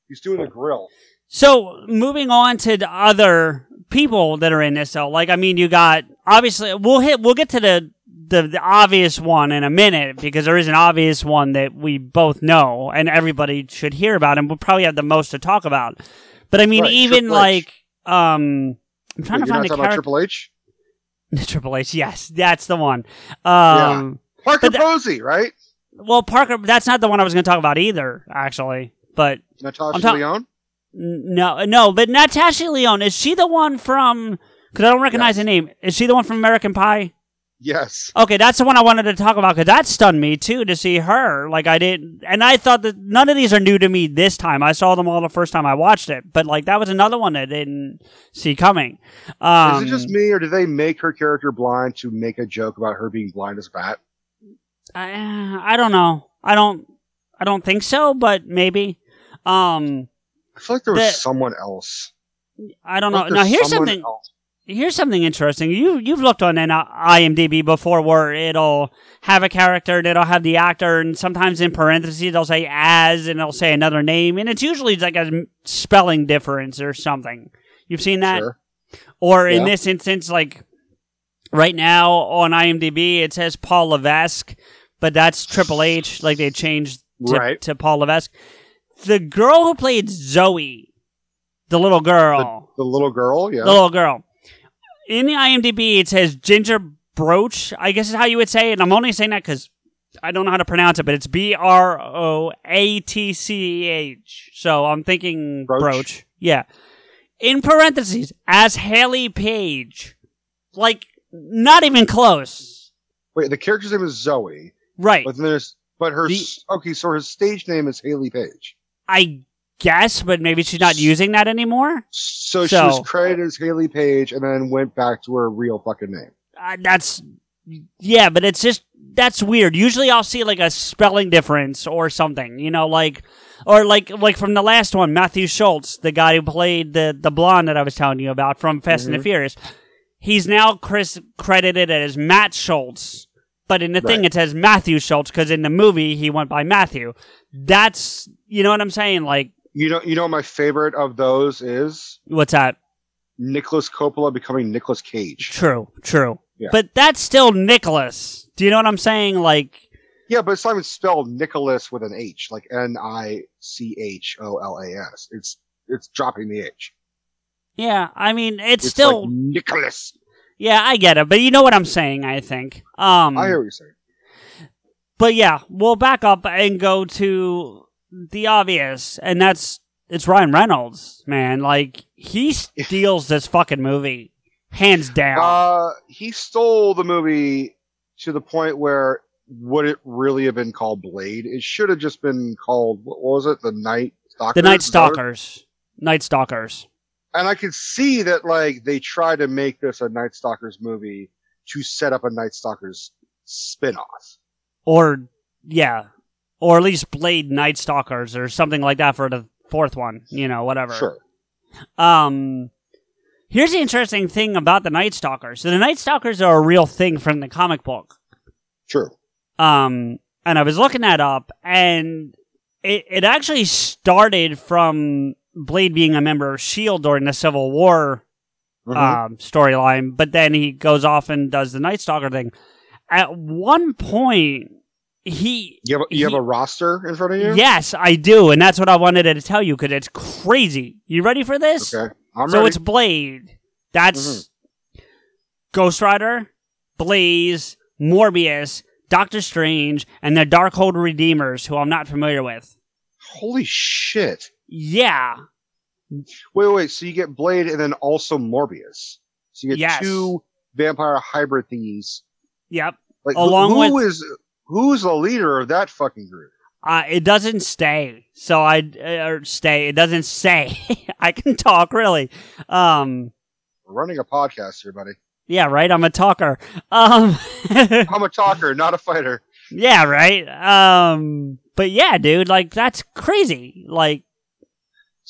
he's doing a grill. So moving on to the other people that are in this, though, like I mean, you got obviously we'll hit we'll get to the, the the obvious one in a minute because there is an obvious one that we both know and everybody should hear about and we'll probably have the most to talk about. But I mean, Right, even like um, I'm trying Wait, to you're find about character. Triple H? Triple H, yes, that's the one. Um, Parker but th- Posey, right? well, Parker, that's not the one I was going to talk about either, actually. But Natasha I'm ta- Leone? No, no, but Natasha Lyonne is she the one from? Because I don't recognize the name. Is she the one from American Pie? Yes. Okay, that's the one I wanted to talk about because that stunned me too to see her. Like I didn't, and I thought that none of these are new to me this time. I saw them all the first time I watched it, but like that was another one that I didn't see coming. Um, Is it just me, or do they make her character blind to make a joke about her being blind as a bat? I, I don't know. I don't. I don't think so, but maybe. Um, I feel like there was The- someone else. I don't know. Like Now here's something. else. Here's something interesting. You you've looked on an IMDb before where it'll have a character and it'll have the actor, and sometimes in parentheses they'll say as, and it'll say another name, and it's usually like a spelling difference or something. You've seen that, Sure. or in Yeah. this instance, like right now on IMDb it says Paul Levesque, but that's Triple H. Like they changed to, Right. to Paul Levesque. The girl who played Zoe, the little girl. The little girl, yeah. The little girl. In the IMDb, it says Ginger Broach, I guess is how you would say it. And I'm only saying that because I don't know how to pronounce it, but it's B R O A T C H. So I'm thinking Broach? Broach. Yeah. In parentheses, as Haley Page. Like, not even close. Wait, the character's name is Zoe, Right. but then there's but her The- okay, so her stage name is Haley Page. I guess, but maybe she's not using that anymore. So, she was credited as Haley Page and then went back to her real fucking name. uh, that's yeah, but it's just that's weird. Usually, I'll see like a spelling difference or something, you know, like or like like from the last one, Matthew Schulze, the guy who played the the blonde that I was telling you about from Fast and the Mhm. Furious. He's now Chris credited as Matt Schulze, but in the thing Right. it says Matthew Schulze because in the movie he went by Matthew. That's you know what I'm saying? Like, You know, you know, my favorite of those is what's that? Nicholas Coppola becoming Nicolas Cage. True, true. Yeah. But that's still Nicholas. Do you know what I'm saying? Like, Yeah, but it's not even spelled Nicholas with an H, like N I C H O L A S. It's it's dropping the H. Yeah, I mean it's, It's still like Nicholas. Yeah, I get it, but you know what I'm saying, I think. Um I hear what you're saying. But yeah, we'll back up and go to the obvious, and that's it's Ryan Reynolds, man. Like he steals this fucking movie, hands down. Uh, he stole the movie to the point where would it really have been called Blade? It should have just been called what was it? The Night Stalkers. the Night Is that what- Stalkers, Night Stalkers. And I could see that like they tried to make this a Night Stalkers movie to set up a Night Stalkers spin-off. or yeah, or at least Blade Night Stalkers or something like that for the fourth one. You know, whatever. Sure. Um, here's the interesting thing about the Night Stalkers. So the Night Stalkers are a real thing from the comic book. True. Um, and I was looking that up, and it it actually started from Blade being a member of Shield during the Civil War Mhm. um, storyline, but then he goes off and does the Night Stalker thing. At one point, he You have a, you have a roster in front of you? Yes, I do, and that's what I wanted to tell you because it's crazy. You ready for this? Okay. I'm so ready. it's Blade. That's Ghost Rider, Blaze, Morbius, Doctor Strange, and the Darkhold Redeemers, who I'm not familiar with. Holy shit. Yeah, Wait, wait, so you get Blade and then also Morbius. So you get Yes. two vampire hybrid thingies. yep. Like Along who, who with- is- who's the leader of that fucking group? Uh, it doesn't stay. So I uh, stay. It doesn't say. I can talk really. Um, We're running a podcast here, buddy. yeah, right. I'm a talker. Um, I'm a talker, not a fighter. yeah, right. Um, but yeah, dude, like that's crazy. Like,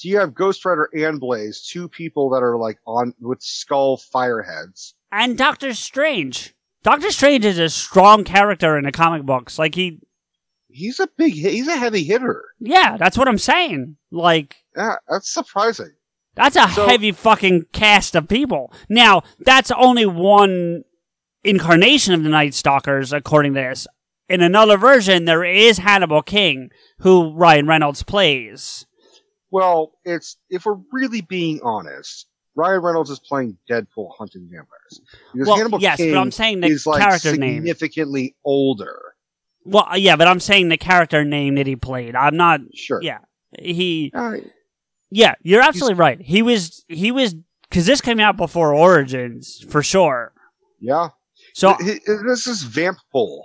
So you have Ghost Rider and Blaze, two people that are like on with skull fireheads. and Doctor Strange. Doctor Strange is a strong character in the comic books. Like he, He's a big. He's a heavy hitter. yeah, that's what I'm saying. Like Yeah, that's surprising. that's a So- heavy fucking cast of people. Now that's only one incarnation of the Night Stalkers, according to this. In another version, there is Hannibal King, who Ryan Reynolds plays. Well, it's if we're really being honest, Ryan Reynolds is playing Deadpool hunting vampires. Because Well, Hannibal yes, but I'm saying the is like character name. significantly older. Well, uh, yeah, but I'm saying the character name that he played. I'm not Sure. Yeah, he. Uh, Yeah, you're absolutely right. He was. He was because this came out before Origins for sure. Yeah. So th- this is Vampole.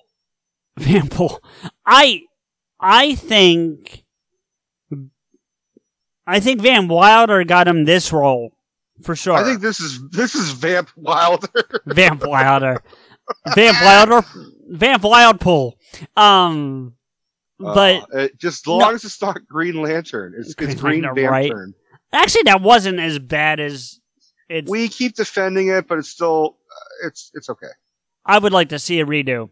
Vampole. I I think I think Van Wilder got him this role for sure. I think this is this is Vamp Wilder. Vamp Wilder. Vamp Wilder. Vamp Wildpool. Um but Uh, it- just as long as it's not Green Lantern, it's, it's Green Green Lantern, right. Actually that wasn't as bad as it's We keep defending it, but it's still uh, it's it's okay. I would like to see a redo.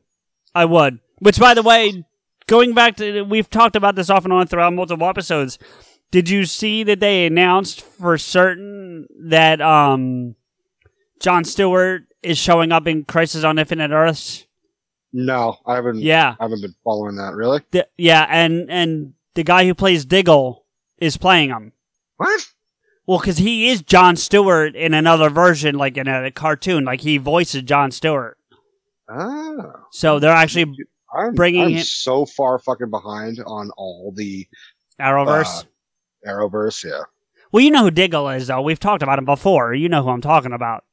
I would. Which, by the way, going back to we've talked about this off and on throughout multiple episodes. Did you see that they announced for certain that um, John Stewart is showing up in Crisis on Infinite Earths? No, I haven't. Yeah. I haven't been following that really. The- yeah, and and the guy who plays Diggle is playing him. What? Well, because he is John Stewart in another version, like in a cartoon, like he voices John Stewart. Oh, So they're actually I'm, Bringing I'm him- so far fucking behind on all the Arrowverse. uh, Arrowverse. Yeah, Well, you know who Diggle is, though. We've talked about him before. You know who I'm talking about.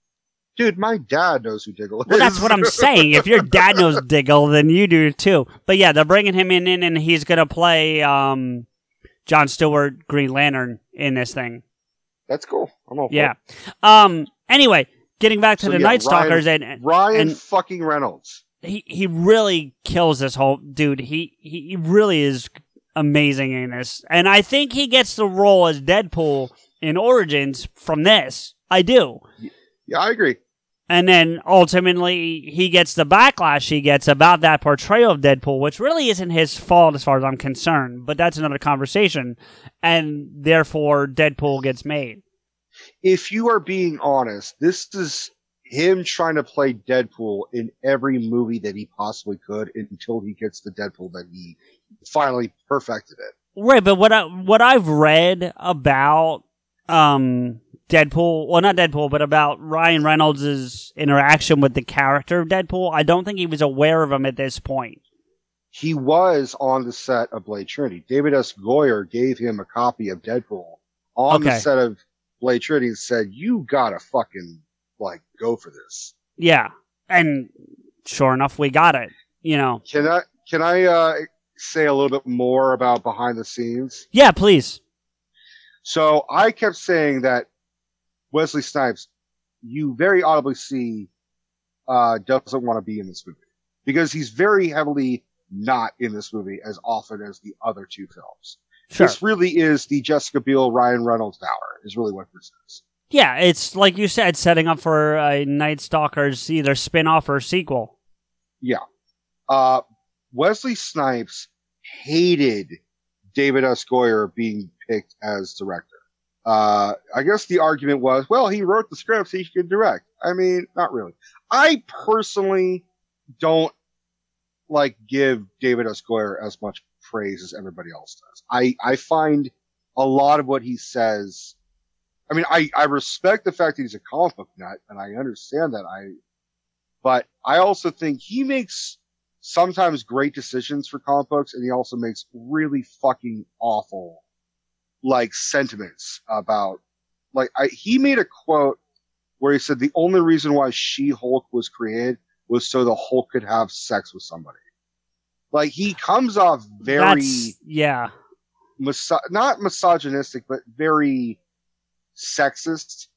dude, my dad knows who Diggle is. Well, that's what I'm saying. If your dad knows Diggle, then you do too. But yeah, they're bringing him in, and he's gonna play um, John Stewart, Green Lantern, in this thing. That's cool. I'm all for Yeah. it. Um. Anyway, getting back to So, the yeah, Night Stalkers, Ryan, and Ryan and fucking Reynolds. he he really kills this whole dude. He he he really is amazing in this, and I think he gets the role as Deadpool in Origins from this. I do. Yeah, I agree. And then ultimately, he gets the backlash he gets about that portrayal of Deadpool, which really isn't his fault as far as I'm concerned. But that's another conversation. And therefore, Deadpool gets made. If you are being honest, this is him trying to play Deadpool in every movie that he possibly could until he gets the Deadpool that he finally perfected it. Right, but what I what I've read about um Deadpool, well not Deadpool, but about Ryan Reynolds' interaction with the character of Deadpool, I don't think he was aware of him at this point. He was on the set of Blade Trinity. David S. Goyer gave him a copy of Deadpool on the set of Blade Trinity and said, "You gotta fucking like go for this." Yeah. And sure enough we got it. You know. Can I can I uh, say a little bit more about behind the scenes? Yeah, please. So I kept saying that Wesley Snipes, you very audibly see, uh, doesn't want to be in this movie because he's very heavily not in this movie as often as the other two films. Sure. This really is the Jessica Biel, Ryan Reynolds hour is really what this is. Yeah, it's like you said, setting up for a Night Stalker's either spin off or sequel. Yeah. Uh, Wesley Snipes hated David S. Goyer being picked as director. Uh, I guess the argument was, well, he wrote the script, so he could direct. I mean, not really. I personally don't like give David S. Goyer as much praise as everybody else does. I, I find a lot of what he says. I mean, I, I respect the fact that he's a comic book nut and I understand that. I, but I also think he makes sometimes great decisions for comic books and he also makes really fucking awful like sentiments about like I, he made a quote where he said the only reason why She-Hulk was created was so the Hulk could have sex with somebody. Like he comes off very That's, yeah. miso- not misogynistic, but very sexist.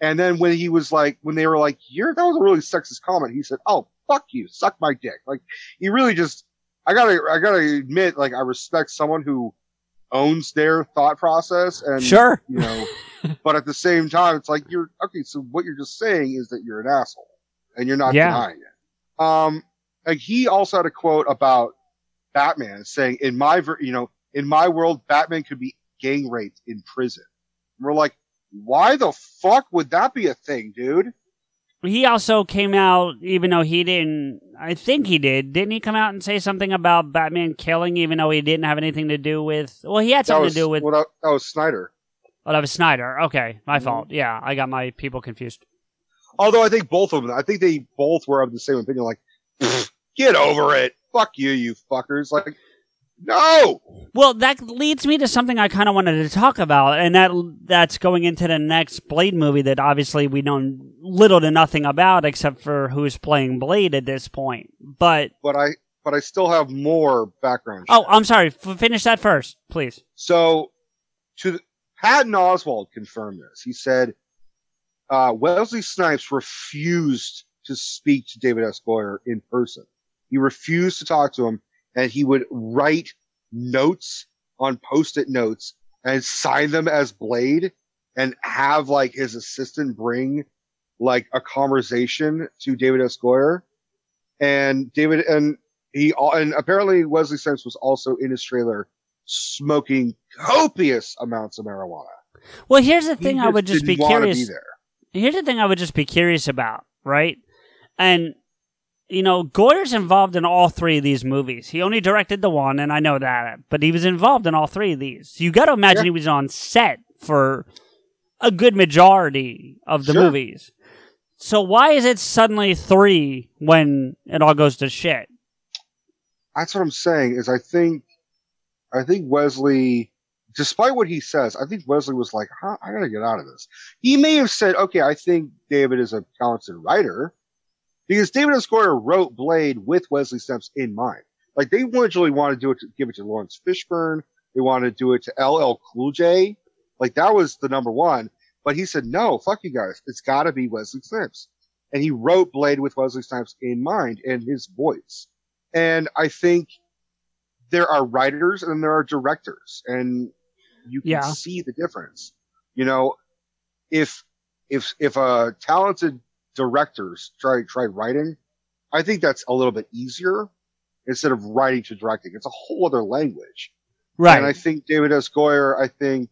And then when he was like, when they were like, "You're that was a really sexist comment," he said, "Oh fuck you, suck my dick." Like he really just, I gotta, I gotta admit, like I respect someone who owns their thought process and Sure. you know, but at the same time, it's like you're okay. So what you're just saying is that you're an asshole, and you're not Yeah. denying it. Um, like he also had a quote about Batman saying, "In my, ver- you know, in my world, Batman could be gang raped in prison." And we're like, why the fuck would that be a thing, dude? He also came out, even though he didn't, I think he did, didn't he come out and say something about Batman killing, even though he didn't have anything to do with, well, he had something was, to do with, well, that, that was Snyder. oh, that was Snyder. Okay, my Mhm. fault. Yeah, I got my people confused. Although I think both of them, I think they both were of the same opinion. Like, get over it. Fuck you, you fuckers. Like, no. Well, that leads me to something I kind of wanted to talk about, and that that's going into the next Blade movie that obviously we know little to nothing about, except for who's playing Blade at this point. But But I, but I still have more background. oh, I'm sorry. F- finish that first, please. So, to the, Patton Oswalt confirmed this. He said uh, Wesley Snipes refused to speak to David S. Goyer in person. He refused to talk to him, and he would write notes on post-it notes and sign them as Blade, and have like his assistant bring like a conversation to David S. Goyer, and David and he and apparently Wesley Snipes was also in his trailer smoking copious amounts of marijuana. Well, here's the He thing I would just be curious. Be. Here's the thing I would just be curious about, right? And you know, Goyer's involved in all three of these movies. He only directed the one, and I know that, but he was involved in all three of these. You got to imagine Yeah. he was on set for a good majority of the Sure. movies. So why is it suddenly three when it all goes to shit? That's what I'm saying. Is I think, I think Wesley, despite what he says, I think Wesley was like, huh, I gotta get out of this. He may have said, okay, I think David is a talented writer because David S. Goyer wrote Blade with Wesley Snipes in mind. Like they originally wanted to do it to give it to Laurence Fishburne. They wanted to do it to LL Cool J. Like that was the number one. But he said, no, fuck you guys. It's gotta be Wesley Snipes. And he wrote Blade with Wesley Snipes in mind and his voice. And I think there are writers and there are directors and you can Yeah. see the difference. You know, if, if, if a talented directors try, try writing, I think that's a little bit easier instead of writing to directing. It's a whole other language. Right. And I think David S. Goyer, I think,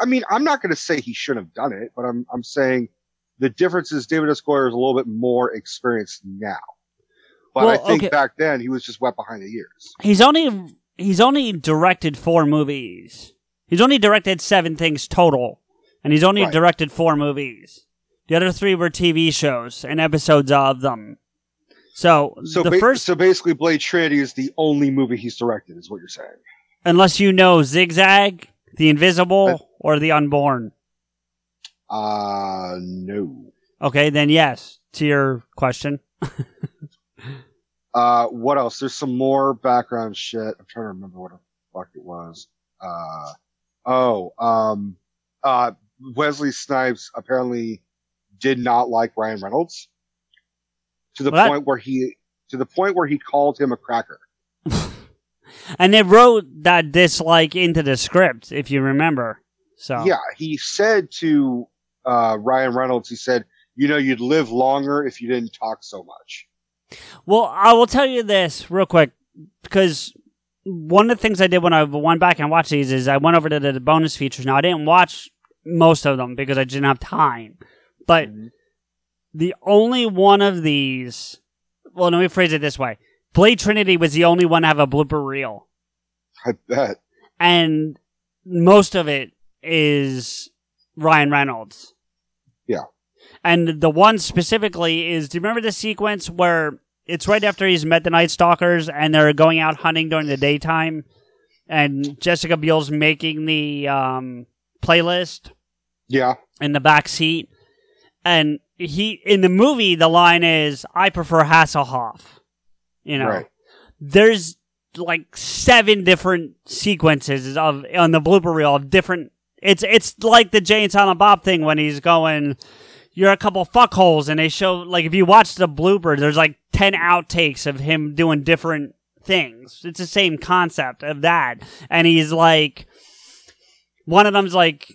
I mean, I'm not going to say he shouldn't have done it, but I'm, I'm saying The difference is David S. Goyer is a little bit more experienced now. But I think okay. back then he was just wet behind the ears. He's only he's only directed four movies. He's only directed seven things total, and he's only Right. directed four movies. The other three were TV shows and episodes of them. So, So, the ba- first, so basically, Blade Trinity is the only movie he's directed, is what you're saying. unless you know Zigzag, The Invisible, or The Unborn. Uh, no. Okay, then yes to your question. Uh, what else? There's some more background shit. I'm trying to remember what the fuck it was. Uh, oh, um, uh, Wesley Snipes apparently did not like Ryan Reynolds to the Well, that- point where he, to the point where he called him a cracker. And they wrote that dislike into the script, if you remember. So Yeah, he said to, uh, Ryan Reynolds, he said, you know, you'd live longer if you didn't talk so much. Well, I will tell you this real quick because one of the things I did when I went back and watched these is I went over to the bonus features. Now I didn't watch most of them because I didn't have time, but the only one of these. Well, let me phrase it this way: Blade Trinity was the only one to have a blooper reel, I bet. and most of it is Ryan Reynolds. Yeah. And the one specifically is do you remember the sequence where it's right after he's met the Night Stalkers and they're going out hunting during the daytime and Jessica Biel's making the um, playlist Yeah. in the back seat. And he in the movie the line is I prefer Hasselhoff. You know. Right. There's like seven different sequences of on the blooper reel of different it's it's like the Jay and Silent Bob thing when he's going you're a couple fuckholes and they show like if you watch the blooper there's like 10 outtakes of him doing different things it's the same concept of that and he's like one of them's like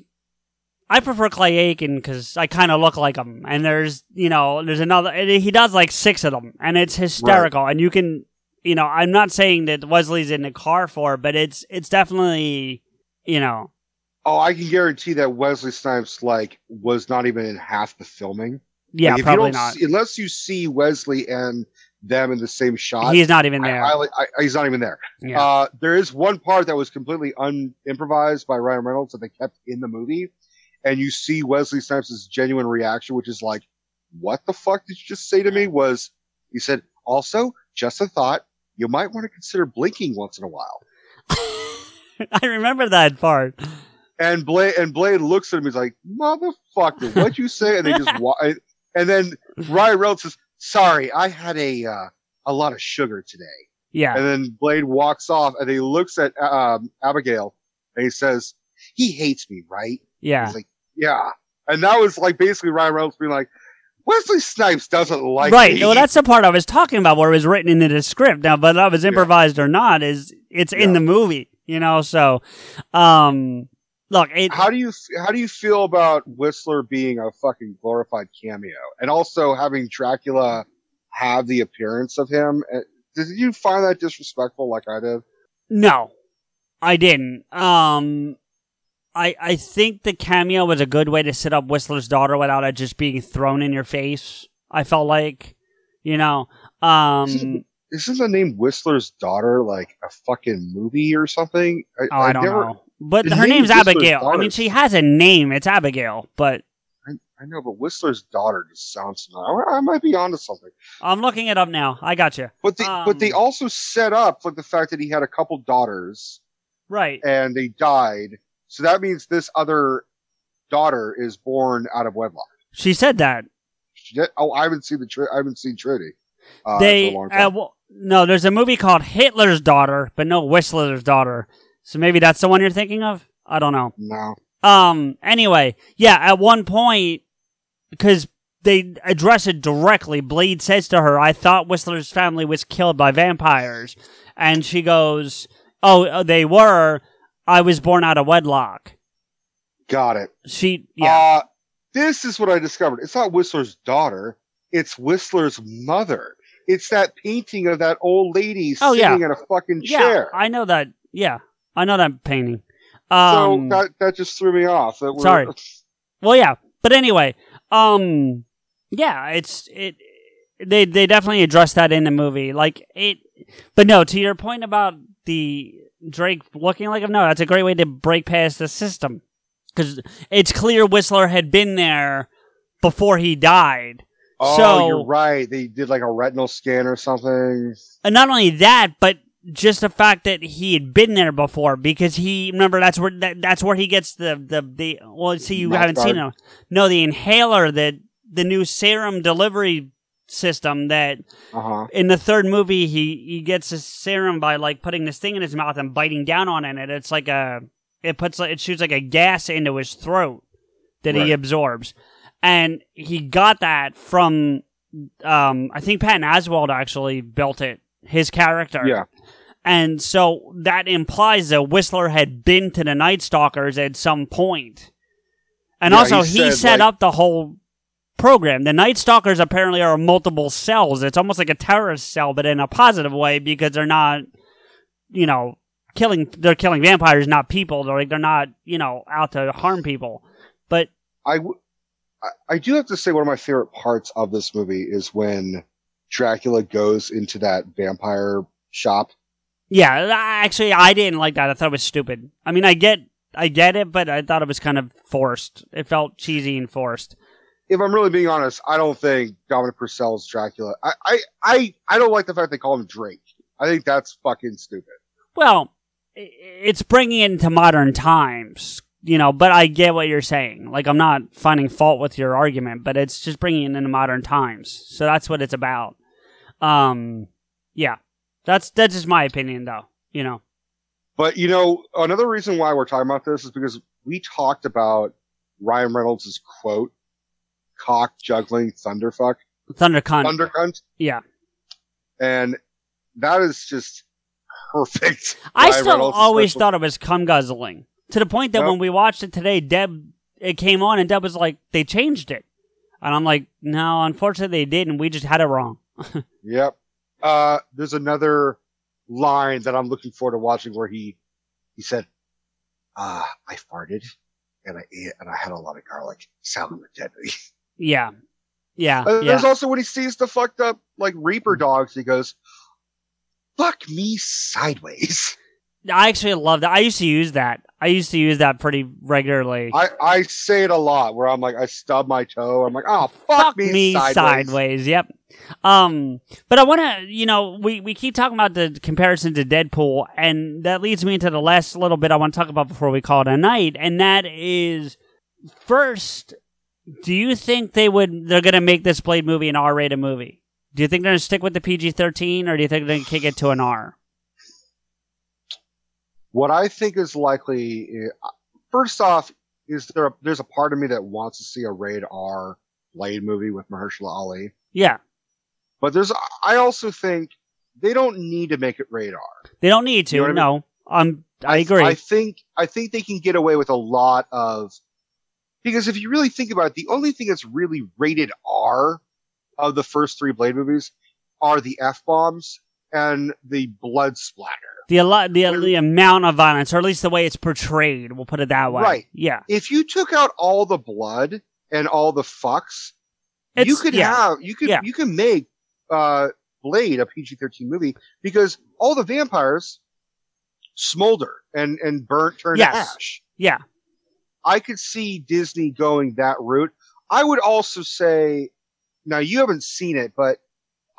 I prefer Clay Aiken because I kind of look like him. And there's, you know, there's another, he does like six of them, and it's hysterical. And you can, you know, I'm not saying that Wesley's in the car for, but it's it's definitely, you know, Oh, I can guarantee that Wesley Snipes like was not even in half the filming. Yeah, Like, probably don't. See, unless you see Wesley and them in the same shot. He's not even I- there. I, I, he's not even there. Yeah. Uh, there is one part that was completely unimprovised by Ryan Reynolds that they kept in the movie, and you see Wesley Snipes' genuine reaction, which is like, "What the fuck did you just say to me?" Was he said, "Also, just a thought, you might want to consider blinking once in a while." I remember that part. And Blade and Blade looks at him. He's like, "Motherfucker, what'd you say?" And they just wa- and then Ryan Reynolds says, "Sorry, I had a uh, a lot of sugar today." Yeah. And then Blade walks off, and he looks at um, Abigail, and he says, "He hates me, right?" Yeah. He's like, "Yeah." And that was like basically Ryan Reynolds being like, "Wesley Snipes doesn't like right. me." Well, that's the part I was talking about where it was written into the script. Now, whether that was improvised or not is it's in the movie, you know. So, um, look, it, how do you how do you feel about Whistler being a fucking glorified cameo, and also having Dracula have the appearance of him? Uh, Did you find that disrespectful, like I did? No, I didn't. Um, I I think the cameo was a good way to set up Whistler's daughter without it just being thrown in your face. I felt like, you know, um, Isn't the name Whistler's daughter like a fucking movie or something? I, oh, I don't never, know, but her name name's Whistler's Abigail. I mean, she has a name. It's Abigail, but I, I know, but Whistler's daughter just sounds. I, I might be onto something. I'm looking it up now. I got you. But they, but they also set up like the fact that he had a couple daughters right, and they died. So that means this other daughter is born out of wedlock. she said that. She did- oh, I haven't seen the I haven't seen Trinity. Uh, they for a long uh, well, no, there's a movie called Hitler's Daughter, but no Whistler's Daughter. So maybe that's the one you're thinking of. I don't know. no. Um. Anyway, yeah. At one point, because they address it directly, Blade says to her, "I thought Whistler's family was killed by vampires," and she goes, "Oh, they were. I was born out of wedlock." Got it. She, yeah. Uh, this is what I discovered. It's not Whistler's daughter. It's Whistler's mother. It's that painting of that old lady Oh, sitting yeah. in a fucking yeah, chair. I know that. Yeah, I know that painting. so Um, that that just threw me off. That Sorry. Well, yeah, but anyway, Um, yeah, it's it. They they definitely address that in the movie, like it. But no, to your point about the Drake looking like him, no, that's a great way to break past the system because it's clear Whistler had been there before he died. Oh, so you're right. They did like a retinal scan or something. And not only that, but just the fact that he had been there before because he remember that's where that, that's where he gets the the the well see you Mouth haven't seen guard. it no the inhaler that the new serum delivery system that Uh huh. in the third movie he he gets a serum by like putting this thing in his mouth and biting down on it it's like a it puts like it shoots like a gas into his throat that he absorbs and he got that from um I think Patton Oswalt actually built it his character Yeah. and so that implies that Whistler had been to the Night Stalkers at some point. And Yeah, also, he he, said, set like- up the whole program. The Night Stalkers apparently are multiple cells. It's almost like a terrorist cell, but in a positive way because they're not, you know, killing. They're killing vampires, not people. They're like they're not, you know, out to harm people. But I, w- I- I do have to say one of my favorite parts of this movie is when Dracula goes into that vampire shop. yeah, actually, I didn't like that. I thought it was stupid. I mean, I get, I get it, but I thought it was kind of forced. It felt cheesy and forced. If I'm really being honest, I don't think Dominic Purcell's Dracula. I, I, I, I don't like the fact they call him Drake. I think that's fucking stupid. Well, it's bringing it into modern times, you know, but I get what you're saying. Like, I'm not finding fault with your argument, but it's just bringing it into modern times. So that's what it's about. Um, yeah. That's, that's just my opinion, though, you know. But you know, another reason why we're talking about this is because we talked about Ryan Reynolds' quote, cock juggling thunderfuck. Thundercunt. Thundercunt. Yeah. And that is just perfect. I still Reynolds' always special- thought it was cum guzzling to the point that when we watched it today, Deb, it came on and Deb was like, they changed it. And I'm like, no, unfortunately they didn't. We just had it wrong. Yep. Uh, there's another line that I'm looking forward to watching where he, he said, uh, I farted and I ate and I had a lot of garlic. Sounded deadly. yeah. Yeah. And yeah. There's also when he sees the fucked up, like, Reaper dogs, he goes, fuck me sideways. I actually love that. I used to use that. I used to use that pretty regularly. I, I say it a lot where I'm like, I stub my toe. I'm like, oh, fuck, me, me sideways. sideways. Yep. Um, but I want to, you know, we, we keep talking about the comparison to Deadpool, and that leads me into the last little bit I want to talk about before we call it a night, and that is first, do you think they would, they're going to make this Blade movie an R rated movie? Do you think they're going to stick with the PG 13, or do you think they're going to kick it to an R? What I think is likely, first off, is there a, there's a part of me that wants to see a rated R Blade movie with Mahershala Ali. Yeah. But there's, I also think they don't need to make it rated R. They don't need to. You know I no. Um, I agree. I think, I think they can get away with a lot of, because if you really think about it, the only thing that's really rated R of the first three Blade movies are the F bombs and the blood splatter. the, a lot, the, the amount of violence, or at least the way it's portrayed, we'll put it that way. Right. Yeah. If you took out all the blood and all the fucks, you could yeah. have you could Yeah. you can make uh Blade a PG-13 movie because all the vampires smolder and and burnt turn Yes. to ash. Yeah. I could see Disney going that route. I would also say now you haven't seen it, but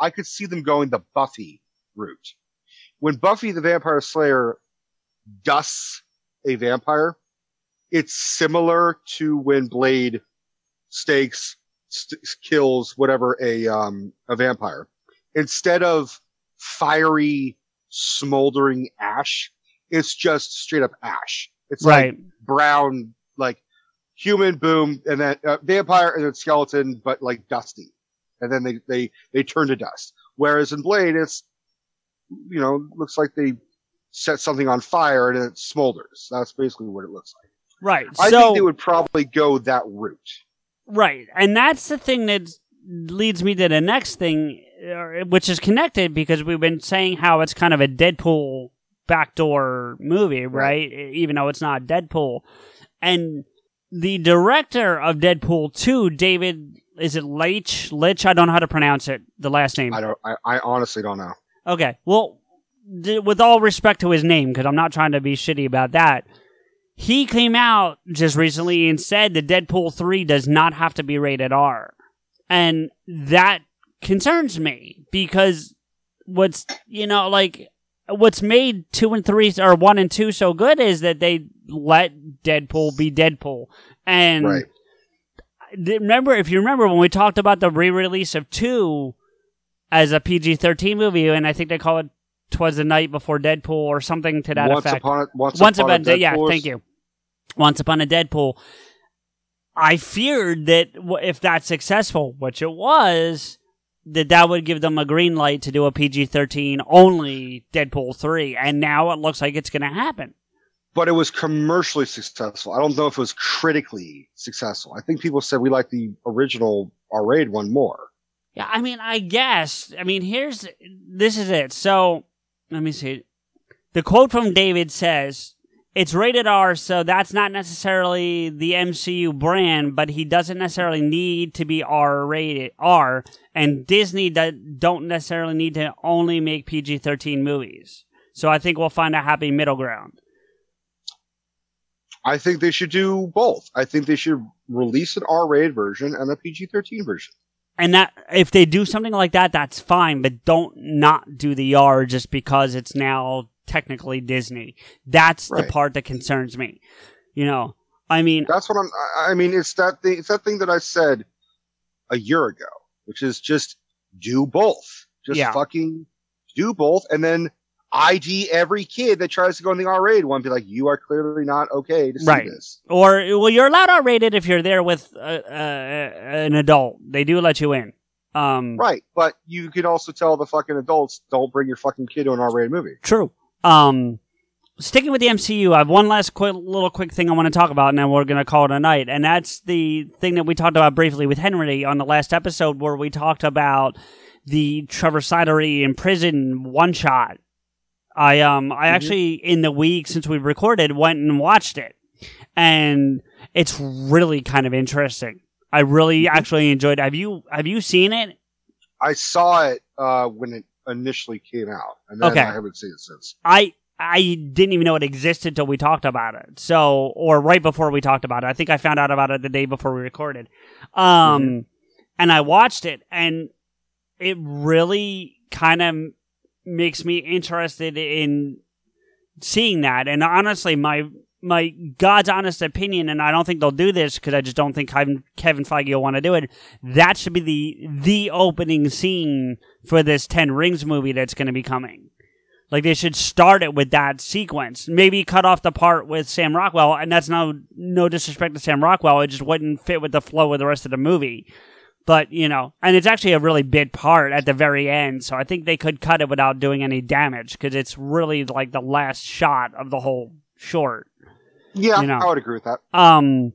I could see them going the Buffy route. When Buffy the Vampire Slayer dusts a vampire, it's similar to when Blade stakes st- kills whatever a um a vampire. Instead of fiery smoldering ash, it's just straight up ash. It's Right. like brown like human boom and then uh, vampire and then skeleton but like dusty. And then they they they turn to dust. Whereas in Blade it's you know, looks like they set something on fire and it smolders. That's basically what it looks like. Right. I so, think they would probably go that route. Right. And that's the thing that leads me to the next thing, uh, which is connected because we've been saying how it's kind of a Deadpool backdoor movie, right? Even though it's not Deadpool. And the director of Deadpool 2, David, is it Leitch? Litch? I don't know how to pronounce it, the last name. I don't. I, I honestly don't know. Okay. Well, th- with all respect to his name, because I'm not trying to be shitty about that, he came out just recently and said that Deadpool 3 does not have to be rated R. And that concerns me because what's, you know, like, what's made 2 and 3 or 1 and 2 so good is that they let Deadpool be Deadpool. And Right. remember, if you remember when we talked about the re release of 2 as a PG 13 movie, and I think they call it Twas the Night Before Deadpool or something to that Once effect. upon a- Once Upon a Upon yeah, Deadpool or thank you. Once Upon a Deadpool. I feared that if that's successful, which it was, that that would give them a green light to do a PG 13 only Deadpool 3. And now it looks like it's going to happen. But it was commercially successful. I don't know if it was critically successful. I think people said we like the original R-rated one more. Yeah, I mean, I guess. I mean, here's this is it. So, let me see. The quote from David says, "It's rated R, so that's not necessarily the MCU brand, but he doesn't necessarily need to be R rated R, and Disney do- don't necessarily need to only make PG-13 movies. So I think we'll find a happy middle ground." I think they should do both. I think they should release an R-rated version and a PG-13 version. And that if they do something like that, that's fine, but don't not do the R just because it's now technically Disney. That's Right. the part that concerns me. You know, I mean, That's what I'm. I- mean, it's that thing. It's that thing that I said a year ago, which is just do both. Just Yeah. fucking do both, and then ID every kid that tries to go in the R-rated one. Be like, you are clearly not okay to see right? this. Or well, you're allowed R rated if you're there with uh, uh, an adult. They do let you in. Um, Right, but you can also tell the fucking adults don't bring your fucking kid to an R-rated movie. True. Um, sticking with the MCU, I have one last quick, little quick thing I want to talk about, and then we're going to call it a night. And that's the thing that we talked about briefly with Henry on the last episode, where we talked about the Trevor Slattery in prison one shot. I um I actually in the week since we recorded went and watched it, and it's really kind of interesting. I really actually enjoyed. It. Have you have you seen it? I saw it uh, when it initially came out, and then Okay. I haven't seen it since. I I didn't even know it existed until we talked about it. So, or right before we talked about it. I think I found out about it the day before we recorded. Um, and I watched it, and it really kind of makes me interested in seeing that. And honestly, my my God's honest opinion, and I don't think they'll do this because I just don't think Kevin, Feige will want to do it. That should be the the opening scene for this Ten Rings movie that's going to be coming. Like they should start it with that sequence. Maybe cut off the part with Sam Rockwell, and that's no no disrespect to Sam Rockwell. It just wouldn't fit with the flow of the rest of the movie. But you know, and it's actually a really big part at the very end, so I think they could cut it without doing any damage because it's really like the last shot of the whole short. Yeah, You know. I would agree with that. Um,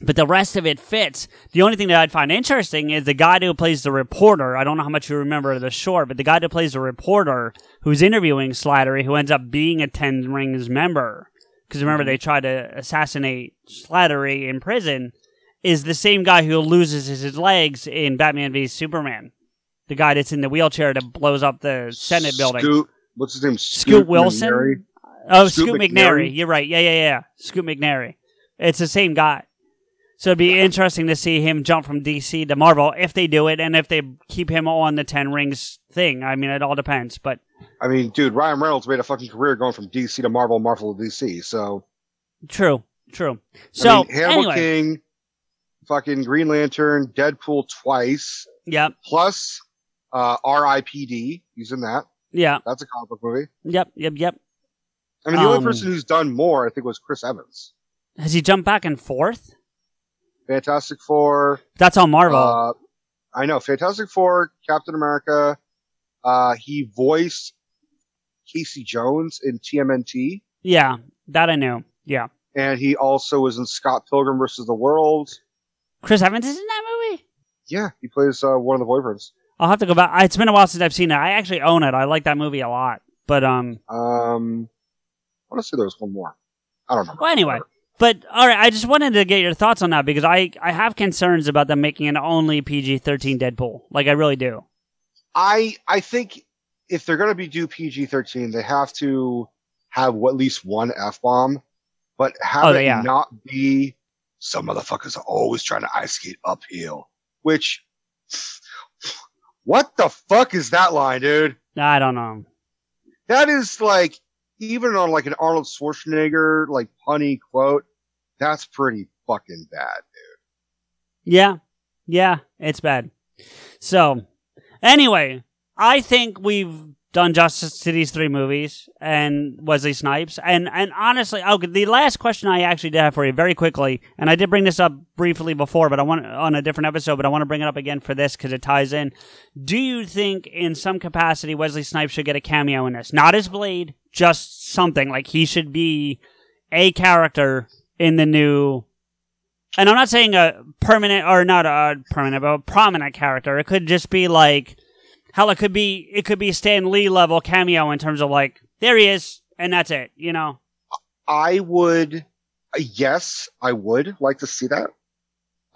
but the rest of it fits. The only thing that I'd find interesting is the guy who plays the reporter. I don't know how much you remember of the short, but the guy who plays the reporter who's interviewing Slattery, who ends up being a Ten Rings member, because remember they tried to assassinate Slattery in prison, is the same guy who loses his legs in Batman v Superman. The guy that's in the wheelchair that blows up the Senate building. Scoot, what's his name? Scoot Wilson? Oh, Scoot Scoot, McNairy? McNairy. You're right. Yeah, yeah, yeah. Scoot McNairy. It's the same guy. So it'd be interesting to see him jump from DC to Marvel if they do it and if they keep him on the Ten Rings thing. I mean, it all depends. But I mean, dude, Ryan Reynolds made a fucking career going from DC to Marvel, Marvel to DC. So, true, true. So I mean, Hannibal anyway, King, fucking Green Lantern, Deadpool twice, yep, plus uh, R.I.P.D. He's in that. yeah, That's a comic book movie. yep, yep, yep. I mean, the only Um, person who's done more, I think, was Chris Evans. Has he jumped back and forth? Fantastic Four. That's on Marvel. Uh, I know. Fantastic Four, Captain America. Uh, he voiced Casey Jones in TMNT, yeah, that I knew. Yeah, and he also was in Scott Pilgrim versus the World. Chris Evans is in that movie. Yeah, he plays uh, one of the boyfriends. I'll have to go back. It's been a while since I've seen it. I actually own it. I like that movie a lot. But um, Um, I want to say there was one more. I don't know. Well, anyway, But all right, I just wanted to get your thoughts on that because I I have concerns about them making an only PG thirteen Deadpool. Like I really do. I I think if they're going to be do PG thirteen, they have to have at least one f bomb, but have Oh, it yeah. not be some motherfuckers are always trying to ice skate uphill. Which, what the fuck is that line, dude? I don't know. That is like even on like an Arnold Schwarzenegger like punny quote. That's pretty fucking bad. Dude. Yeah, yeah, it's bad. So, anyway, I think we've done justice to these three movies and Wesley Snipes. And and honestly, okay, the last question I actually did have for you very quickly, and I did bring this up briefly before, but I want on a different episode, but I want to bring it up again for this because it ties in. Do you think, in some capacity, Wesley Snipes should get a cameo in this? Not as Blade, just something like he should be a character in the new and I'm not saying a permanent or not a permanent, but a prominent character. It could just be like, hell, it could be, it could be Stan Lee level cameo in terms of like, there he is, and that's it, you know? I would, yes, I would like to see that.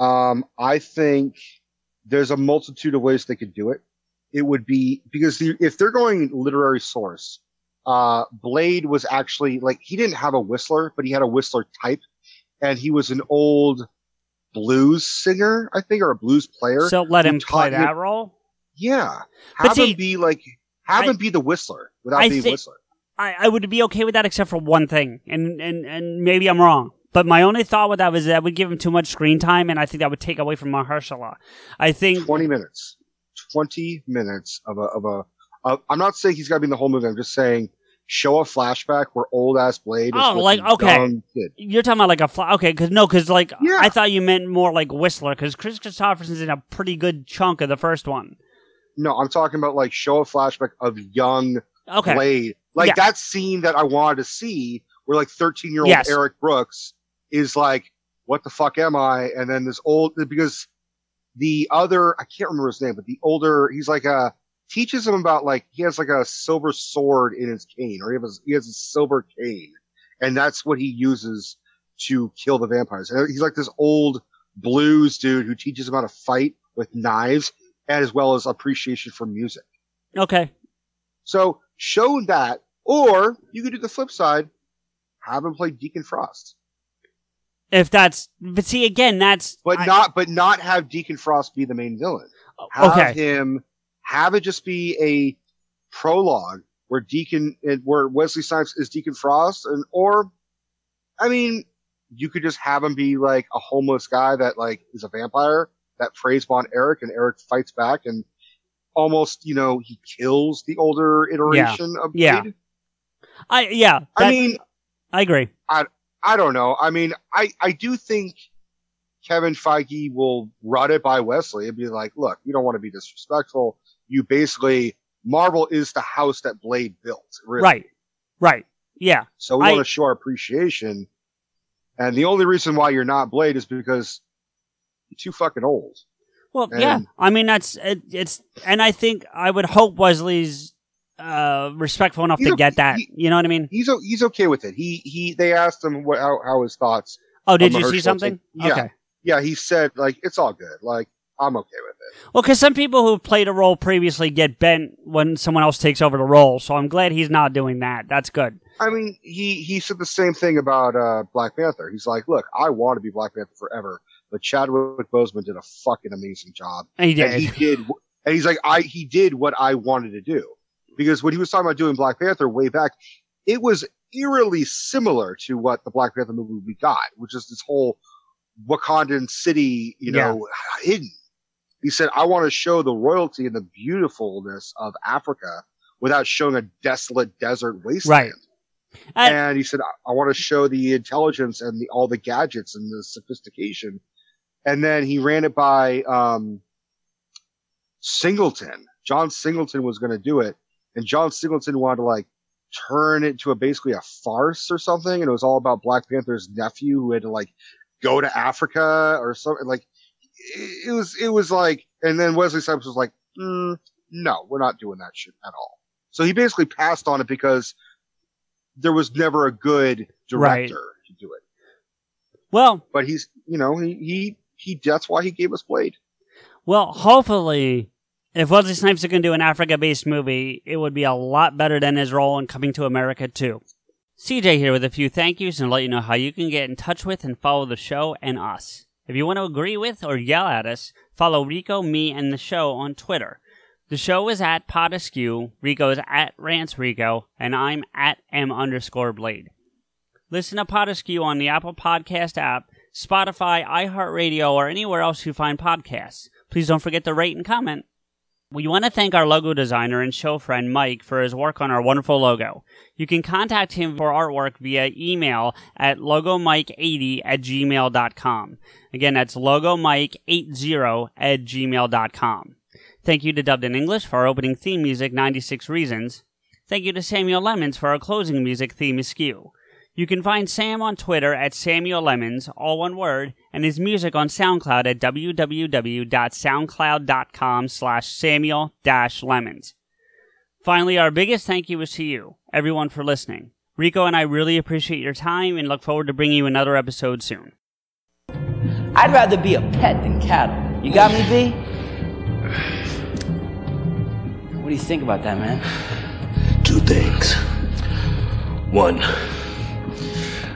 Um, I think there's a multitude of ways they could do it. It would be because the, if they're going literary source, uh, Blade was actually like he didn't have a whistler, but he had a whistler type, and he was an old blues singer, I think, or a blues player. So let him play taught him- that role? Yeah, have see, him be like have I- him be the whistler without I being thi- whistler. I, I would be okay with that except for one thing, and, and, and maybe I'm wrong. But my only thought with that was that would give him too much screen time, and I think that would take away from Mahershala. I think twenty minutes, twenty minutes of a of a. Of, I'm not saying he's got to be in the whole movie. I'm just saying show a flashback where old ass Blade. Oh, like okay, you're talking about like a fly. Okay, because no, because like I thought you meant more like Whistler, because Kris Kristofferson's in a pretty good chunk of the first one. No, I'm talking about like show a flashback of young Okay. Blade. Like Yeah. that scene that I wanted to see where like 13 year old Yes. Eric Brooks is like, what the fuck am I? And then this old, because the other, I can't remember his name, but the older, he's like a, teaches him about like, he has like a silver sword in his cane or he has, he has a silver cane. And that's what he uses to kill the vampires. And he's like this old blues dude who teaches him how to fight with knives as well as appreciation for music. Okay. So show that, or you could do the flip side, have him play Deacon Frost, If that's, but see again, that's but I- not, but not have Deacon Frost be the main villain. Oh, have okay. him, have it just be a prologue where Deacon, where Wesley Snipes is Deacon Frost, and or, I mean, you could just have him be like a homeless guy that like is a vampire that preys upon Eric, and Eric fights back and almost, you know, he kills the older iteration of Blade. Yeah. I yeah. I mean, I agree. I I don't know. I mean, I I do think Kevin Feige will run it by Wesley and be like, look, you don't want to be disrespectful. You basically Marvel is the house that Blade built, really. Right. Right. Yeah. So we I- want to show our appreciation. And the only reason why you're not Blade is because too fucking old. Well, And- yeah. I mean, that's it, it's, and I think I would hope Wesley's uh respectful enough to a- get that. he- you know what I mean? He's he's okay with it. He he they asked him what how, how his thoughts. Oh, did you see something? Yeah. Okay. Yeah, he said like it's all good. Like I'm okay with it. Well, because some people who've played a role previously get bent when someone else takes over the role, so I'm glad he's not doing that. That's good. I mean, he he said the same thing about uh, Black Panther. He's like, look, I want to be Black Panther forever, but Chadwick Boseman did a fucking amazing job. And he And he did. did, and he's like, I he did what I wanted to do because when he was talking about doing Black Panther way back, it was eerily similar to what the Black Panther movie we got, which is this whole Wakandan city, you know, hidden. He said, I want to show the royalty and the beautifulness of Africa without showing a desolate desert wasteland. Right. and he said, I, I want to show the intelligence and the, all the gadgets and the sophistication. And then he ran it by, um, Singleton. John Singleton was going to do it. And John Singleton wanted to like turn it to a basically a farce or something. And it was all about Black Panther's nephew who had to like go to Africa or something. Like it, was, it was like, and then Wesley Snipes was like, mm, no, we're not doing that shit at all. So he basically passed on it because there was never a good Right. director to do it. Well, but he's you know he he, he that's why he gave us Blade. Well, hopefully, if Wesley Snipes is going to do an Africa-based movie, it would be a lot better than his role in Coming to America too. CJ here with a few thank yous and let you know how you can get in touch with and follow the show and us. If you want to agree with or yell at us, follow Rico, me, and the show on Twitter. The show is at Pod Askew, Rico is at Rants Rico, and I'm at M underscore Blade. Listen to Pod Askew on the Apple Podcast app, Spotify, iHeartRadio, or anywhere else you find podcasts. Please don't forget to rate and comment. We want to thank our logo designer and show friend Mike for his work on our wonderful logo. You can contact him for artwork via email at logomike80 at gmail.com. Again, that's logomike80 at gmail.com. Thank you to Dubbed in English for our opening theme music, 96 Reasons. Thank you to Samuel Lemons for our closing music, Theme Askew. You can find Sam on Twitter at Samuel Lemons, all one word, and his music on SoundCloud at www.soundcloud.com slash Samuel Lemons. Finally, our biggest thank you is to you, everyone, for listening. Rico and I really appreciate your time and look forward to bringing you another episode soon. I'd rather be a pet than cattle. You got me, B? What do you think about that, man? Two things. One,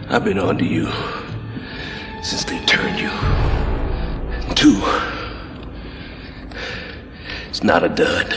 I've been on to you since they turned you. Two, it's not a dud.